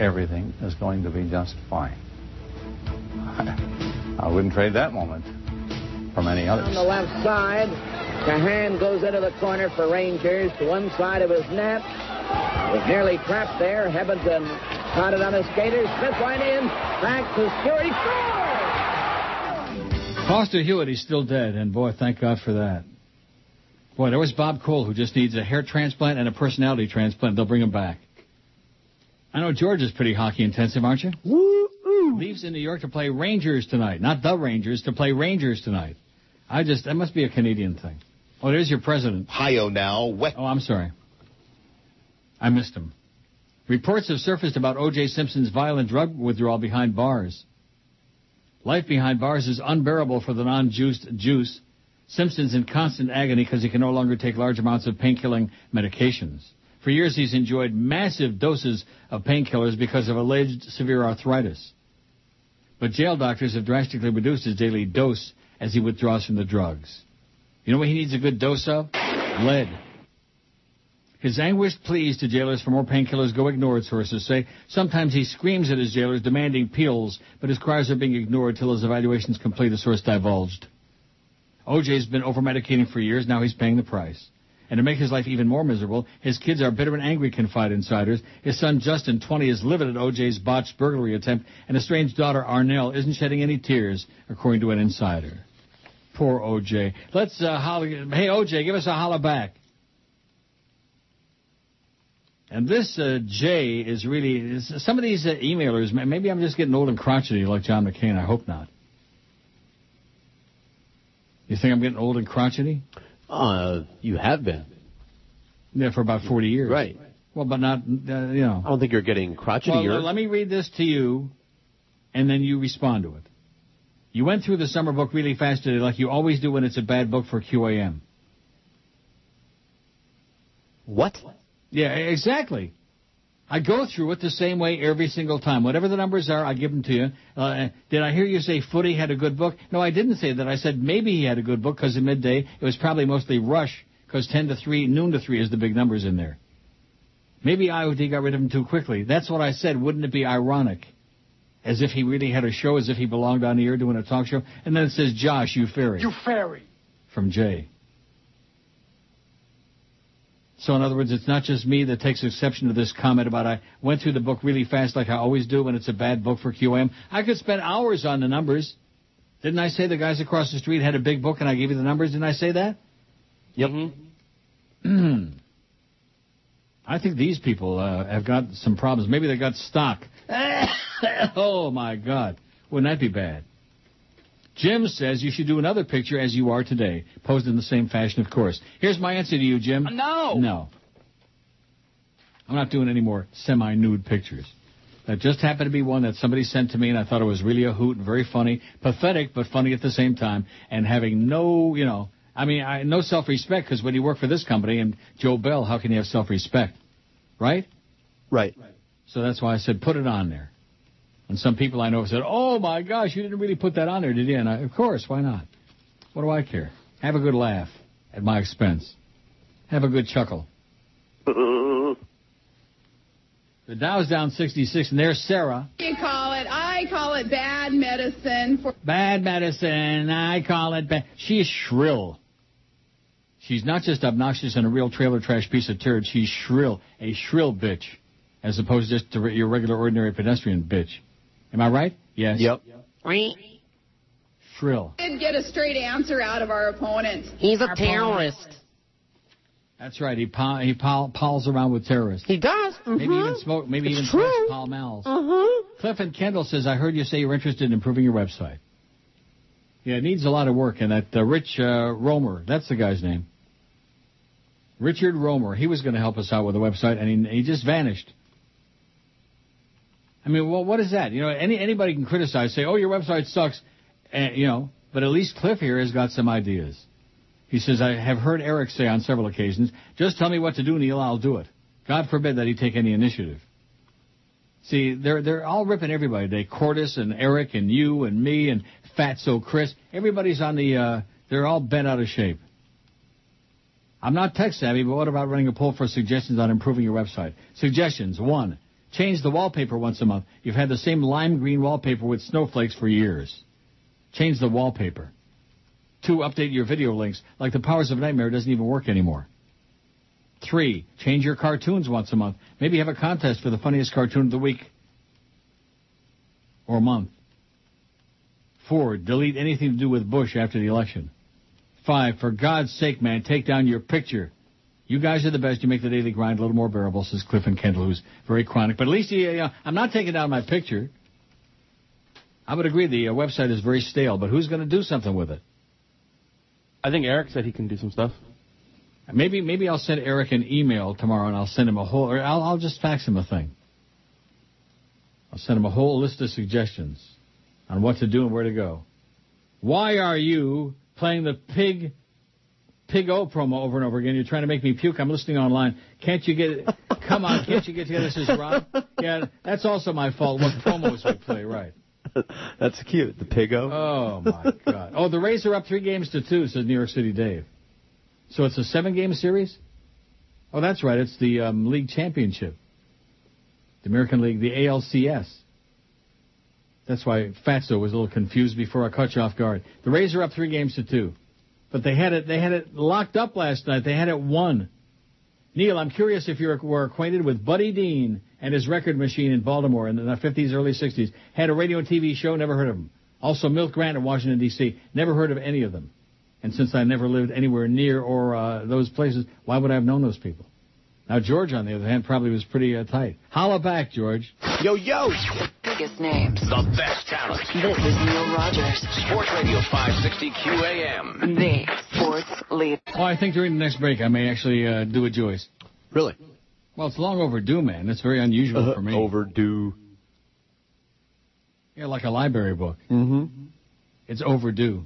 everything is going to be just fine. I wouldn't trade that moment for many others. On the left side, Cahan goes into the corner for Rangers to one side of his net. Was nearly trapped there. Hebbington caught it on his skaters. Smith went in. Back to Stewart. He scores! Foster Hewitt, he's still dead, and boy, thank God for that. Boy, there was Bob Cole who just needs a hair transplant and a personality transplant. They'll bring him back. I know George is pretty hockey intensive, aren't you? Woo! Leaves in New York to play Rangers tonight. Not the Rangers, to play Rangers tonight. I just, that must be a Canadian thing. Oh, there's your president. Ohio now. Wet. Oh, I'm sorry. I missed him. Reports have surfaced about O.J. Simpson's violent drug withdrawal behind bars. Life behind bars is unbearable for the non-juiced juice. Simpson's in constant agony because he can no longer take large amounts of pain-killing medications. For years, he's enjoyed massive doses of painkillers because of alleged severe arthritis. But jail doctors have drastically reduced his daily dose as he withdraws from the drugs. You know what he needs a good dose of? Lead. His anguished pleas to jailers for more painkillers go ignored, sources say. Sometimes he screams at his jailers demanding pills, but his cries are being ignored till his evaluation is complete, a source divulged. OJ's been over-medicating for years, now he's paying the price. And to make his life even more miserable, his kids are bitter and angry, confide insiders. His son Justin, 20, is livid at OJ's botched burglary attempt, and his strange daughter Arnell isn't shedding any tears, according to an insider. Poor OJ. Let's uh, holler. Hey OJ, give us a holler back. And this uh, Jay is really is, some of these uh, emailers. Maybe I'm just getting old and crotchety like John McCain. I hope not. You think I'm getting old and crotchety? Uh, you have been. Yeah, for about 40 years. Right. Well, but not, uh, you know. I don't think you're getting crotchety. Well, let me read this to you, and then you respond to it. You went through the summer book really fast today, like you always do when it's a bad book for QAM. What? Yeah, exactly. I go through it the same way every single time. Whatever the numbers are, I give them to you. Uh, did I hear you say Footy had a good book? No, I didn't say that. I said maybe he had a good book because at midday it was probably mostly Rush because 10 to 3, noon to 3 is the big numbers in there. Maybe IOD got rid of him too quickly. That's what I said. Wouldn't it be ironic? As if he really had a show, as if he belonged on the air doing a talk show. And then it says, Josh, you fairy. You fairy. From Jay. So in other words, it's not just me that takes exception to this comment about I went through the book really fast like I always do when it's a bad book for QM. I could spend hours on the numbers. Didn't I say the guys across the street had a big book and I gave you the numbers? Didn't I say that? Yep. Hmm. *clears throat* I think these people uh, have got some problems. Maybe they got stock. *coughs* oh my God, wouldn't that be bad? Jim says you should do another picture as you are today, posed in the same fashion, of course. Here's my answer to you, Jim. Uh, no. No. I'm not doing any more semi-nude pictures. That just happened to be one that somebody sent to me, and I thought it was really a hoot and very funny, pathetic, but funny at the same time, and having no, you know, I mean, I, no self-respect because when you work for this company and Joe Bell, how can you have self-respect, right? Right. So that's why I said put it on there. And some people I know said, "Oh my gosh, you didn't really put that on there, did you?" And I, of course, why not? What do I care? Have a good laugh at my expense. Have a good chuckle. *laughs* The Dow's down 66, and there's Sarah. You call it. I call it bad medicine for. Bad medicine. I call it bad. She is shrill. She's not just obnoxious and a real trailer trash piece of turd. She's shrill, a shrill bitch, as opposed to just to your regular, ordinary pedestrian bitch. Am I right? Yes. Yep. Shrill. Did get a straight answer out of our opponent. He's a Our terrorist. That's right. He pal, he pal, pals around with terrorists. He does. Maybe Mhm. even smoke. Maybe It's even true. smoke Pall Malls. Mhm. Cliff and Kendall says, I heard you say you're interested in improving your website. Yeah, it needs a lot of work. And that uh, Rich uh, Romer, that's the guy's name. Richard Romer, he was going to help us out with the website, and he, he just vanished. I mean, well, what is that? You know, any anybody can criticize, say, "Oh, your website sucks," and, you know, but at least Cliff here has got some ideas. He says, "I have heard Eric say on several occasions, just tell me what to do, Neil, I'll do it." God forbid that he take any initiative. See, they're they're all ripping everybody. They Cordis and Eric and you and me and Fatso Chris. Everybody's on the. uh They're all bent out of shape. I'm not tech savvy, but what about running a poll for suggestions on improving your website? Suggestions: one, change the wallpaper once a month. You've had the same lime green wallpaper with snowflakes for years. Change the wallpaper. Two, update your video links. Like the Powers of Nightmare doesn't even work anymore. Three, change your cartoons once a month. Maybe have a contest for the funniest cartoon of the week or month. Four, delete anything to do with Bush after the election. Five, for God's sake, man, take down your picture. You guys are the best. You make the daily grind a little more bearable, says Cliff and Kendall, who's very chronic. But at least he, uh, I'm not taking down my picture. I would agree the uh, website is very stale, but who's going to do something with it? I think Eric said he can do some stuff. Maybe maybe I'll send Eric an email tomorrow, and I'll send him a whole, or I'll, I'll just fax him a thing. I'll send him a whole list of suggestions on what to do and where to go. Why are you playing the pig pig O promo over and over again? You're trying to make me puke. I'm listening online. Can't you get? It *laughs* come on, can't you get together? Says Rob. Yeah, that's also my fault. What promos we play, right? That's cute. The Pig O. Oh my God! Oh, the Rays are up three games to two, says New York City Dave. So it's a seven-game series. Oh, that's right. It's the um, league championship, the American League, the ALCS. That's why Fatso was a little confused before I caught you off guard. The Rays are up three games to two, but they had it. They had it locked up last night. They had it won. Neil, I'm curious if you were acquainted with Buddy Dean and his record machine in Baltimore in the 50s, early 60s. Had a radio and TV show, never heard of him. Also, Milt Grant in Washington, D.C., never heard of any of them. And since I never lived anywhere near or uh, those places, why would I have known those people? Now, George, on the other hand, probably was pretty uh, tight. Holla back, George. Yo, yo! Biggest names. The best talent. This is Neil Rogers. Sports Radio 560 QAM. The sports lead. Oh, I think during the next break I may actually uh, do a Joyce. Really? Well, it's long overdue, man. It's very unusual for me. Overdue. Yeah, like a library book. Mm-hmm. It's overdue.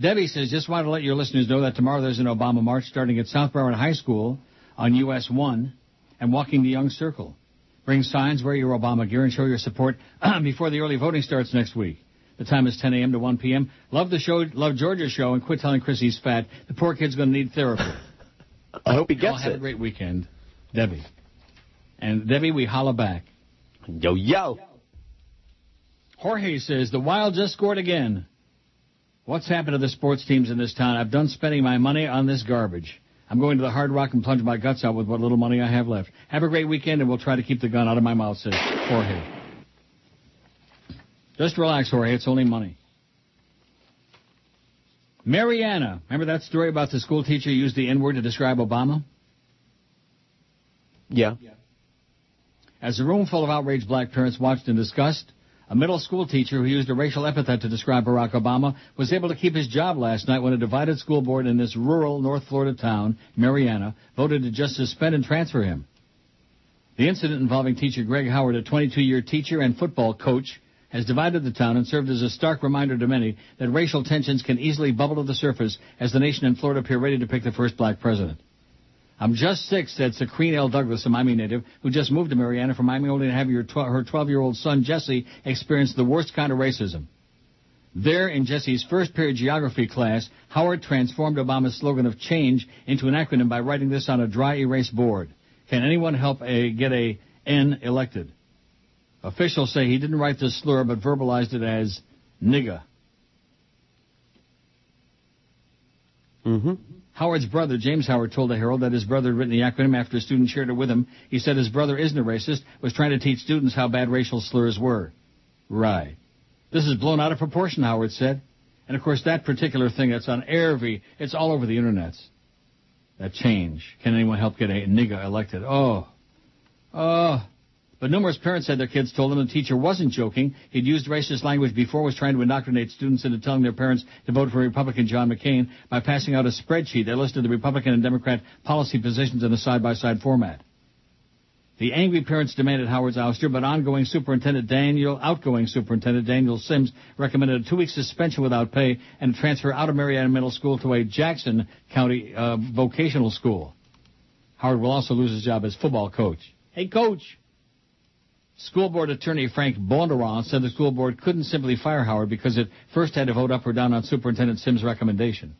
Debbie says, just wanted to let your listeners know that tomorrow there's an Obama March starting at South Broward High School on US 1 and walking the Young Circle. Bring signs, wear your Obama gear, and show your support *clears throat* before the early voting starts next week. The time is 10 a.m. to 1 p.m. Love the show, love Georgia's show, and quit telling Chris he's fat. The poor kid's going to need therapy. *laughs* I hope he gets Y'all gets have a great weekend, Debbie. And Debbie, we holla back. Yo, yo. Jorge says the Wild just scored again. What's happened to the sports teams in this town? I've done spending my money on this garbage. I'm going to the Hard Rock and plunge my guts out with what little money I have left. Have a great weekend, and we'll try to keep the gun out of my mouth, says Jorge. Just relax, Jorge. It's only money. Marianna, remember that story about the school teacher used the N word to describe Obama? Yeah. As a room full of outraged black parents watched in disgust, A middle school teacher who used a racial epithet to describe Barack Obama was able to keep his job last night when a divided school board in this rural North Florida town, Marianna, voted to just suspend and transfer him. The incident involving teacher Greg Howard, a 22-year teacher and football coach, has divided the town and served as a stark reminder to many that racial tensions can easily bubble to the surface as the nation and Florida appear ready to pick the first black president. I'm just six, said Sakreen L. Douglas, a Miami native, who just moved to Marianna from Miami only to have tw- her 12-year-old son, Jesse, experience the worst kind of racism. There, in Jesse's first period geography class, Howard transformed Obama's slogan of change into an acronym by writing this on a dry erase board. Can anyone help a, get a N elected? Officials say he didn't write this slur, but verbalized it as nigga. Mm-hmm. Howard's brother, James Howard, told the Herald that his brother had written the acronym after a student shared it with him. He said his brother isn't a racist, was trying to teach students how bad racial slurs were. Right. This is blown out of proportion, Howard said. And of course, that particular thing that's on every, it's all over the internets. That change. Can anyone help get a nigga elected? Oh. Oh. But numerous parents said their kids told them the teacher wasn't joking. He'd used racist language before, was trying to indoctrinate students into telling their parents to vote for Republican John McCain by passing out a spreadsheet that listed the Republican and Democrat policy positions in a side-by-side format. The angry parents demanded Howard's ouster, but ongoing superintendent Daniel, outgoing superintendent Daniel Sims recommended a two-week suspension without pay and transfer out of Marianna Middle School to a Jackson County uh, vocational school. Howard will also lose his job as football coach. Hey, coach! School board attorney Frank Bondurant said the school board couldn't simply fire Howard because it first had to vote up or down on Superintendent Sims' recommendation.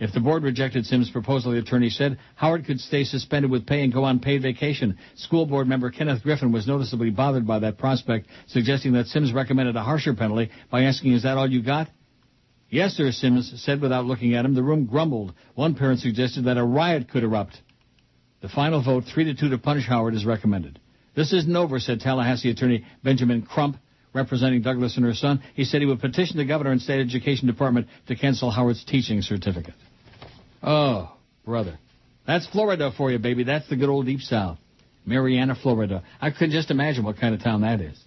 If the board rejected Sims' proposal, the attorney said Howard could stay suspended with pay and go on paid vacation. School board member Kenneth Griffin was noticeably bothered by that prospect, suggesting that Sims recommended a harsher penalty by asking, is that all you got? Yes, sir, Sims said without looking at him. The room grumbled. One parent suggested that a riot could erupt. The final vote, three to two to punish Howard, is recommended. This isn't over, said Tallahassee attorney Benjamin Crump, representing Douglas and her son. He said he would petition the governor and state education department to cancel Howard's teaching certificate. Oh, brother. That's Florida for you, baby. That's the good old deep south. Marianna, Florida. I could just imagine what kind of town that is.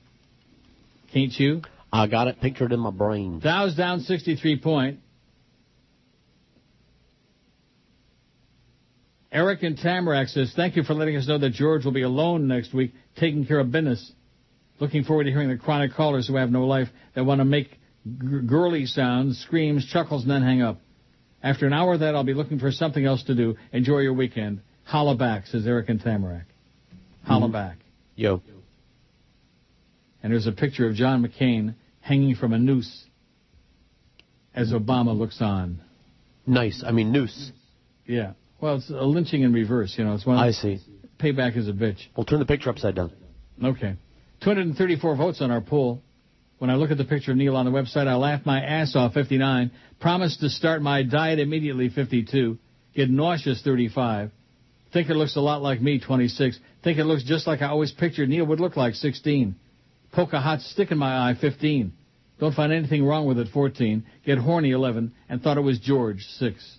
Can't you? I got it pictured in my brain. Dow's down 63 point. Eric and Tamarac says, thank you for letting us know that George will be alone next week, taking care of business. Looking forward to hearing the chronic callers who have no life that want to make g- girly sounds, screams, chuckles, and then hang up. After an hour of that, I'll be looking for something else to do. Enjoy your weekend. Holla back, says Eric and Tamarac. Holla mm-hmm. back. Yo. And there's a picture of John McCain hanging from a noose as Obama looks on. Nice. I mean, noose. Yeah. Well, it's a lynching in reverse. You know, it's one. I see. Payback is a bitch. We'll turn the picture upside down. Okay. 234 votes on our poll. When I look at the picture of Neil on the website, I laugh my ass off 59. Promise to start my diet immediately 52. Get nauseous 35. Think it looks a lot like me 26. Think it looks just like I always pictured Neil would look like 16. Poke a hot stick in my eye 15. Don't find anything wrong with it 14. Get horny 11. And thought it was George 6.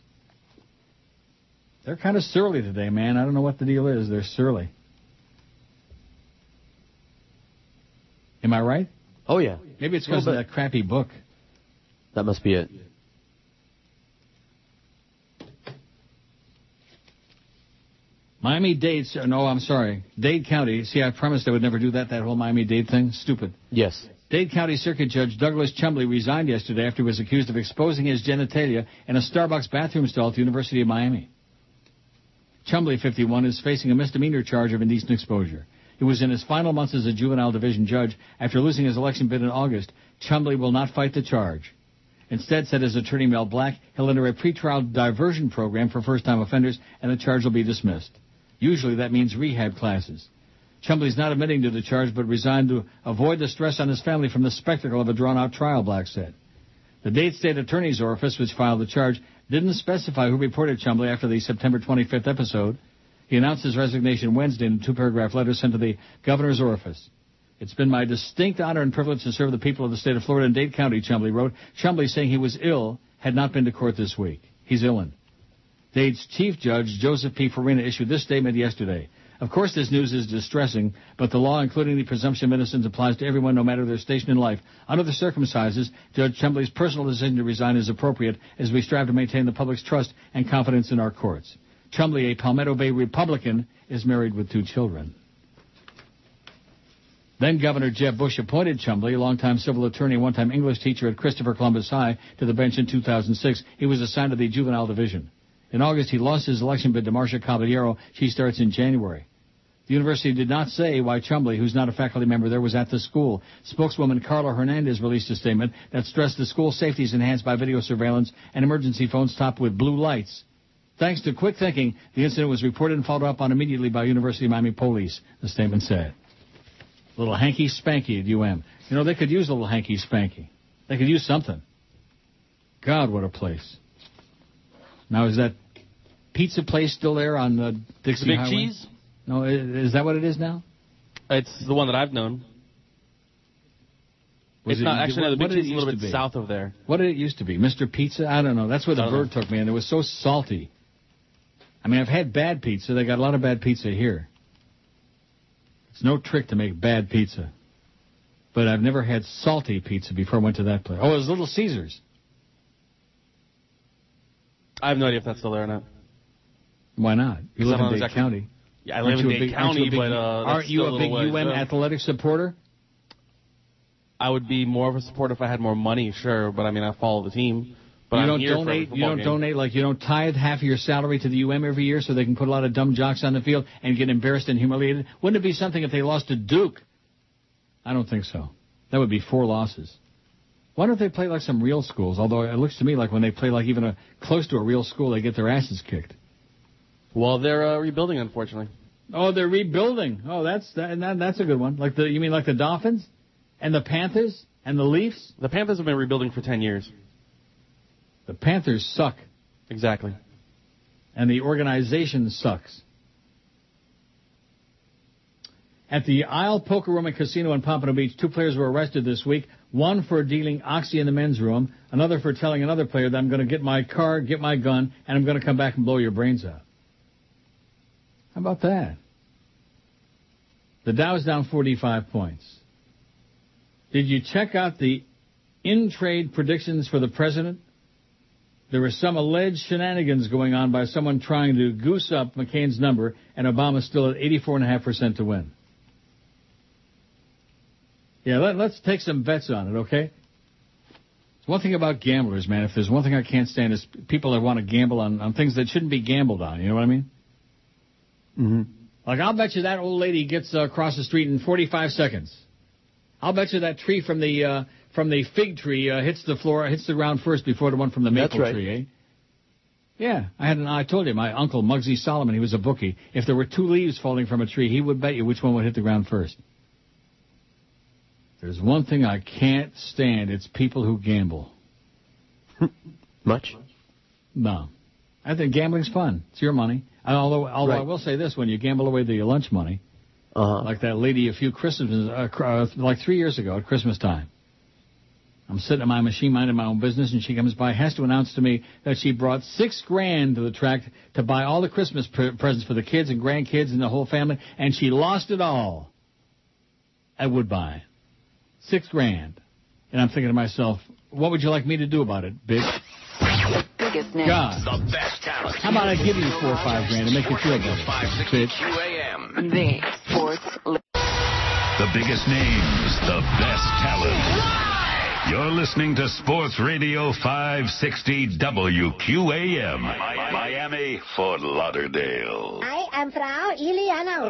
They're kind of surly today, man. I don't know what the deal is. They're surly. Am I right? Oh, yeah. Maybe it's because of that crappy book. That must be it. Miami Dade, no, I'm sorry. Dade County. See, I promised I would never do that, that whole Miami Dade thing. Stupid. Yes. Dade County Circuit Judge Douglas Chumbley resigned yesterday after he was accused of exposing his genitalia in a Starbucks bathroom stall at the University of Miami. Chumbley, 51, is facing a misdemeanor charge of indecent exposure. He was in his final months as a juvenile division judge. After losing his election bid in August, Chumbley will not fight the charge. Instead, said his attorney Mel Black, he'll enter a pretrial diversion program for first-time offenders, and the charge will be dismissed. Usually that means rehab classes. Chumbley's not admitting to the charge, but resigned to avoid the stress on his family from the spectacle of a drawn-out trial, Black said. The Dade State Attorney's Office, which filed the charge, didn't specify who reported Chumbley after the September 25th episode. He announced his resignation Wednesday in a two-paragraph letter sent to the governor's office. It's been my distinct honor and privilege to serve the people of the state of Florida and Dade County, Chumbley wrote. Chumbley saying he was ill had not been to court this week. He's ill. Dade's chief judge, Joseph P. Farina, issued this statement yesterday. Of course, this news is distressing, but the law, including the presumption of innocence, applies to everyone, no matter their station in life. Under the circumstances, Judge Chumbley's personal decision to resign is appropriate as we strive to maintain the public's trust and confidence in our courts. Chumbley, a Palmetto Bay Republican, is married with two children. Then Governor Jeb Bush appointed Chumbley, a longtime civil attorney, one-time English teacher at Christopher Columbus High, to the bench in 2006. He was assigned to the juvenile division. In August, he lost his election bid to Marcia Caballero. She starts in January. The university did not say why Chumbley, who's not a faculty member there, was at the school. Spokeswoman Carla Hernandez released a statement that stressed the school safety is enhanced by video surveillance and emergency phones topped with blue lights. Thanks to quick thinking, the incident was reported and followed up on immediately by University of Miami police, the statement said. A Little hanky spanky at UM. You know, they could use a little hanky spanky. They could use something. God, what a place. Now, is that pizza place still there on the Dixie The Big Highway? Cheese? No, is that what it is now? It's the one that I've known. Was it's it- not actually no, the Big Cheese is a little bit south of there. What did it used to be? Mr. Pizza? I don't know. That's where the bird took me, and it was so salty. I mean, I've had bad pizza. They got a lot of bad pizza here. It's no trick to make bad pizza. But I've never had salty pizza before I went to that place. Oh, it was Little Caesars. I have no idea if that's still there or not. Why not? You live in Dade exactly- County. Yeah, I live Aren't in a Dade big- aren't you County, a big- but uh, aren't you a big UM up. athletic supporter? I would be more of a supporter if I had more money, sure. But I mean, I follow the team. But you I'm don't here for every donate. You don't game. donate like you don't tithe half of your salary to the UM every year, so they can put a lot of dumb jocks on the field and get embarrassed and humiliated. Wouldn't it be something if they lost to Duke? I don't think so. That would be four losses. Why don't they play like some real schools? Although it looks to me like when they play like even a close to a real school, they get their asses kicked. Well, they're uh, rebuilding, unfortunately. Oh, they're rebuilding. Oh, that's that, that, that's a good one. Like the you mean like the Dolphins and the Panthers and the Leafs? The Panthers have been rebuilding for ten years. The Panthers suck. Exactly. and the organization sucks. At the Isle Poker Room and Casino in Pompano Beach, two players were arrested this week. One for dealing oxy in the men's room, another for telling another player that I'm going to get my car, get my gun, and I'm going to come back and blow your brains out. How about that? The Dow is down 45 points. Did you check out the Intrade predictions for the president? There was some alleged shenanigans going on by someone trying to goose up McCain's number, and Obama's still at 84.5% to win. Yeah, let, let's take some bets on it, okay? One thing about gamblers, man, if there's one thing I can't stand is people that want to gamble on, on things that shouldn't be gambled on. You know what I mean? Mm-hmm. Like, I'll bet you that old lady gets uh, across the street in 45 seconds. I'll bet you that tree from the uh, from the fig tree uh, hits the floor, hits the ground first before the one from the maple right. tree, eh? Yeah, I had an, I told you, my uncle Muggsy Solomon, he was a bookie. If there were two leaves falling from a tree, he would bet you which one would hit the ground first. There's one thing I can't stand, it's people who gamble. *laughs* Much? No. I think gambling's fun. It's your money. And Although, although I will say this, when you gamble away the lunch money, Uh-huh. like that lady a few Christmases, uh, uh, like three years ago at Christmas time. I'm sitting at my machine minding my own business, and she comes by, has to announce to me that she brought six grand to the track to buy all the Christmas pre- presents for the kids and grandkids and the whole family, and she lost it all at Woodbine. Six grand. And I'm thinking to myself, what would you like me to do about it, bitch? Biggest names. God. The best talent. How about I give you four or five grand and make you feel better, 560 bitch? QAM. The sports leader. The biggest names, the best talent. You're listening to Sports Radio 560 WQAM. Miami, Fort Lauderdale. I am Frau Iliana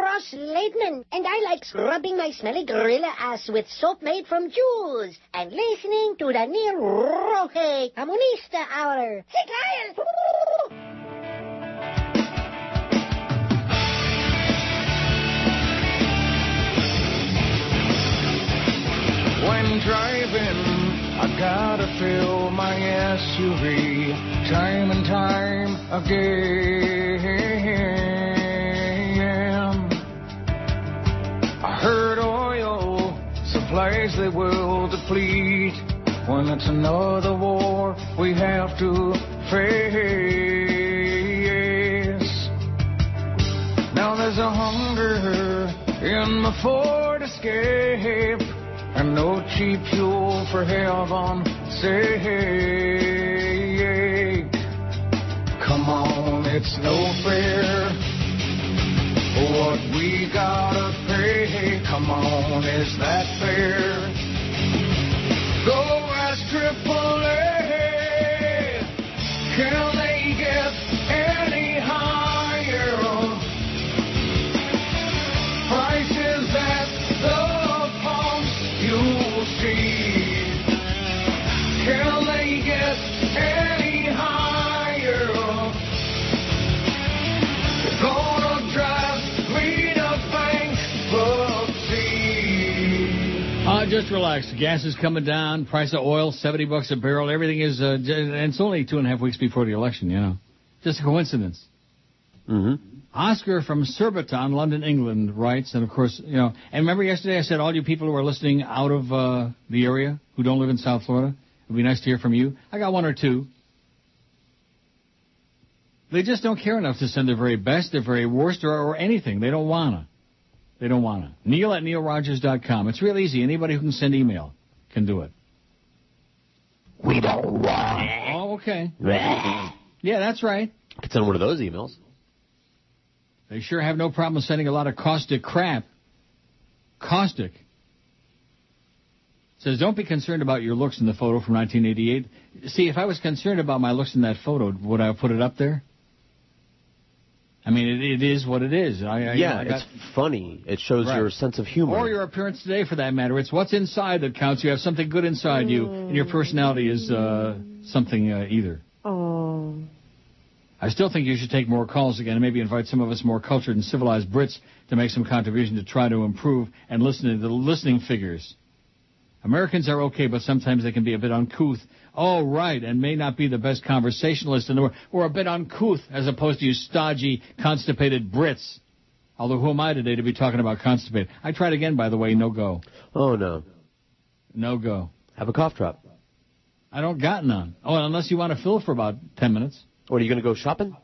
Ross Leitman, and I like scrubbing my smelly gorilla ass with soap made from jewels and listening to the Neil Roque Comunista Hour. Hey, When driving, I gotta fill my SUV time and time again. I heard oil supplies they will deplete when it's another war we have to face. Now there's a hunger in my Ford Escape, and no cheap fuel for heaven. Say, come on, it's no fair. What we gotta pay, come on, is that fair? Go ask AAA, can they just relax. Gas is coming down. Price of oil, 70 bucks a barrel. Everything is, uh, and it's only two and a half weeks before the election, you know. Just a coincidence. Mm-hmm. Oscar from Surbiton, London, England, writes, and of course, you know, and remember yesterday I said all you people who are listening out of uh, the area who don't live in South Florida, it'd be nice to hear from you. I got one or two. They just don't care enough to send their very best, their very worst, or, or anything. They don't wanna. They don't wanna. Neil at neilrogers.com. It's real easy. Anybody who can send email can do it. We don't want. Oh, okay. *laughs* Yeah, that's right. Could send one of those emails. They sure have no problem sending a lot of caustic crap. Caustic. Says, don't be concerned about your looks in the photo from 1988. See, if I was concerned about my looks in that photo, would I have put it up there? I mean, it, it is what it is. I, I, yeah, I got- it's funny. It shows Right. your sense of humor. Or your appearance today, for that matter. It's what's inside that counts. You have something good inside you, and your personality is uh, something uh, either. Oh. I still think you should take more calls again and maybe invite some of us more cultured and civilized Brits to make some contribution to try to improve and listen to the listening figures. Americans are okay, but sometimes they can be a bit uncouth. Oh, right, and may not be the best conversationalist in the world, or a bit uncouth as opposed to you stodgy, constipated Brits. Although who am I today to be talking about constipated? I tried again, by the way, no go. Oh no. No go. Have a cough drop. I don't got none. Oh, unless you want to fill for about ten minutes. What are you going to go shopping?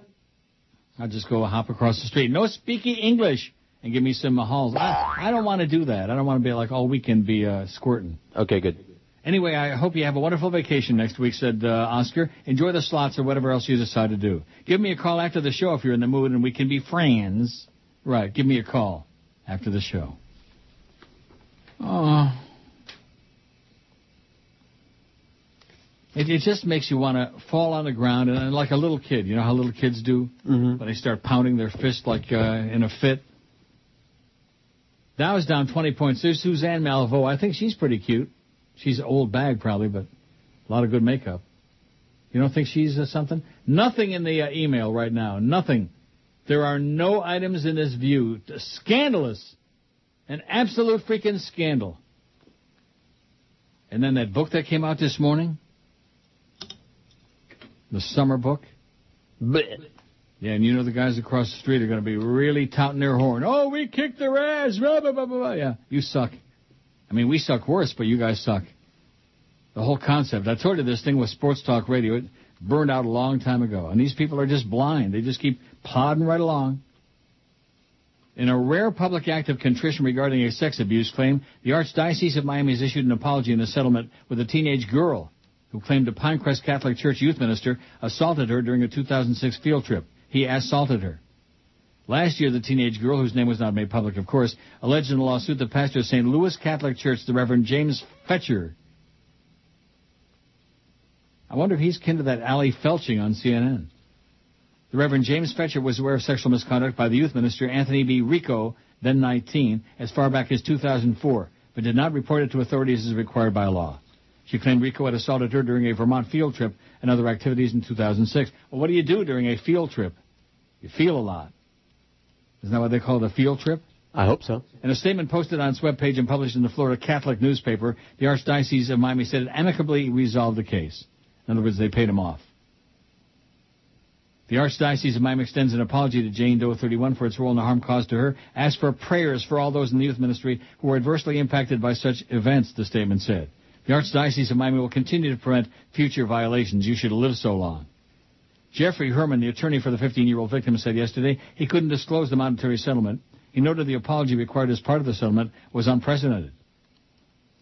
I'll just go hop across the street. No speaking English and give me some Mahals. I, I don't want to do that. I don't want to be like all weekend be uh, squirting. Okay, good. Anyway, I hope you have a wonderful vacation next week, said uh, Oscar. Enjoy the slots or whatever else you decide to do. Give me a call after the show if you're in the mood and we can be friends. Right, give me a call after the show. Oh. It, it just makes you want to fall on the ground and, and like a little kid. You know how little kids do Mm-hmm. when they start pounding their fist like uh, in a fit. Dow is down 20 points. There's Suzanne Malveaux. I think she's pretty cute. She's an old bag probably, but a lot of good makeup. You don't think she's uh, something? Nothing in the uh, email right now. Nothing. There are no items in this view. Scandalous. An absolute freaking scandal. And then that book that came out this morning, the summer book. Yeah, and you know the guys across the street are going to be really touting their horn. Oh, we kicked their ass. Blah, blah, blah, blah. Yeah, you suck. I mean, we suck worse, but you guys suck. The whole concept. I told you this thing with sports talk radio. It burned out a long time ago. And these people are just blind. They just keep plodding right along. In a rare public act of contrition regarding a sex abuse claim, the Archdiocese of Miami has issued an apology in a settlement with a teenage girl who claimed a Pinecrest Catholic Church youth minister assaulted her during a 2006 field trip. He assaulted her. Last year, the teenage girl, whose name was not made public, of course, alleged in a lawsuit the pastor of St. Louis Catholic Church, the Reverend James Fetscher. I wonder if he's kin to that Ali Felching on CNN. The Reverend James Fetscher was aware of sexual misconduct by the youth minister Anthony B. Rico, then 19, as far back as 2004, but did not report it to authorities as required by law. She claimed Rico had assaulted her during a Vermont field trip and other activities in 2006. Well, what do you do during a field trip? You feel a lot. Isn't that what they call it, a field trip? I hope so. In a statement posted on its webpage and published in the Florida Catholic newspaper, the Archdiocese of Miami said it amicably resolved the case. In other words, they paid him off. The Archdiocese of Miami extends an apology to Jane Doe 31 for its role in the harm caused to her. Ask for prayers for all those in the youth ministry who were adversely impacted by such events, the statement said. The Archdiocese of Miami will continue to prevent future violations. You should live so long. Jeffrey Herman, the attorney for the 15-year-old victim, said yesterday he couldn't disclose the monetary settlement. He noted the apology required as part of the settlement was unprecedented.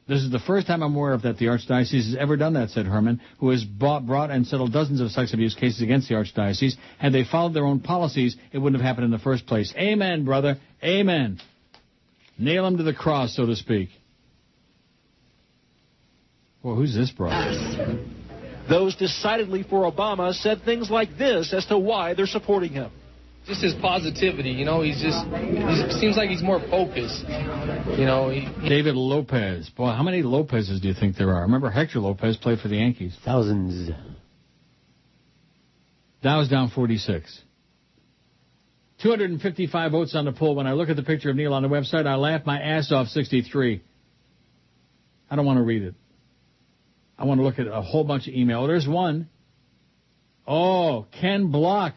This is the first time I'm aware of that the Archdiocese has ever done that, said Herman, who has bought, brought and settled dozens of sex abuse cases against the Archdiocese. Had they followed their own policies, it wouldn't have happened in the first place. Amen, brother. Amen. Nail him to the cross, so to speak. Well, who's this brother? Those decidedly for Obama said things like this as to why they're supporting him. Just his positivity, you know, he's just, he seems like he's more focused. You know, he, David Lopez. Boy, how many Lopez's do you think there are? Remember Hector Lopez played for the Yankees. Thousands. Dow's down 46. 255 votes on the poll. When I look at the picture of Neil on the website, I laugh my ass off 63. I don't want to read it. I want to look at a whole bunch of email. Oh, there's one. Oh, Ken Block.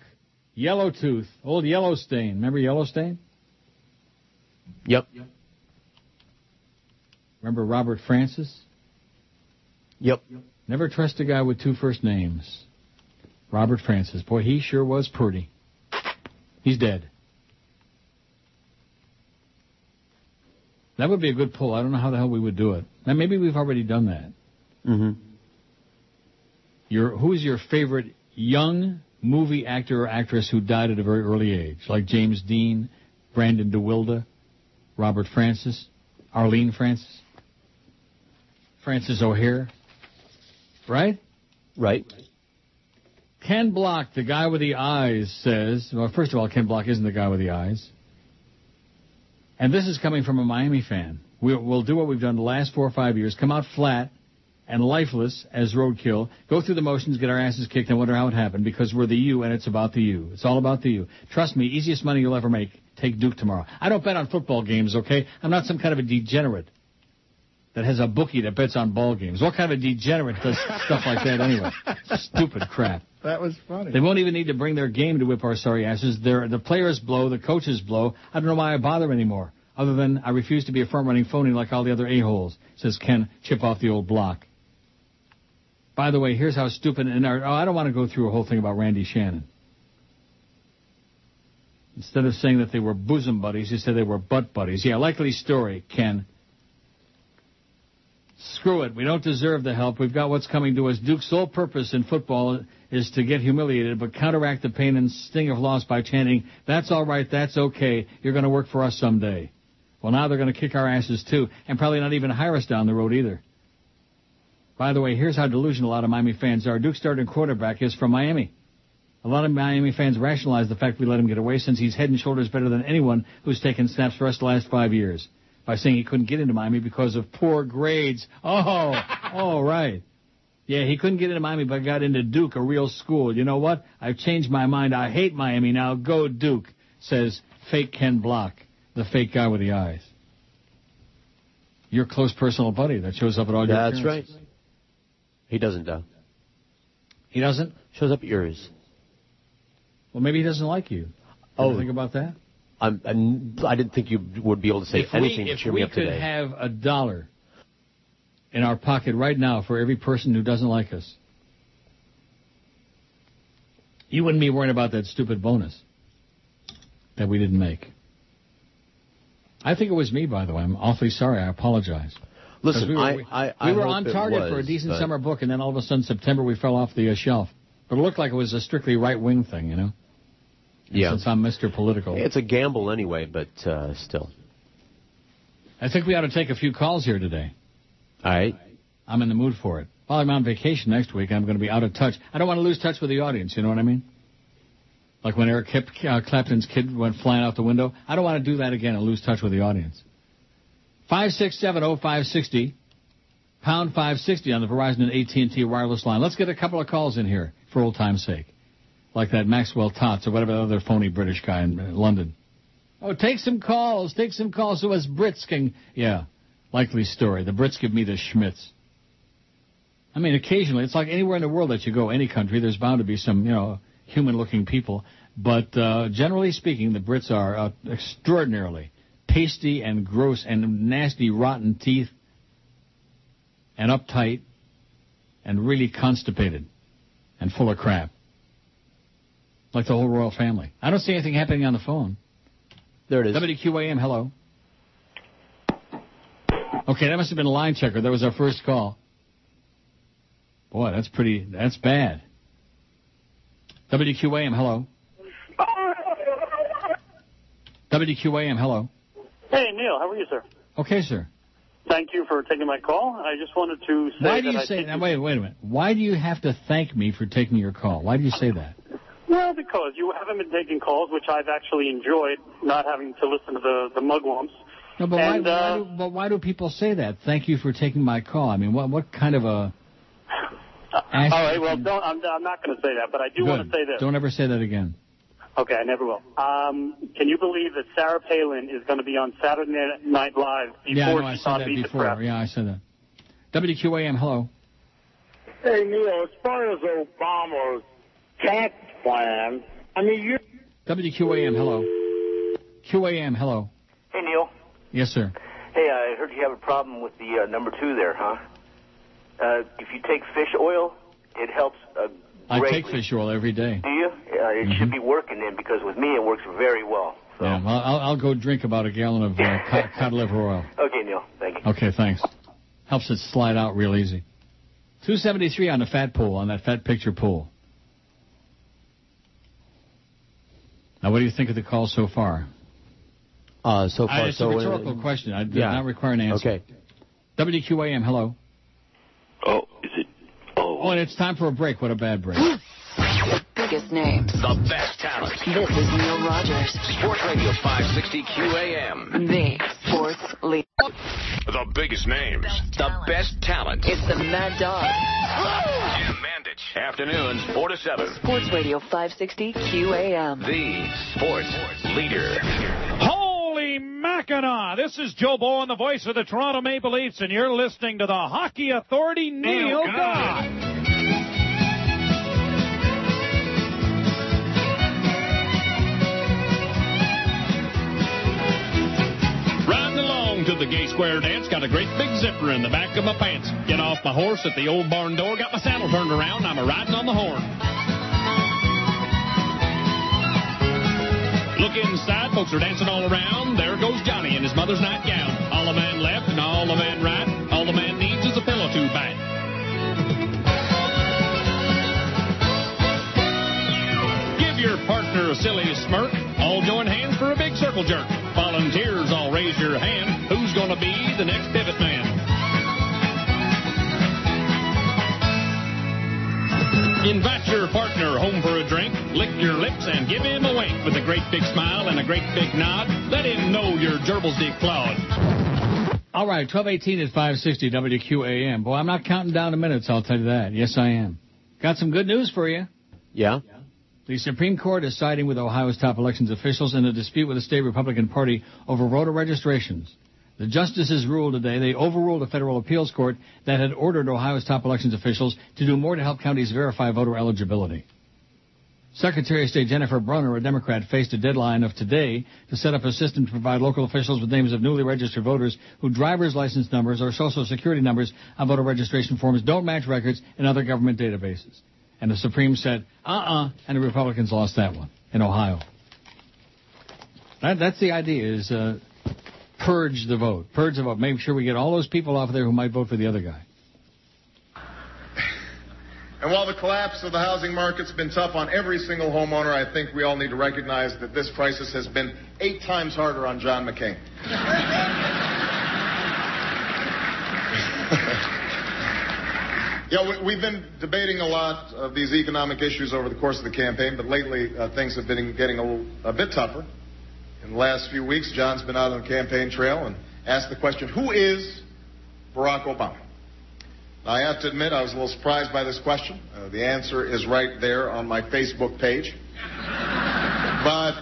Yellowtooth. Old Yellowstain. Remember Yellowstain? Yep. yep. Remember Robert Francis? Yep. Yep. Never trust a guy with two first names. Robert Francis. Boy, he sure was pretty. He's dead. That would be a good pull. I don't know how the hell we would do it. Now maybe we've already done that. Mm-hmm. Your who's your favorite young movie actor or actress who died at a very early age, like James Dean, Brandon DeWilde, Robert Francis, Arlene Francis, Francis O'Hare, right? Right. Ken Block, the guy with the eyes, says, well, first of all, Ken Block isn't the guy with the eyes. And this is coming from a Miami fan. We'll, we'll do what we've done the last four or five years, come out flat and lifeless as roadkill, go through the motions, get our asses kicked, and wonder how it happened because we're the you and it's about the you. It's all about the you. Trust me, easiest money you'll ever make. Take Duke tomorrow. I don't bet on football games, okay? I'm not some kind of a degenerate that has a bookie that bets on ball games. What kind of a degenerate does *laughs* stuff like that anyway? Stupid crap. That was funny. They won't even need to bring their game to whip our sorry asses. They're, the players blow, the coaches blow. I don't know why I bother anymore, other than I refuse to be a front-running phony like all the other a-holes, says Ken, chip off the old block. By the way, here's how stupid, and oh, I don't want to go through a whole thing about Randy Shannon. Instead of saying that they were bosom buddies, he said they were butt buddies. Yeah, likely story, Ken. Screw it. We don't deserve the help. We've got what's coming to us. Duke's sole purpose in football is to get humiliated, but counteract the pain and sting of loss by chanting, that's all right, that's okay, you're going to work for us someday. Well, now they're going to kick our asses too, and probably not even hire us down the road either. By the way, here's how delusional a lot of Miami fans are. Duke's starting quarterback is from Miami. A lot of Miami fans rationalize the fact we let him get away since he's head and shoulders better than anyone who's taken snaps for us the last five years by saying he couldn't get into Miami because of poor grades. Oh, *laughs* oh, right. Yeah, he couldn't get into Miami, but got into Duke, a real school. You know what? I've changed my mind. I hate Miami now. Go Duke, says fake Ken Block, the fake guy with the eyes. Your close personal buddy that shows up at all your games. That's right. He doesn't, Dow. He doesn't? Shows up at yours. Well, maybe he doesn't like you. Oh. Think about that? I'm, I'm, I didn't think you would be able to say if anything we, to cheer me up today. If we could have a dollar in our pocket right now for every person who doesn't like us, you wouldn't be worrying about that stupid bonus that we didn't make. I think it was me, by the way. I'm awfully sorry. I apologize. Listen, we were, I- I- we were on target for a decent but- summer book, and then all of a sudden, September, we fell off the uh, shelf. But it looked like it was a strictly right wing thing, you know. And Yeah. Since I'm Mr. Political, It's a gamble anyway, but uh, still. I think we ought to take a few calls here today. All right. I'm in the mood for it. Well, I'm on vacation next week. I'm going to be out of touch. I don't want to lose touch with the audience. You know what I mean? Like when Eric Kip, uh, Clapton's kid went flying out the window. I don't want to do that again and lose touch with the audience. Five six seven oh five sixty, pound five sixty on the Verizon and AT and T wireless line. Let's get a couple of calls in here for old time's sake, like that Maxwell Tots or whatever the other phony British guy in uh, London. Oh, take some calls. Take some calls so us Brits can. Yeah, likely story. The Brits give me the schmitz. I mean, occasionally, it's like anywhere in the world that you go, any country, there's bound to be some, you know, human-looking people. But uh, generally speaking, the Brits are uh, extraordinarily pasty and gross and nasty, rotten teeth, and uptight, and really constipated, and full of crap. like the whole royal family. I don't see anything happening on the phone. There it is. WQAM, hello. Okay, that must have been a line checker. That was our first call. Boy, that's pretty. That's bad. WQAM, hello. WQAM, hello. Hey, Neil, how are you, sir? Okay, sir. Thank you for taking my call. I just wanted to say Why do you say? Now, wait, wait a minute. Why do you have to thank me for taking your call? Why do you say that? Well, because you haven't been taking calls, which I've actually enjoyed, not having to listen to the, the mugwumps. No, but And, why, why, uh, do, but why do people say that? Thank you for taking my call. I mean, what what kind of a? All right, well, don't, I'm, I'm not going to say that, but I do want to say this. Don't ever say that again. Okay, I never will. Um, can you believe that Sarah Palin is going to be on Saturday Night Live before yeah, I know. I she's said on that Beat the before. Prep? Yeah, I said that. WQAM, hello. Hey, Neil, as far as Obama's tax plan, I mean, you. WQAM, hello. QAM, hello. Hey, Neil. Yes, sir. Hey, I heard you have a problem with the uh, number two there, huh? Uh, if you take fish oil, it helps uh, I greatly. take fish oil every day. Do you? Uh, it should be working then because with me it works very well. Yeah, well, I'll, I'll go drink about a gallon of uh, *laughs* cod, cod liver oil. Okay, Neil. Thank you. Okay, thanks. Helps it slide out real easy. 273 on the fat pool, on that fat picture pool. Now, what do you think of the call so far? Uh, so Uh, far, it's so a rhetorical question. I did yeah. not require an answer. Okay. WQAM, hello. Oh, is it? Oh, and it's time for a break. What a bad break. *gasps* Biggest names. The best talent. This is Neil Rogers, Sports Radio 560 QAM. the sports leader. The biggest names. The best talent. It's the Mad Dog. Jim Mandich. Afternoons, 4 to 7. Sports Radio 560 QAM. The sports leader. Holy Mackinaw! This is Joe Bowen, the voice of the Toronto Maple Leafs, and you're listening to the Hockey Authority, oh, Neil God. Riding to the gay square dance, got a great big zipper in the back of my pants. Get off my horse at the old barn door, got my saddle turned around, I'm a riding on the horn. Look inside, folks are dancing all around. There goes Johnny in his mother's nightgown. All a man left and all a man right. All a man needs is a pillow to bite. Give your partner a silly smirk. All join hands for a big circle jerk. Volunteers, all raise your hand. Who's gonna be the next pivot man? Invite your partner home for a drink. Lick your lips and give him a wink with a great big smile and a great big nod. Let him know your gerbil's deep clawed. All right, 1218 at 560 WQAM. Boy, I'm not counting down the minutes, I'll tell you that. Yes, I am. Got some good news for you. Yeah. The Supreme Court is siding with Ohio's top elections officials in a dispute with the state Republican Party over voter registrations. The justices ruled today they overruled a federal appeals court that had ordered Ohio's top elections officials to do more to help counties verify voter eligibility. Secretary of State Jennifer Brunner, a Democrat, faced a deadline of today to set up a system to provide local officials with names of newly registered voters whose driver's license numbers or social security numbers on voter registration forms don't match records in other government databases. And the Supreme said, uh-uh, and the Republicans lost that one in Ohio. That, that's the idea, is uh, purge the vote. Purge the vote. Make sure we get all those people off there who might vote for the other guy. And while the collapse of the housing market's been tough on every single homeowner, I think we all need to recognize that this crisis has been eight times harder on John McCain. *laughs* Yeah, we, we've been debating a lot of these economic issues over the course of the campaign, but lately uh, things have been getting a, little, a bit tougher. In the last few weeks, John's been out on the campaign trail and asked the question, who is Barack Obama? Now, I have to admit, I was a little surprised by this question. Uh, the answer is right there on my Facebook page. *laughs* but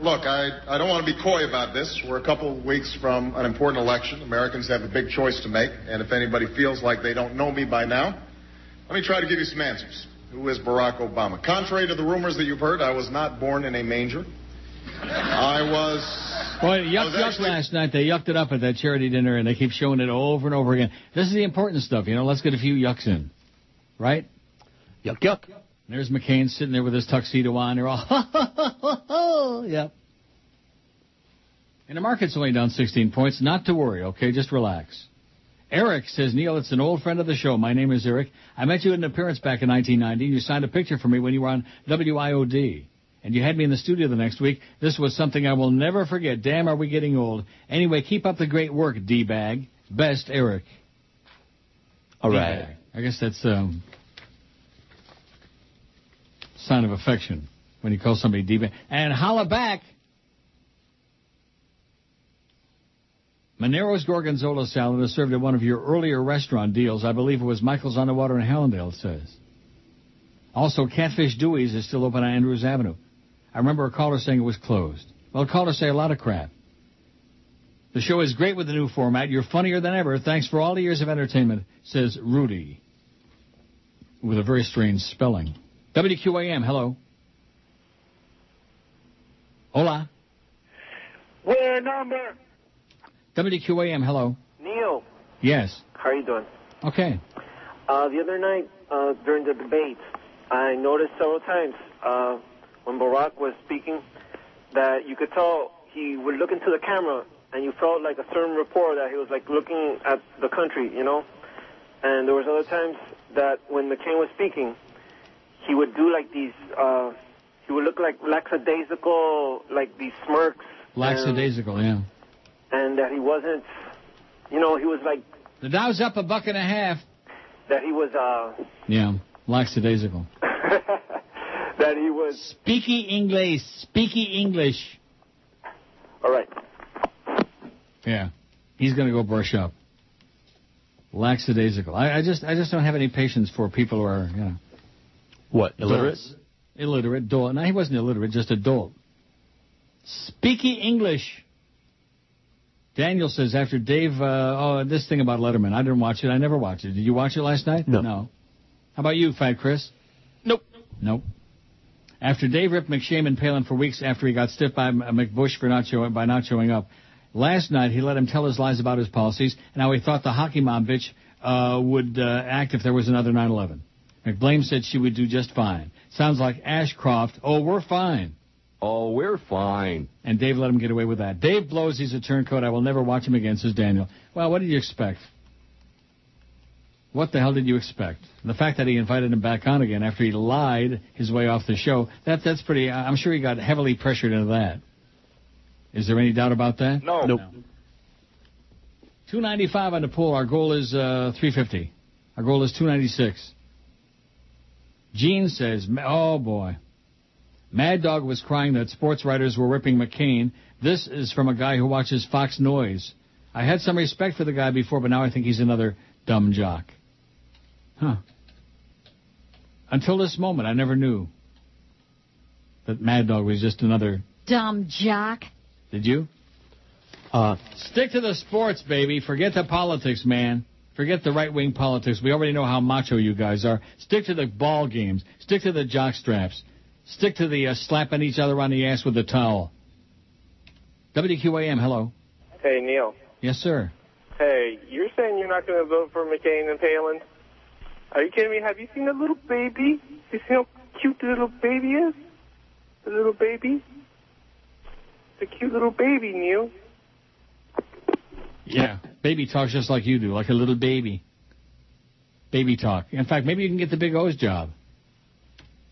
look, I, I don't want to be coy about this. We're a couple of weeks from an important election. Americans have a big choice to make, and if anybody feels like they don't know me by now, let me try to give you some answers. Who is Barack Obama? Contrary to the rumors that you've heard, I was not born in a manger. I was. Boy, yuck, yuck last night. They yucked it up at that charity dinner, and they keep showing it over and over again. This is the important stuff, you know. Let's get a few yucks in, right? Yuck, yuck. There's McCain sitting there with his tuxedo on. They're all, *laughs* ha, ha, ha, ha, yep. And the market's only down 16 points. Not to worry, okay? Just relax. Eric says, Neil, it's an old friend of the show. My name is Eric. I met you at an appearance back in 1990. You signed a picture for me when you were on WIOD. And you had me in the studio the next week. This was something I will never forget. Damn, are we getting old. Anyway, keep up the great work, D-Bag. Best, Eric. All right. D-Bag. I guess that's um sign of affection when you call somebody D-Bag. And holla back. Manero's Gorgonzola salad is served at one of your earlier restaurant deals. I believe it was Michael's on the Water in Hallandale, it says. Also, Catfish Dewey's is still open on Andrews Avenue. I remember a caller saying it was closed. Well, callers say a lot of crap. The show is great with the new format. You're funnier than ever. Thanks for all the years of entertainment, says Rudy. With a very strange spelling. WQAM, hello. Hola. Where number? WQAM, hello. Neil, Yes. how are you doing? Okay. Uh, the other night uh, during the debate, I noticed several times uh, when Barack was speaking that you could tell he would look into the camera and you felt like a certain rapport that he was like looking at the country, you know. And there was other times that when McCain was speaking, he would do like these. Uh, he would look like lackadaisical, like these smirks. and- Lackadaisical, yeah. and that he wasn't, you know, he was like The Dow's up a buck and a half. that he was uh Yeah. Lackadaisical. *laughs* that he was Speaky English. Speaky English. all right. Yeah. He's going to go brush up. Lackadaisical. I, I just I just don't have any patience for people who are, you know. What, illiterate? Dolts. Illiterate, dolt. No, he wasn't illiterate, just a dolt. Speaky English. Daniel says after Dave, uh, oh, this thing about Letterman, I didn't watch it. I never watched it. Did you watch it last night? No. No. How about you, Fat Chris? Nope. Nope. After Dave ripped McShaman Palin for weeks after he got stiffed by M- McBush for not showing by not showing up, last night he let him tell his lies about his policies and how he thought the hockey mom bitch uh, would uh, act if there was another 9/11. McBlame said she would do just fine. Sounds like Ashcroft. Oh, we're fine. Oh, we're fine. And Dave let him get away with that. Dave blows. He's a turncoat. I will never watch him again, says Daniel. Well, what did you expect? What the hell did you expect? The fact that he invited him back on again after he lied his way off the show, that that's pretty, I'm sure he got heavily pressured into that. Is there any doubt about that? No. Nope. 295 on the pool. Our goal is uh, 350. Our goal is 296. Gene says, oh boy. Mad Dog was crying that sports writers were ripping McCain. This is from a guy who watches Fox Noise. I had some respect for the guy before, but now I think he's another dumb jock. Huh. Until this moment, I never knew that Mad Dog was just another. Dumb jock. Did you? Uh, Stick to the sports, baby. Forget the politics, man. Forget the right wing politics. We already know how macho you guys are. Stick to the ball games. Stick to the jock straps. Stick to the uh, slapping each other on the ass with a towel. WQAM, hello. Hey, Neil. Yes, sir. Hey, you're saying you're not going to vote for McCain and Palin? Are you kidding me? Have you seen the little baby? You see how cute the little baby is? The little baby? The cute little baby, Neil. Yeah. Baby talks just like you do, like a little baby. Baby talk. In fact, maybe you can get the Big O's job.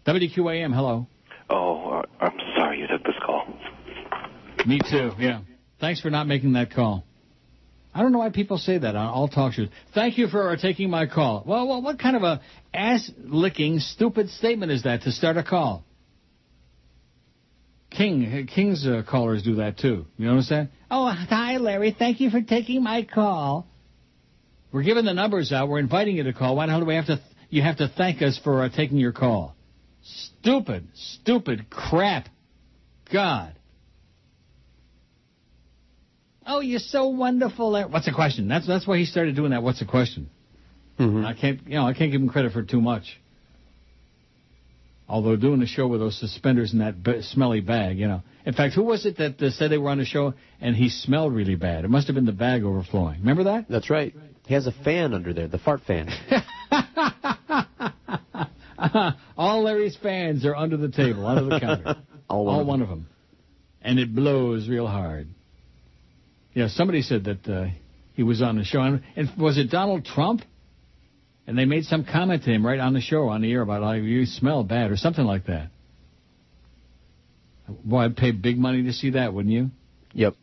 WQAM, hello. Oh, uh, I'm sorry you took this call. Me too, yeah. Thanks for not making that call. I don't know why people say that on all talk shows. Thank you for taking my call. Well, well what kind of a ass-licking, stupid statement is that to start a call? King, King's uh, callers do that too. You understand? Oh, hi, Larry. Thank you for taking my call. We're giving the numbers out. We're inviting you to call. Why the hell do we have to? You have to thank us for uh, taking your call. Stupid, stupid crap. God. Oh, you're so wonderful. Larry. What's the question? That's that's why he started doing that. What's the question? Mm-hmm. I can't, you know, I can't give him credit for too much. Although doing the show with those suspenders in that b- smelly bag, you know. In fact, who was it that uh, said they were on the show and he smelled really bad? It must have been the bag overflowing. Remember that? That's right. He has a fan under there, the fart fan. *laughs* All Larry's fans are under the table, under the counter. *laughs* All one All of one of them. And it blows real hard. Yeah, somebody said that uh, he was on the show. And and was it Donald Trump? And they made some comment to him right on the show, on the air, about how you smell bad or something like that. Boy, I'd pay big money to see that, wouldn't you? Yep.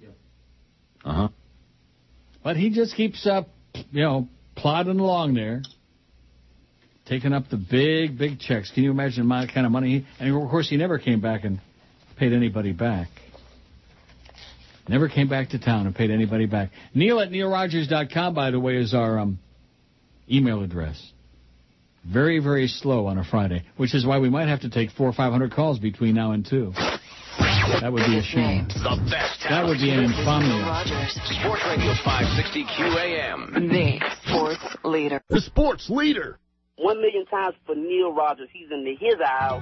Uh huh. But he just keeps up, you know, plodding along there, taking up the big, big checks. Can you imagine my kind of money? He, and of course, he never came back and paid anybody back. Never came back to town and paid anybody back. Neil at neilrogers.com, by the way, is our um, email address. Very, very slow on a Friday, which is why we might have to take four or five hundred calls between now and two. That would be a shame. The best That would be an infamy. Sports Radio 560 QAM. The sports leader. The sports leader. One million times for Neil Rogers. He's in the his aisle.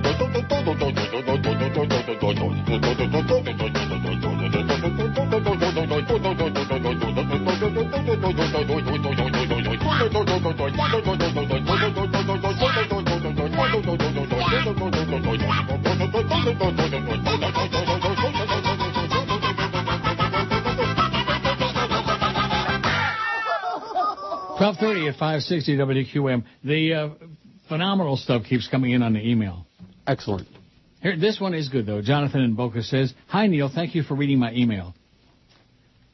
1230 at 560 WQM. The uh, phenomenal stuff keeps coming in on the email. Excellent. Here, this one is good though. Jonathan in Boca says, "Hi Neil, thank you for reading my email."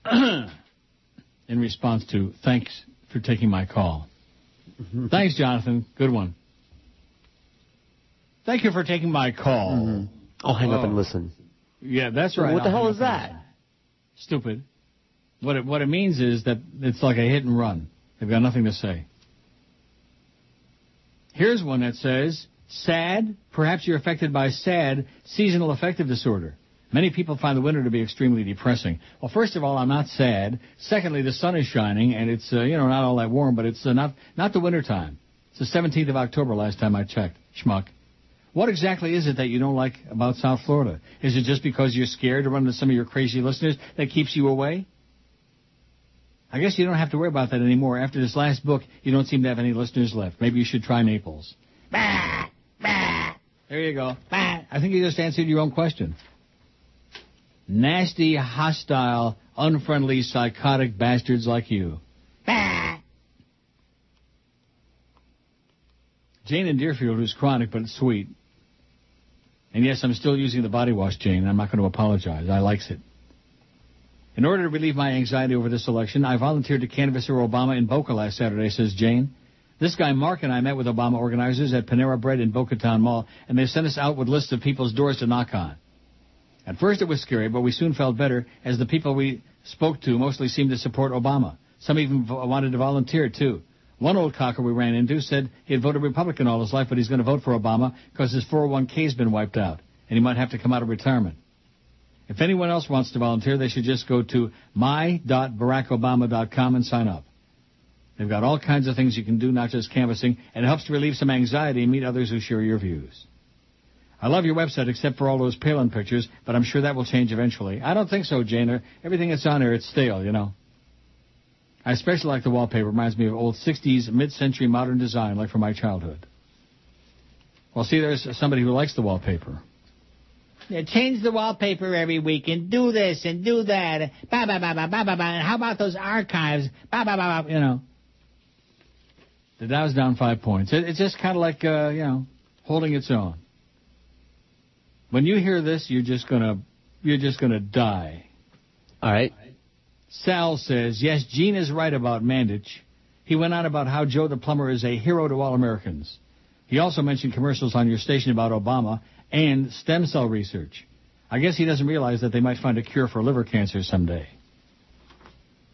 *clears throat* in response to thanks for taking my call. Mm-hmm. Thanks, Jonathan. Good one. Thank you for taking my call. Mm-hmm. I'll hang up Oh. and listen. Yeah, that's right. What the I'll hell is that? Stupid. What it, what it means is that it's like a hit and run. They've got nothing to say. Here's one that says, sad, perhaps you're affected by SAD, seasonal affective disorder. Many people find the winter to be extremely depressing. Well, first of all, I'm not sad. Secondly, the sun is shining, and it's, uh, you know, not all that warm, but it's uh, not, not the winter time. It's the 17th of October last time I checked. Schmuck. What exactly is it that you don't like about South Florida? Is it just because you're scared to run into some of your crazy listeners that keeps you away? I guess you don't have to worry about that anymore. After this last book, you don't seem to have any listeners left. Maybe you should try Naples. There you go. I think you just answered your own question. Nasty, hostile, unfriendly, psychotic bastards like you. Jane in Deerfield, who's chronic but sweet. And yes, I'm still using the body wash, Jane. I'm not going to apologize. I likes it. In order to relieve my anxiety over this election, I volunteered to canvasser Obama in Boca last Saturday, says Jane. This guy Mark and I met with Obama organizers at Panera Bread in Boca Town Mall, and they sent us out with lists of people's doors to knock on. At first it was scary, but we soon felt better as the people we spoke to mostly seemed to support Obama. Some even vo- wanted to volunteer, too. One old cocker we ran into said he had voted Republican all his life, but he's going to vote for Obama because his 401k's been wiped out, and he might have to come out of retirement. If anyone else wants to volunteer, they should just go to my.barackobama.com and sign up. They've got all kinds of things you can do, not just canvassing, and it helps to relieve some anxiety and meet others who share your views. I love your website except for all those Palin pictures, but I'm sure that will change eventually. I don't think so, Janer. Everything that's on there, it's stale, you know. I especially like the wallpaper. It reminds me of old 60s, mid-century modern design, like from my childhood. Well, see, there's somebody who likes the wallpaper. Yeah, change the wallpaper every week and do this and do that. Ba ba ba ba ba ba ba. And how about those archives? Ba ba ba ba. You know. The Dow's down five points. It, it's just kind of like uh, you know, holding its own. When you hear this, you're just gonna you're just gonna die. All right. Sal says, yes, Gene is right about Mandich. He went on about how Joe the plumber is a hero to all Americans. He also mentioned commercials on your station about Obama and stem cell research. I guess he doesn't realize that they might find a cure for liver cancer someday.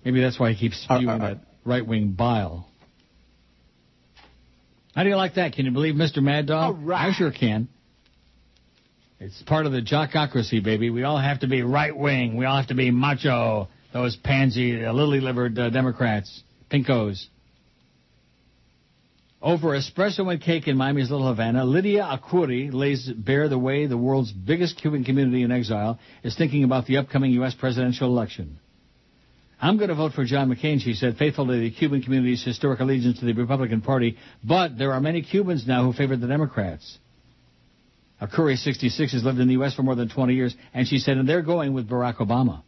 Maybe that's why he keeps uh, spewing uh, uh. that right wing bile. How do you like that? Can you believe Mr. Mad Dog? I sure can. It's part of the jockocracy, baby. We all have to be right wing. We all have to be macho. Those pansy, uh, lily livered uh, Democrats, pinkos. Over espresso and cake in Miami's Little Havana, Lydia Akuri lays bare the way the world's biggest Cuban community in exile is thinking about the upcoming U.S. presidential election. I'm going to vote for John McCain, she said, faithful to the Cuban community's historic allegiance to the Republican Party, but there are many Cubans now who favor the Democrats. Akuri, 66, has lived in the U.S. for more than 20 years, and she said, and they're going with Barack Obama.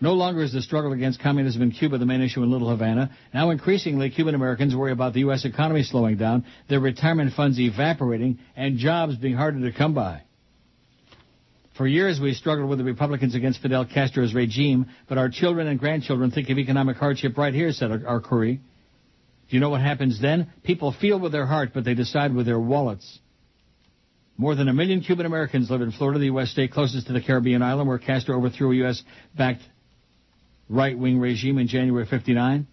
No longer is the struggle against communism in Cuba the main issue in Little Havana. Now increasingly, Cuban Americans worry about the U.S. economy slowing down, their retirement funds evaporating, and jobs being harder to come by. For years, we struggled with the Republicans against Fidel Castro's regime, but our children and grandchildren think of economic hardship right here, said Arcuri. Do you know what happens then? People feel with their heart, but they decide with their wallets. More than a million Cuban Americans live in Florida, the U.S. state closest to the Caribbean island, where Castro overthrew a U.S.-backed right-wing regime in January 59.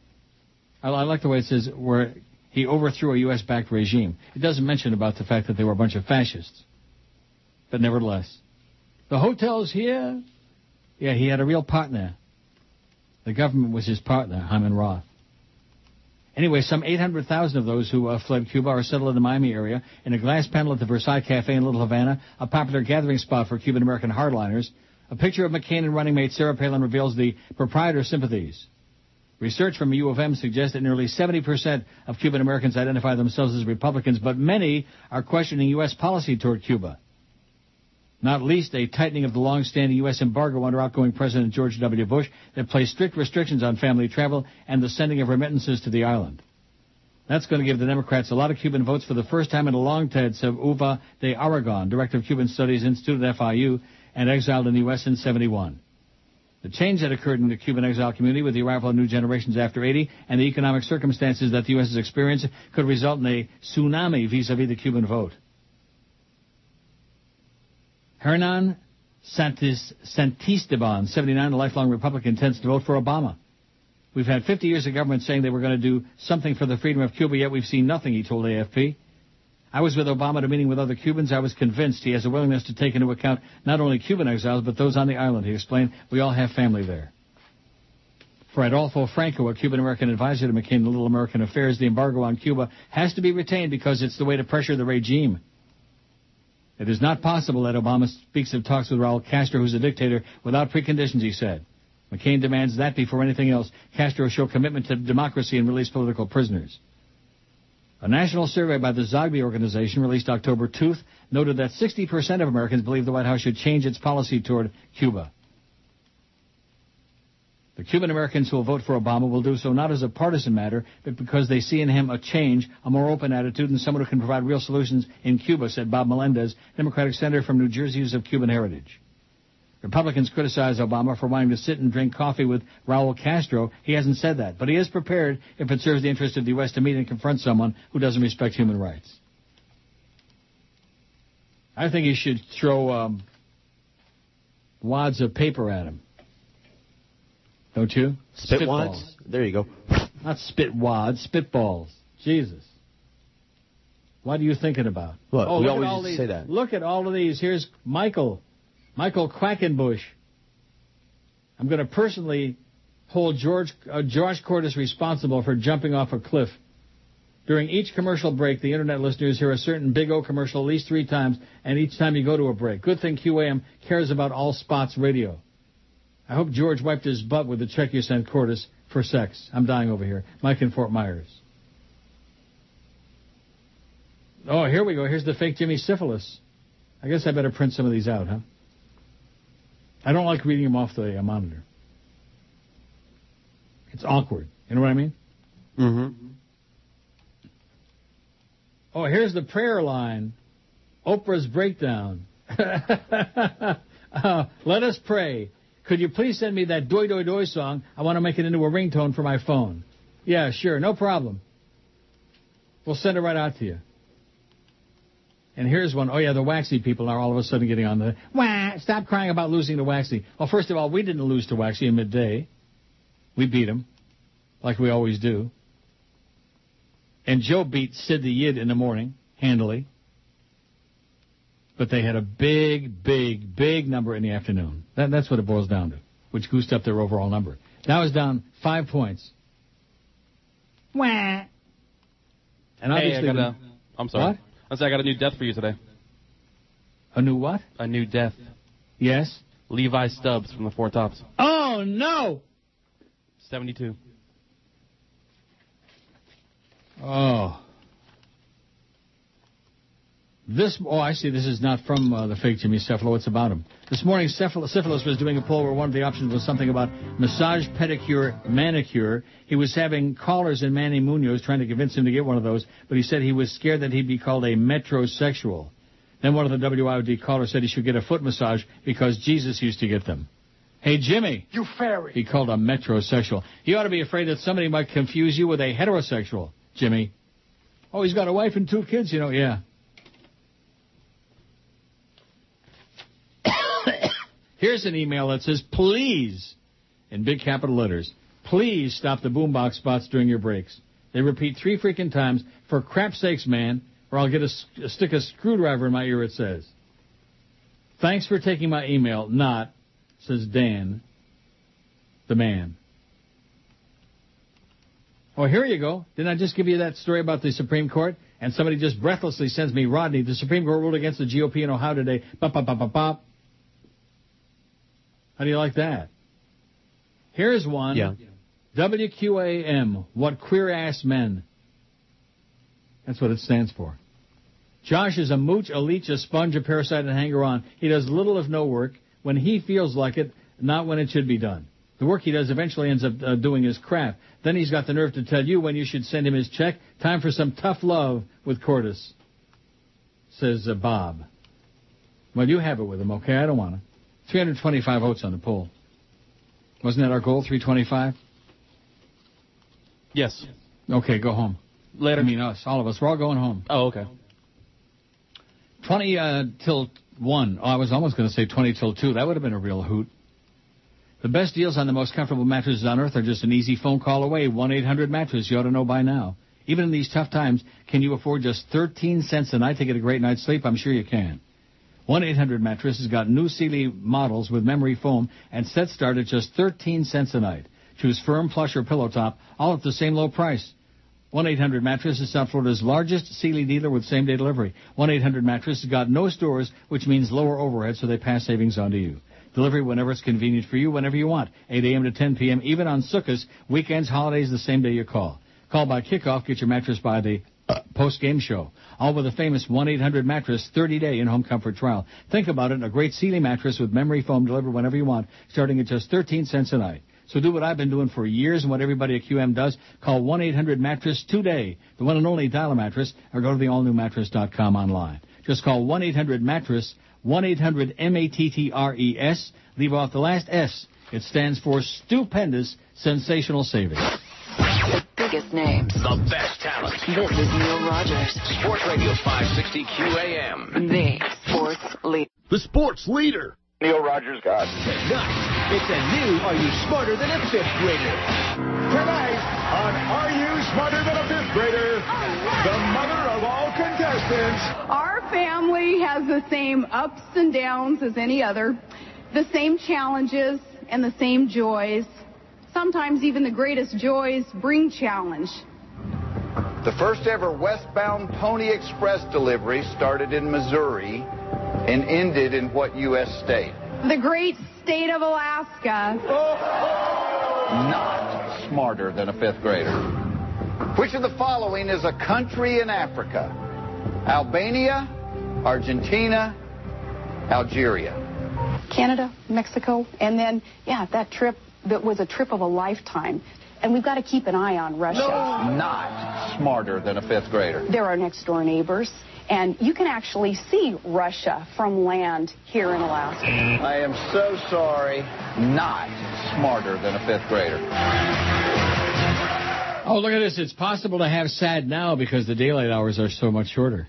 I, I like the way it says where he overthrew a U.S.-backed regime. It doesn't mention about the fact that they were a bunch of fascists. But nevertheless. The hotel's here. Yeah, he had a real partner. The government was his partner, Hyman Roth. Anyway, some 800,000 of those who uh, fled Cuba are settled in the Miami area in a glass panel at the Versailles Cafe in Little Havana, a popular gathering spot for Cuban American hardliners. A picture of McCain and running mate Sarah Palin reveals the proprietor's sympathies. Research from U of M suggests that nearly 70% of Cuban Americans identify themselves as Republicans, but many are questioning U.S. policy toward Cuba. Not least a tightening of the long-standing U.S. embargo under outgoing President George W. Bush that placed strict restrictions on family travel and the sending of remittances to the island. That's going to give the Democrats a lot of Cuban votes for the first time in a long time, said Uva de Aragon, director of Cuban Studies Institute at FIU, and exiled in the U.S. in 71. The change that occurred in the Cuban exile community with the arrival of new generations after 80 and the economic circumstances that the U.S. has experienced could result in a tsunami vis-a-vis the Cuban vote. Hernan Santis, Santisteban, 79, a lifelong Republican, intends to vote for Obama. We've had 50 years of government saying they were going to do something for the freedom of Cuba, yet we've seen nothing, he told AFP. I was with Obama at a meeting with other Cubans. I was convinced he has a willingness to take into account not only Cuban exiles, but those on the island. He explained, we all have family there. For Adolfo Franco, a Cuban American advisor to McCain in Little American Affairs, the embargo on Cuba has to be retained because it's the way to pressure the regime. It is not possible that Obama speaks of talks with Raul Castro, who's a dictator, without preconditions, he said. McCain demands that before anything else, Castro show commitment to democracy and release political prisoners. A national survey by the Zogby organization released October 2nd noted that 60% of Americans believe the White House should change its policy toward Cuba. The Cuban Americans who will vote for Obama will do so not as a partisan matter, but because they see in him a change, a more open attitude, and someone who can provide real solutions in Cuba, said Bob Menendez, Democratic senator from New Jersey who's of Cuban heritage. Republicans criticize Obama for wanting to sit and drink coffee with Raul Castro. He hasn't said that, but he is prepared, if it serves the interest of the U.S., to meet and confront someone who doesn't respect human rights. I think he should throw um, wads of paper at him. Don't you? Spit wads? There you go. *laughs* Not spit wads, spitballs. Jesus. What are you thinking about? What? Oh, we look always all these. say that. Look at all of these. Here's Michael. Michael Quackenbush. I'm going to personally hold George uh, Josh Cordes responsible for jumping off a cliff. During each commercial break, the internet listeners hear a certain Big O commercial at least three times, and each time you go to a break. Good thing QAM cares about all spots radio. I hope George wiped his butt with the check you sent Cordes for sex. I'm dying over here. Mike in Fort Myers. Oh, here we go. Here's the fake Jimmy Syphilis. I guess I better print some of these out, huh? I don't like reading them off the uh, monitor. It's awkward. You know what I mean? Mm-hmm. Oh, here's the prayer line. Oprah's breakdown. *laughs* uh, let us pray. Could you please send me that Doi Doi Doi song? I want to make it into a ringtone for my phone. Yeah, sure, no problem. We'll send it right out to you. And here's one. Oh yeah, the Waxy people are all of a sudden getting on the wah. Stop crying about losing to Waxy. Well, first of all, we didn't lose to Waxy in midday. We beat him, like we always do. And Joe beat Sid the Yid in the morning, handily. But they had a big, big, big number in the afternoon. That, that's what it boils down to, which goosed up their overall number. Now it's down five points. Wah. And Hey, I obviously, got a, I'm sorry. What? I said I got a new death for you today. A new what? A new death. Yes. Levi Stubbs from the Four Tops. Oh no! 72. Oh. This, oh, I see. This is not from uh, the fake Jimmy Cefalo. It's about him. This morning, Cefalo, Syphilis was doing a poll where one of the options was something about massage, pedicure, manicure. He was having callers in Manny Munoz trying to convince him to get one of those, but he said he was scared that he'd be called a metrosexual. Then one of the WIOD callers said he should get a foot massage because Jesus used to get them. Hey, Jimmy. You fairy. He called a metrosexual. You ought to be afraid that somebody might confuse you with a heterosexual, Jimmy. Oh, he's got a wife and two kids, you know. Yeah. Here's an email that says, please, in big capital letters, please stop the boombox spots during your breaks. They repeat three freaking times. For crap's sakes, man, or I'll get a stick a screwdriver in my ear, it says. Thanks for taking my email, not, says Dan, the man. Oh, here you go. Didn't I just give you that story about the Supreme Court? And somebody just breathlessly sends me, Rodney, the Supreme Court ruled against the GOP in Ohio today. Bop, bop, bop, bop, bop. How do you like that? Here's one. Yeah. WQAM, what queer ass men. That's what it stands for. Josh is a mooch, a leech, a sponge, a parasite, and a hanger on. He does little if no work when he feels like it, not when it should be done. The work he does eventually ends up uh, doing his crap. Then he's got the nerve to tell you when you should send him his check. Time for some tough love with Cordis, says uh, Bob. Well, you have it with him, okay? I don't want to. 325 votes on the poll. Wasn't that our goal, 325? Yes. Okay, go home. Later. I mean us, all of us. We're all going home. Oh, okay. 20 uh, till 1. Oh, I was almost going to say 20 till 2. That would have been a real hoot. The best deals on the most comfortable mattresses on earth are just an easy phone call away. 1-800-Mattress. You ought to know by now. Even in these tough times, can you afford just 13 cents a night to get a great night's sleep? I'm sure you can. 1-800-Mattress has got new Sealy models with memory foam and set start at just 13 cents a night. Choose firm, plush, or pillow top, all at the same low price. 1-800-Mattress is South Florida's largest Sealy dealer with same-day delivery. 1-800-Mattress has got no stores, which means lower overhead, so they pass savings on to you. Delivery whenever it's convenient for you, whenever you want. 8 a.m. to 10 p.m., even on Sukkot, weekends, holidays, the same day you call. Call by kickoff, get your mattress by the uh, post-game show. All with a famous 1-800-Mattress 30-day in-home comfort trial. Think about it, a great Sealy mattress with memory foam delivered whenever you want, starting at just 13 cents a night. So do what I've been doing for years and what everybody at QM does. Call 1-800-Mattress today, the one and only dial mattress, or go to the allnewmattress.com online. Just call 1-800-Mattress, 1 800 M A T T R E S. Leave off the last S. It stands for stupendous, sensational savings. Biggest names. The best talent. This is Neil Rogers. Sports Radio 560 QAM. The sports leader. The sports leader. Neil Rogers, God. Tonight, it's a new Are You Smarter Than a Fifth Grader? Tonight on Are You Smarter Than a Fifth Grader? The mother of all contestants. Our family has the same ups and downs as any other, the same challenges and the same joys. Sometimes even the greatest joys bring challenge. The first ever westbound Pony Express delivery started in Missouri and ended in what U.S. state? The great state of Alaska. Not smarter than a fifth grader. Which of the following is a country in Africa? Albania, Argentina, Algeria. Canada, Mexico, and then, yeah, that trip that was a trip of a lifetime. And we've got to keep an eye on Russia. Not smarter than a fifth grader. They're our next door neighbors. And you can actually see Russia from land here in Alaska. I am so sorry. Not smarter than a fifth grader. Oh, look at this. It's possible to have sad now because the daylight hours are so much shorter.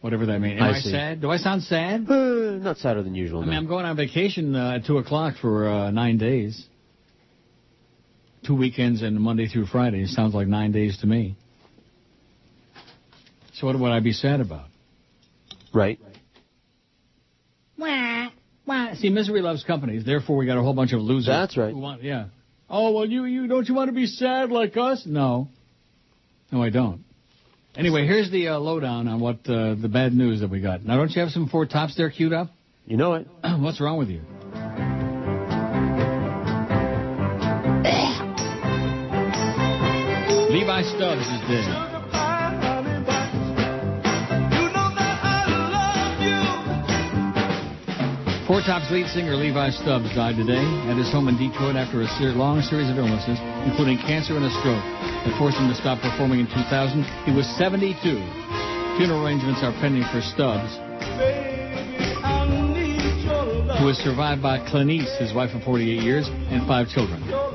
Whatever that means. Am I, I sad? Do I sound sad? Uh, not sadder than usual. I mean, no. I'm going on vacation uh, at 2 o'clock for uh, nine days. two weekends and Monday through Friday. It sounds like nine days to me. So what would I be sad about? Right. Wah, wah. See, misery loves companies. Therefore, we got a whole bunch of losers. That's right. Who want, yeah. Oh well, you you don't you want to be sad like us? No. No, I don't. Anyway, here's the uh, lowdown on what uh, the bad news that we got. Now, don't you have some four tops there queued up? You know it. *clears throat* What's wrong with you? Levi Stubbs is dead. Four Tops lead singer Levi Stubbs died today at his home in Detroit after a long series of illnesses, including cancer and a stroke, that forced him to stop performing in 2000. He was 72. Funeral arrangements are pending for Stubbs, who was survived by Clineice, his wife of 48 years, and five children.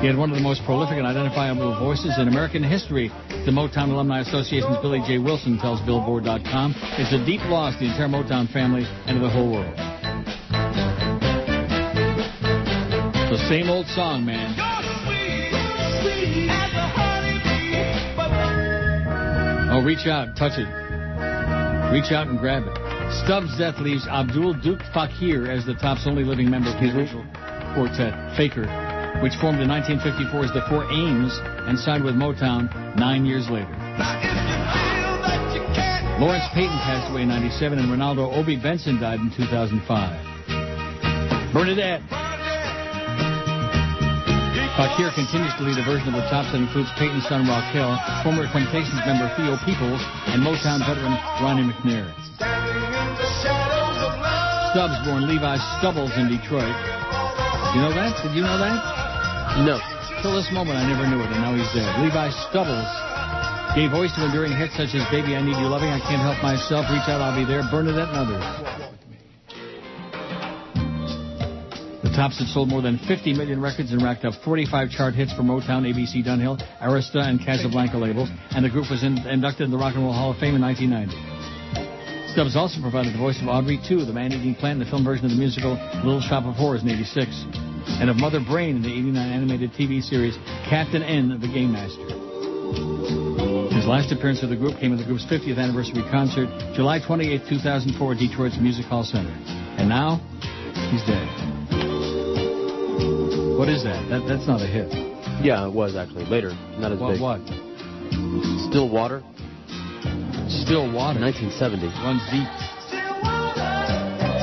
He had one of the most prolific and identifiable voices in American history. The Motown Alumni Association's Billy J. Wilson tells Billboard.com it's a deep loss to the entire Motown family and to the whole world. The same old song, man. Oh, reach out, touch it. Reach out and grab it. Stubbs' death leaves Abdul Duke Fakir as the top's only living member of the original quartet, Fakir, which formed in 1954 as the Four Aims and signed with Motown nine years later. Lawrence Payton passed away in 97 and Renaldo Obie Benson died in 2005. Bernadette. Fakir continues to lead a version of the tops that includes Payton's son Roquel, former Temptations member Theo Peoples, and Motown veteran Ronnie McNair. Stubbs born Levi Stubbles in Detroit. You know that? Did you know that? No. Till this moment, I never knew it, and now he's dead. Levi Stubbles gave voice to enduring hits such as Baby, I Need You Loving, I Can't Help Myself, Reach Out, I'll Be There, Bernadette, and others. The Tops had sold more than 50 million records and racked up 45 chart hits for Motown, ABC Dunhill, Arista, and Casablanca labels, and the group was in, inducted in the Rock and Roll Hall of Fame in 1990. Stubbs also provided the voice of Audrey II, the man-eating plant in the film version of the musical Little Shop of Horrors in 86, and of Mother Brain in the 89 animated TV series Captain N, of the Game Master. His last appearance with the group came at the group's 50th anniversary concert, July 28, 2004, at Detroit's Music Hall Center. And now, he's dead. What is that? that that's not a hit. Yeah, it was actually later, not as What? big. What? Still Water, Still Water. 1970. Runs deep.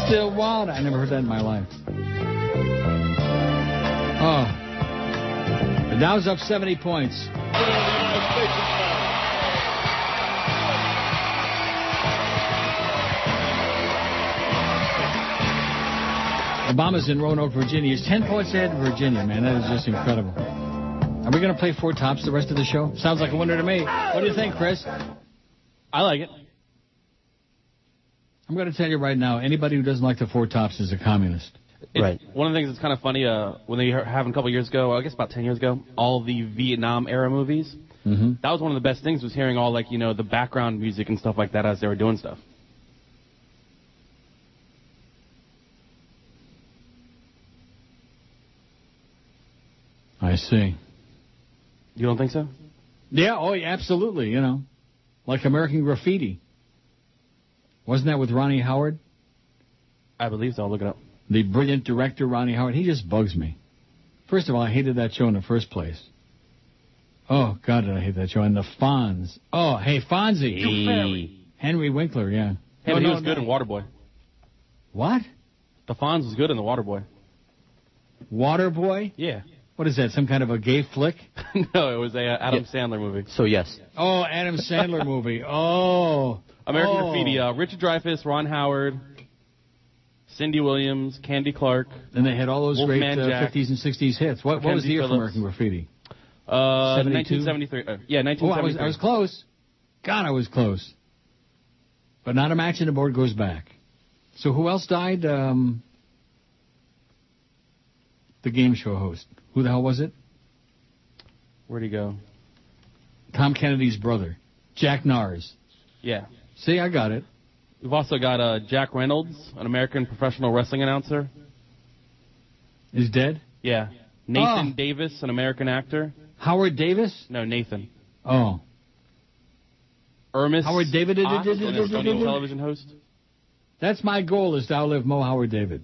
Still Water. I never heard that in my life. Oh. The Dow's up 70 points. Obama's in Roanoke, Virginia. He's 10 points ahead of Virginia, man. That is just incredible. Are we going to play four tops the rest of the show? Sounds like a winner to me. What do you think, Chris? I like it. I'm going to tell you right now, anybody who doesn't like the four tops is a communist. It's- One of the things that's kind of funny, uh, when they happened a couple years ago, I guess about 10 years ago, all the Vietnam era movies, Mm-hmm. that was one of the best things was hearing all like, you know, the background music and stuff like that as they were doing stuff. I see. You don't think so? Yeah, oh, yeah, absolutely, you know. Like American Graffiti. Wasn't that with Ronnie Howard? I believe so. I'll look it up. The brilliant director, Ronnie Howard. He just bugs me. First of all, I hated that show in the first place. Oh, God, did I hate that show. And the Fonz. Oh, hey, Fonzie. You. Henry Winkler, yeah. Hey, but he was good in Waterboy. What? The Fonz was good in the Waterboy. Waterboy? Yeah. What is that, some kind of a gay flick? *laughs* no, it was a uh, Adam Sandler movie. So yes. Oh, Adam Sandler movie. Oh. American oh. Graffiti. Uh, Richard Dreyfuss, Ron Howard, Cindy Williams, Candy Clark. And they had all those Wolfman great uh, 50s and 60s hits. What, what was the year for American Graffiti? Uh, 72? 1973. Uh, yeah, Oh, I 1973. was, I was close. God, I was close. But not a match and the board goes back. So who else died? Um, the game show host. Who the hell was it? Where'd he go? Tom Kennedy's brother, Jack Narz. Yeah. See, I got it. We've also got uh, Jack Reynolds, an American professional wrestling announcer. Is dead? Yeah. Nathan Oh. Davis, an American actor. Howard Davis? No, Nathan. Oh. Ermis. Howard David- an Estonian television host. That's my goal is to outlive Mo Howard David.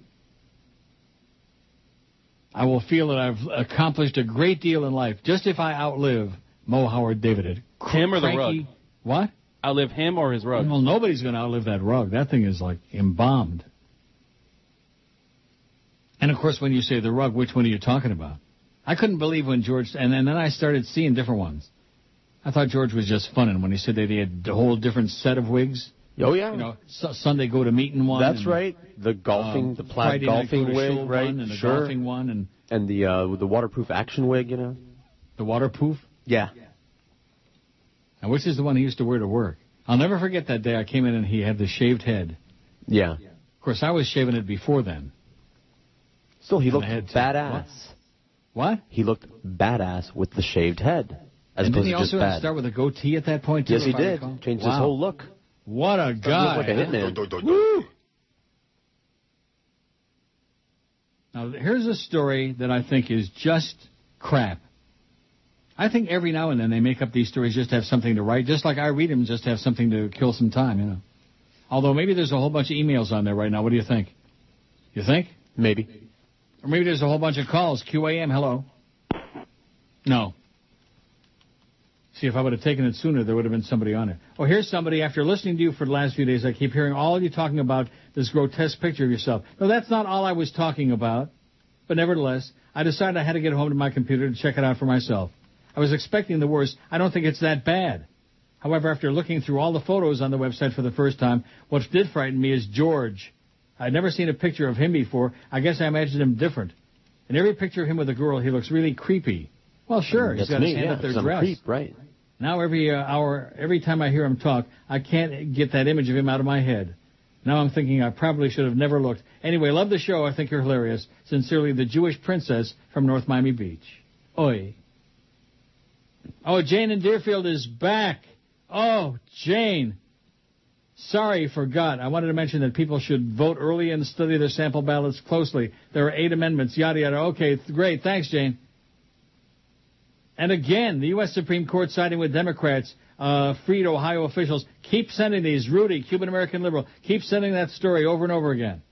I will feel that I've accomplished a great deal in life just if I outlive Mo Howard David. Him or the Cranky- rug? What? Outlive him or his rug? Well, nobody's going to outlive that rug. That thing is like embalmed. And of course, when you say the rug, which one are you talking about? I couldn't believe when George, and, and then I started seeing different ones. I thought George was just funning when he said that he had a whole different set of wigs. Oh yeah. You know, su- Sunday go to meeting one. That's and, right. The golfing, um, the plaid Friday golfing wig, right? one, and the sure. golfing one, and and the uh, the waterproof action wig, you know. the waterproof. Yeah. And which is the one he used to wear to work? I'll never forget that day I came in and he had the shaved head. Yeah. Of course, I was shaving it before then. Still, he And looked I had to- badass. What? He looked badass with the shaved head, as and didn't he to also just have to bad. start with a goatee at that point too? yes, he I did. recall? Changed Wow. his whole look. What a Looked guy! like a hitman. Woo! Now here's a story that I think is just crap. I think every now and then they make up these stories just to have something to write, just like I read them just to have something to kill some time, you know. Although maybe there's a whole bunch of emails on there right now. What do you think? You think? Maybe. Or maybe there's a whole bunch of calls. QAM, hello. No. See, if I would have taken it sooner, there would have been somebody on it. Oh, here's somebody. After listening to you for the last few days, I keep hearing all of you talking about this grotesque picture of yourself. No, that's not all I was talking about. But nevertheless, I decided I had to get home to my computer to check it out for myself. I was expecting the worst. I don't think it's that bad. However, after looking through all the photos on the website for the first time, what did frighten me is George. I'd never seen a picture of him before. I guess I imagined him different. In every picture of him with a girl, he looks really creepy. Well, sure, he's That's got me, his hand yeah, up their 'cause I'm a dress. creep, right? Now every uh, hour, every time I hear him talk, I can't get that image of him out of my head. Now I'm thinking I probably should have never looked. Anyway, love the show. I think you're hilarious. Sincerely, the Jewish princess from North Miami Beach. Oi. Oh, Jane in Deerfield is back. Oh, Jane. Sorry, forgot. I wanted to mention that people should vote early and study their sample ballots closely. There are eight amendments, yada yada. Okay, great. Thanks, Jane. And again, the U.S. Supreme Court siding with Democrats uh, freed Ohio officials. Keep sending these. Rudy, Cuban American liberal, keep sending that story over and over again.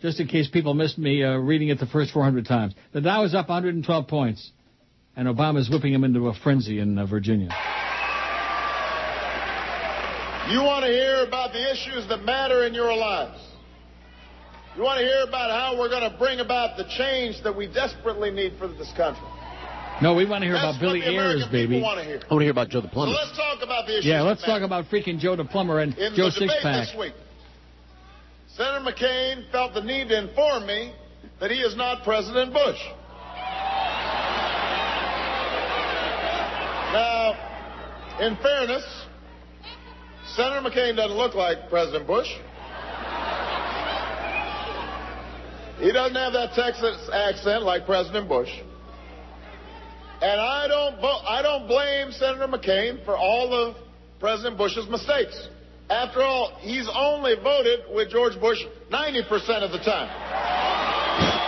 Just in case people missed me uh, reading it the first 400 times. The Dow is up 112 points, and Obama's whipping him into a frenzy in uh, Virginia. You want to hear about the issues that matter in your lives. You want to hear about how we're going to bring about the change that we desperately need for this country. No, we want to hear That's about Billy what the Ayers, baby. want to hear. I want to hear about Joe the Plumber. So plumber. let's talk about the issues. Yeah, let's talk about freaking Joe the plumber and In Joe the debate Sixpack. this week, Senator McCain felt the need to inform me that he is not President Bush. Now, in fairness, Senator McCain doesn't look like President Bush. He doesn't have that Texas accent like President Bush. And I don't, I don't blame Senator McCain for all of President Bush's mistakes. After all, he's only voted with George Bush 90% of the time.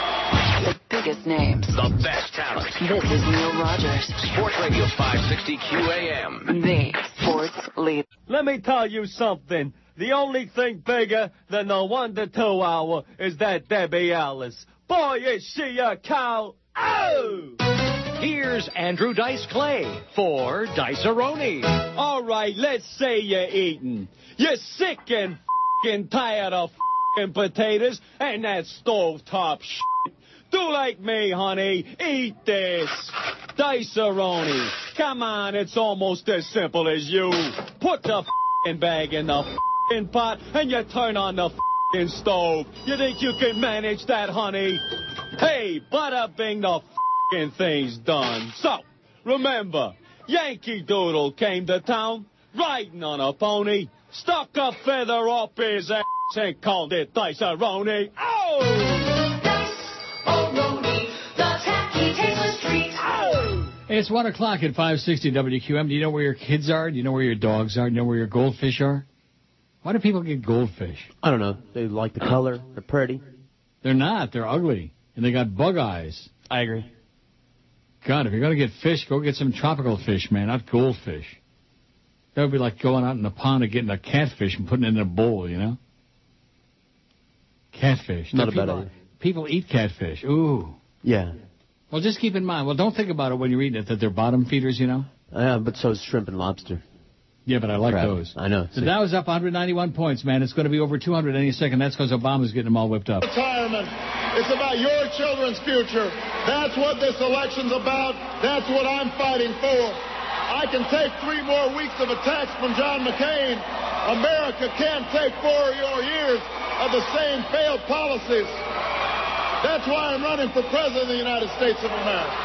The biggest names. The best talent. This is Neil Rogers, Sports Radio 560 QAM. the sports leader. Let me tell you something. The only thing bigger than the one to two hour is that Debbie Ellis. Boy, is she a cow. Oh! Here's Andrew Dice Clay for Dice-A-Roni. All right, let's say you're eating. You're sick and fing tired of fing potatoes and that stovetop shit. Do like me, honey. Eat this. Dice-A-Roni. Come on, it's almost as simple as you. Put the fing bag in the fing pot and you turn on the fing stove. You think you can manage that, honey? Hey, bada bing, the fing thing's done. So, remember, Yankee Doodle came to town riding on a pony, stuck a feather up his ass and called it Dice-A-Roni. Oh! It's one o'clock at 560 WQM. Do you know where your kids are? Do you know where your dogs are? Do you know where your goldfish are? Why do people get goldfish? I don't know. They like the color. They're pretty. They're not. They're ugly. And they got bug eyes. I agree. God, if you're going to get fish, go get some tropical fish, man, not goldfish. That would be like going out in the pond and getting a catfish and putting it in a bowl, you know? Catfish. Not Now, a bad idea. People eat catfish. Ooh. Yeah. Well, just keep in mind. Well, don't think about it when you're eating it that they're bottom feeders, you know? Yeah, but so is shrimp and lobster. Yeah, but I like Crab. those. I know. The Dow is up 191 points, man. It's going to be over 200 any second. That's because Obama's getting them all whipped up. Retirement. It's about your children's future. That's what this election's about. That's what I'm fighting for. I can take three more weeks of attacks from John McCain. America can't take four more years of the same failed policies. That's why I'm running for president of the United States of America.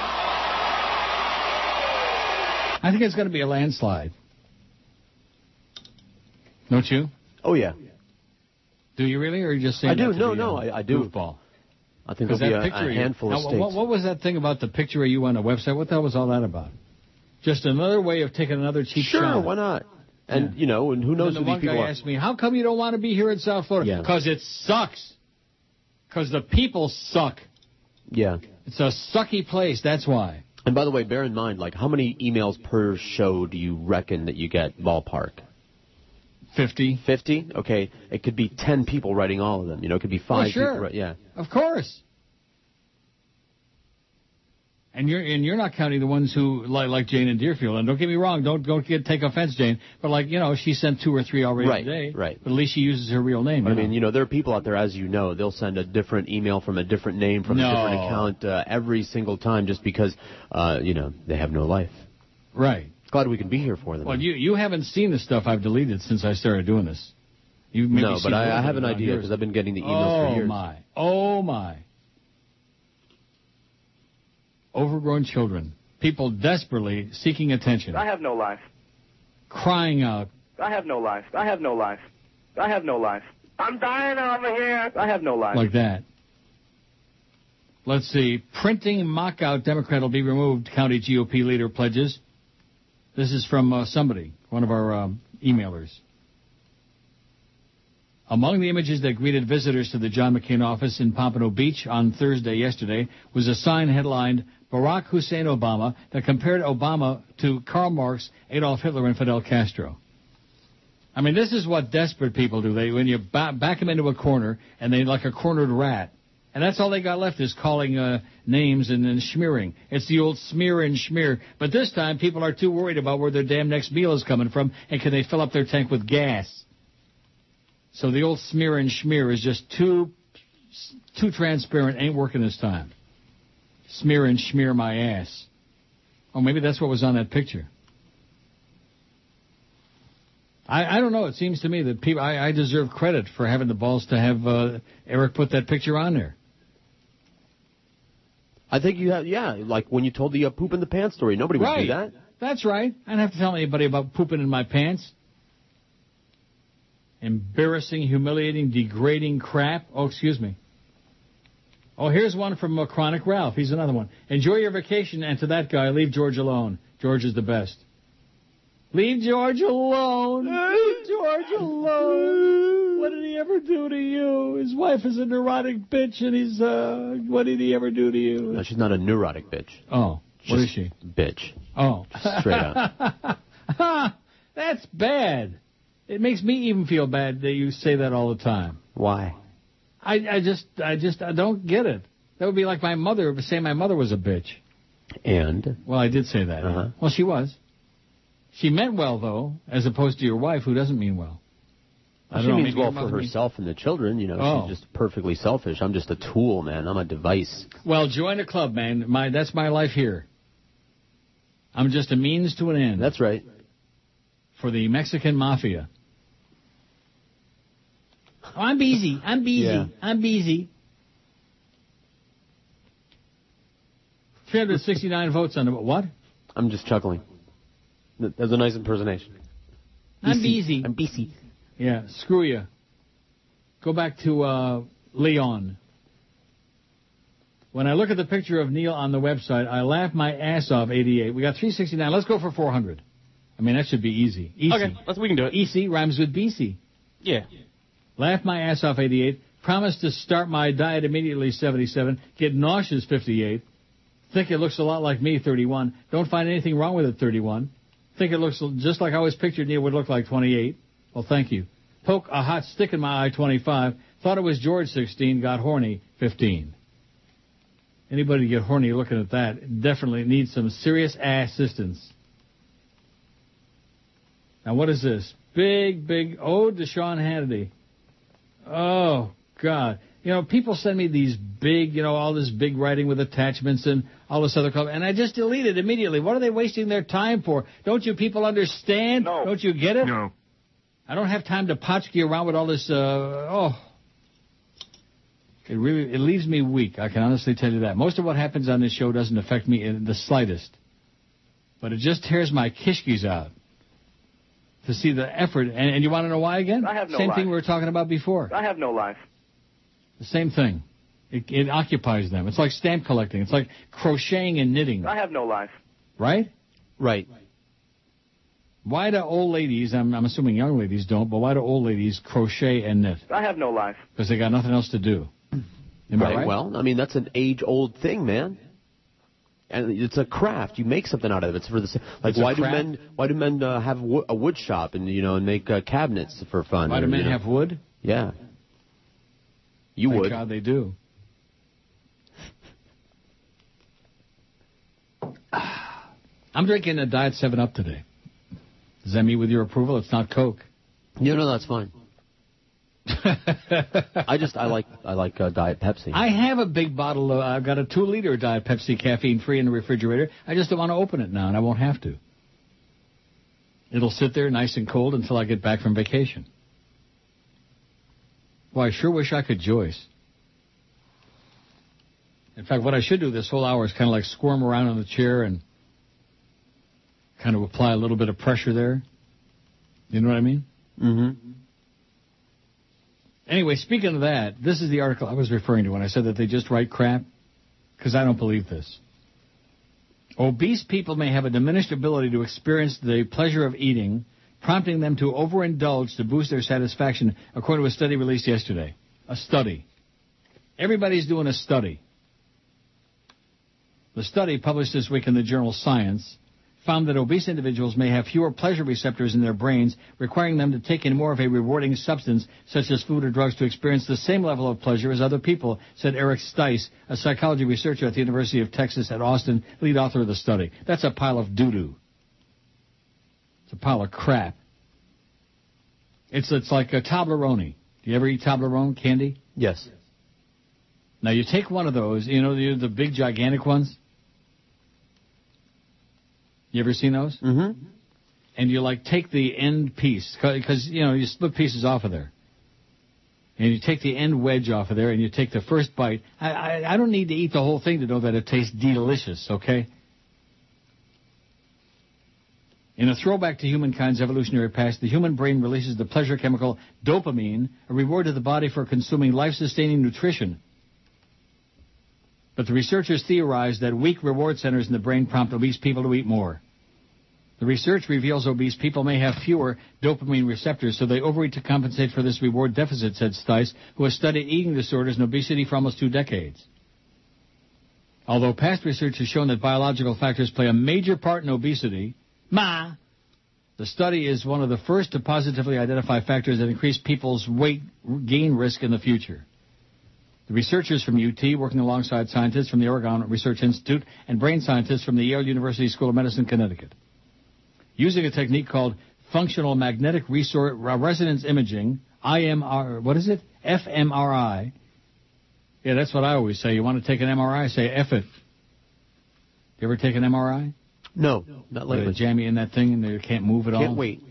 I think it's going to be a landslide. Don't you? Oh yeah. Do you really, or are you just saying I do. that to No, be no, a I, I do. Goofball. I think Because there'll that be a, picture a of you- handful now, states. What, what was that thing about the picture of you on the website? What the hell was all that about? Just another way of taking another cheap Sure, shot. Sure, why not? And you know, and who knows And who the one these people guy are? asked me, "How come you don't want to be here in South Florida?" Yeah. Because it sucks. Because the people suck. Yeah. It's a sucky place. That's why. And by the way, bear in mind, like, how many emails per show do you reckon that you get ballpark? Fifty. Fifty? Okay. It could be ten people writing all of them. You know, it could be five Oh, sure. people. Yeah. Of course. And you're and you're not counting the ones who like like Jane and Deerfield. And don't get me wrong, don't don't get take offense, Jane. But like you know, she sent two or three already Right, today. right. But at least she uses her real name. I you mean, you know, there are people out there, as you know, they'll send a different email from a different name from No. a different account uh, every single time just because, uh, you know, they have no life. right. Glad we can be here for them. Well, you you haven't seen the stuff I've deleted since I started doing this. You no, but I, I have an idea because I've been getting the emails oh for years. Oh my! Oh my! Overgrown children, people desperately seeking attention, I have no life. crying out. I have no life. I have no life. I have no life. I'm dying over here. I have no life. like that. Let's see. Printing mock-out Democrat will be removed. County GOP leader pledges. This is from uh, somebody, one of our um, emailers. Among the images that greeted visitors to the John McCain office in Pompano Beach on Thursday yesterday was a sign headlined Barack Hussein Obama that compared Obama to Karl Marx, Adolf Hitler, and Fidel Castro. I mean, this is what desperate people do. They when you ba- back them into a corner and they like a cornered rat, and that's all they got left is calling uh, names and, then smearing. It's the old smear and smear. But this time, people are too worried about where their damn next meal is coming from and can they fill up their tank with gas. So the old smear and schmear is just too too transparent. Ain't working this time. Smear and schmear my ass. Oh, maybe that's what was on that picture. I, I don't know. It seems to me that people I, I deserve credit for having the balls to have uh, Eric put that picture on there. I think you have, yeah, like when you told the uh, poop in the pants story. Nobody would right. do that. That's right. I don't have to tell anybody about pooping in my pants. Embarrassing, humiliating, degrading crap. Oh, excuse me. Oh, here's one from uh, Chronic Ralph. He's another one. Enjoy your vacation, and to that guy, leave George alone. George is the best. Leave George alone. Leave George alone. What did he ever do to you? His wife is a neurotic bitch, and he's, uh, what did he ever do to you? No, she's not a neurotic bitch. Oh, what is she? Bitch. Oh. Straight up. *laughs* That's bad. It makes me even feel bad that you say that all the time. Why? I, I just, I just, I don't get it. That would be like my mother saying my mother was a bitch. And? Well, I did say that. Uh-huh. Well, she was. She meant well, though, as opposed to your wife, who doesn't mean well. I She know, means well for herself and the children. You know, Oh. she's just perfectly selfish. I'm just a tool, man. I'm a device. Well, join a club, man. My, that's my life here. I'm just a means to an end. That's right. For the Mexican mafia. Oh, I'm busy. I'm busy. Yeah. I'm busy. 369 votes on the what? I'm just chuckling. That was a nice impersonation. I'm busy. busy. I'm busy. Yeah, screw you. Go back to uh, Leon. When I look at the picture of Neil on the website, I laugh my ass off. 88. We got 369. Let's go for 400. I mean, that should be easy. Easy. Okay, let's, we can do it. EC rhymes with BC. Yeah. Laugh my ass off. 88. Promise to start my diet immediately. 77. Get nauseous. 58. Think it looks a lot like me, 31. Don't find anything wrong with it, 31. Think it looks just like I always pictured Neil would look like, 28. Well, thank you. Poke a hot stick in my eye, 25. Thought it was George, 16. Got horny, 15. Anybody get horny looking at that definitely needs some serious assistance. Now, what is this? Big, big ode to Sean Hannity. Oh, God. You know, people send me these big, you know, all this big writing with attachments and all this other stuff, and I just delete it immediately. What are they wasting their time for? Don't you people understand? No. Don't you get it? No. I don't have time to potchkey around with all this, uh, oh. It really, it leaves me weak. I can honestly tell you that. Most of what happens on this show doesn't affect me in the slightest. But it just tears my kishkis out to see the effort. And, and you want to know why again? I have no Same life. thing we were talking about before. I have no life. The same thing. It, it occupies them. It's like stamp collecting. It's like crocheting and knitting, I have no life. right? Right. Why do old ladies, I'm, I'm assuming young ladies don't, but why do old ladies crochet and knit? I have no life. Because they got nothing else to do. Am I right. right? Well, I mean, that's an age-old thing, man. And it's a craft. You make something out of it. It's for the like. It's Why do men? Why do men uh, have wo- a wood shop and you know and make uh, cabinets for fun? Why do or, men you know? have wood? Yeah. You Thank would. God they do. *sighs* I'm drinking a Diet 7 Up today. Does that mean with your approval it's not Coke? No, no, that's fine. I just I like I like uh, Diet Pepsi. I have a big bottle of, I've got a two liter Diet Pepsi caffeine free in the refrigerator. I just don't want to open it now and I won't have to. It'll sit there nice and cold until I get back from vacation. Well, I sure wish I could Joyce. In fact, what I should do this whole hour is kind of like squirm around in the chair and kind of apply a little bit of pressure there. You know what I mean? Mm-hmm. Anyway, speaking of that, this is the article I was referring to when I said that they just write crap, because I don't believe this. Obese people may have a diminished ability to experience the pleasure of eating, prompting them to overindulge to boost their satisfaction, according to a study released yesterday. A study. Everybody's doing a study. The study, published this week in the journal Science, found that obese individuals may have fewer pleasure receptors in their brains, requiring them to take in more of a rewarding substance, such as food or drugs, to experience the same level of pleasure as other people, said Eric Stice, a psychology researcher at the University of Texas at Austin, lead author of the study. That's a pile of doo-doo. It's a pile of crap. It's, it's like a Toblerone. Do you ever eat Toblerone candy? Yes. Now you take one of those, you know, the, the big gigantic ones? You ever seen those? Mm-hmm. And you like take the end piece, because, you know, you split pieces off of there. And you take the end wedge off of there and you take the first bite. I, I, I don't need to eat the whole thing to know that it tastes delicious, okay? In a throwback to humankind's evolutionary past, the human brain releases the pleasure chemical dopamine, a reward to the body for consuming life-sustaining nutrition. But the researchers theorized that weak reward centers in the brain prompt obese people to eat more. The research reveals obese people may have fewer dopamine receptors, so they overeat to compensate for this reward deficit, said Stice, who has studied eating disorders and obesity for almost two decades. Although past research has shown that biological factors play a major part in obesity, ma, the study is one of the first to positively identify factors that increase people's weight gain risk in the future. The researchers from UT, working alongside scientists from the Oregon Research Institute and brain scientists from the Yale University School of Medicine, Connecticut, using a technique called functional magnetic uh, resonance imaging, IMR, what is it? fMRI. Yeah, that's what I always say. You want to take an MRI, say F it. You ever take an MRI? No, not Where lately. They jam you in that thing and you can't move at all? Can't wait.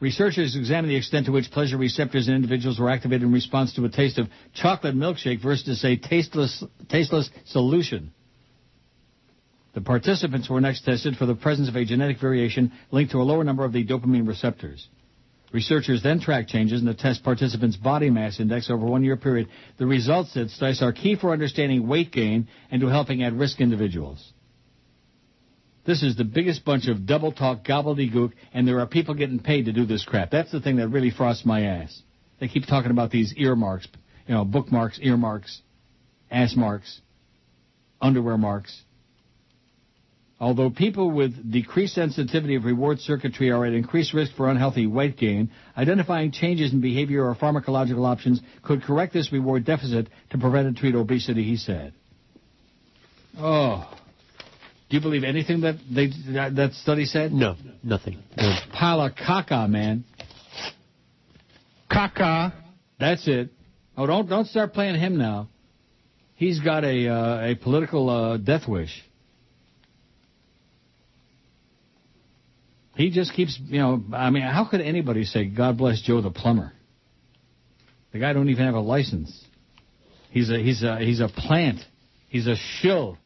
Researchers examined the extent to which pleasure receptors in individuals were activated in response to a taste of chocolate milkshake versus a tasteless, tasteless solution. The participants were next tested for the presence of a genetic variation linked to a lower number of the dopamine receptors. Researchers then tracked changes in the test participants' body mass index over a one-year period. The results, said Stice, are key for understanding weight gain and to helping at-risk individuals. This is the biggest bunch of double talk gobbledygook, and there are people getting paid to do this crap. That's the thing that really frosts my ass. They keep talking about these earmarks, you know, bookmarks, earmarks, ass marks, underwear marks. Although people with decreased sensitivity of reward circuitry are at increased risk for unhealthy weight gain, identifying changes in behavior or pharmacological options could correct this reward deficit to prevent and treat obesity, he said. Oh. Do you believe anything that they that, that study said? No, nothing. Pile of caca, man. Caca. That's it. Oh, don't don't start playing him now. He's got a uh, a political uh, death wish. He just keeps, you know, I mean, how could anybody say God bless Joe the plumber? The guy don't even have a license. He's a he's a he's a plant. He's a shill.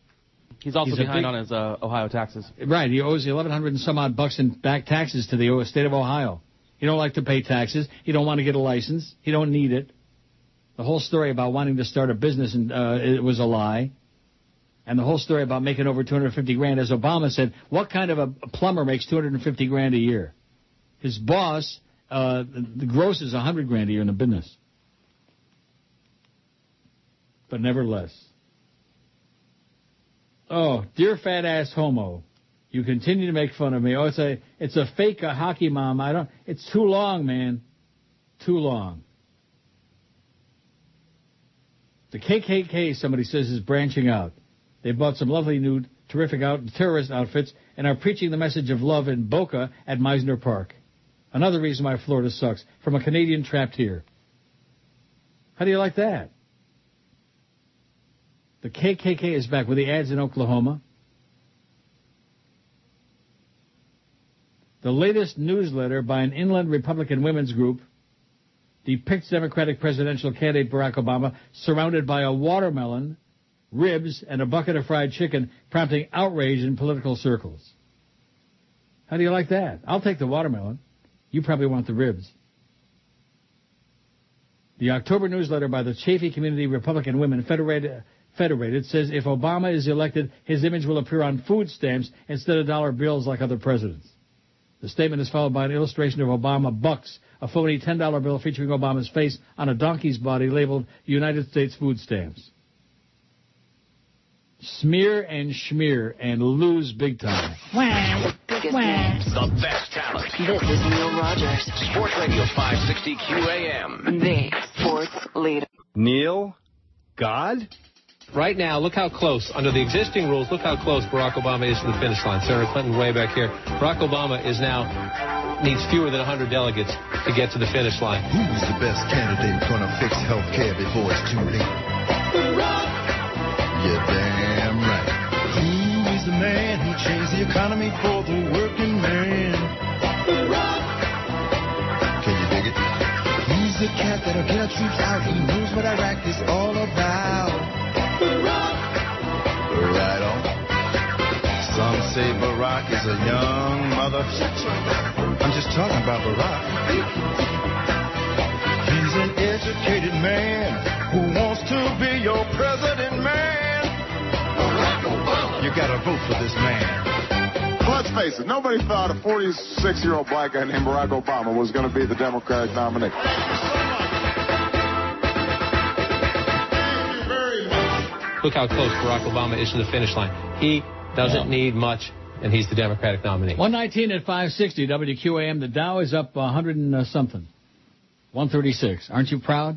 He's also He's behind big- on his uh, Ohio taxes. Right, he owes eleven hundred and some odd bucks in back taxes to the state of Ohio. He don't like to pay taxes. He don't want to get a license. He don't need it. The whole story about wanting to start a business and uh, it was a lie. And the whole story about making over 250 grand, as Obama said, what kind of a plumber makes 250 grand a year? His boss, uh, the gross is 100 grand a year in the business. But nevertheless. Oh, dear fat ass homo. You continue to make fun of me. Oh, it's a it's a fake uh, hockey mom. I don't. It's too long, man. Too long. The KKK, somebody says, is branching out. They bought some lovely new, terrific out terrorist outfits and are preaching the message of love in Boca at Mizner Park. Another reason why Florida sucks. From a Canadian trapped here. How do you like that? The KKK is back with the ads in Oklahoma. The latest newsletter by an inland Republican women's group depicts Democratic presidential candidate Barack Obama surrounded by a watermelon, ribs, and a bucket of fried chicken, prompting outrage in political circles. How do you like that? I'll take the watermelon. You probably want the ribs. The October newsletter by the Chaffey Community Republican Women Federated, Federated says if Obama is elected, his image will appear on food stamps instead of dollar bills like other presidents. The statement is followed by an illustration of Obama bucks, a phony $10 bill featuring Obama's face on a donkey's body labeled United States food stamps. Smear and schmear and lose big time. Biggest. The best talent. This is Neil Rogers, Sports Radio 560 QAM. the sports leader. Neil? God? Right now, look how close, under the existing rules, look how close Barack Obama is to the finish line. Senator Clinton way back here. Barack Obama is now, needs fewer than 100 delegates to get to the finish line. Who's the best candidate gonna fix health care before it's too late? You're damn right. Who is the man who changed the economy for the working man? Can you dig it? Who's the cat that'll get our troops out? He knows what Iraq is all about. Right on. Some say Barack is a young mother. I'm just talking about Barack. He's an educated man who wants to be your president, man. Barack Obama. You gotta vote for this man. Let's face it, nobody thought a 46 year old black guy named Barack Obama was going to be the Democratic nominee. Look how close Barack Obama is to the finish line. He doesn't need much, and he's the Democratic nominee. 119 at 560 WQAM. The Dow is up 100 and uh, something. 136. Aren't you proud?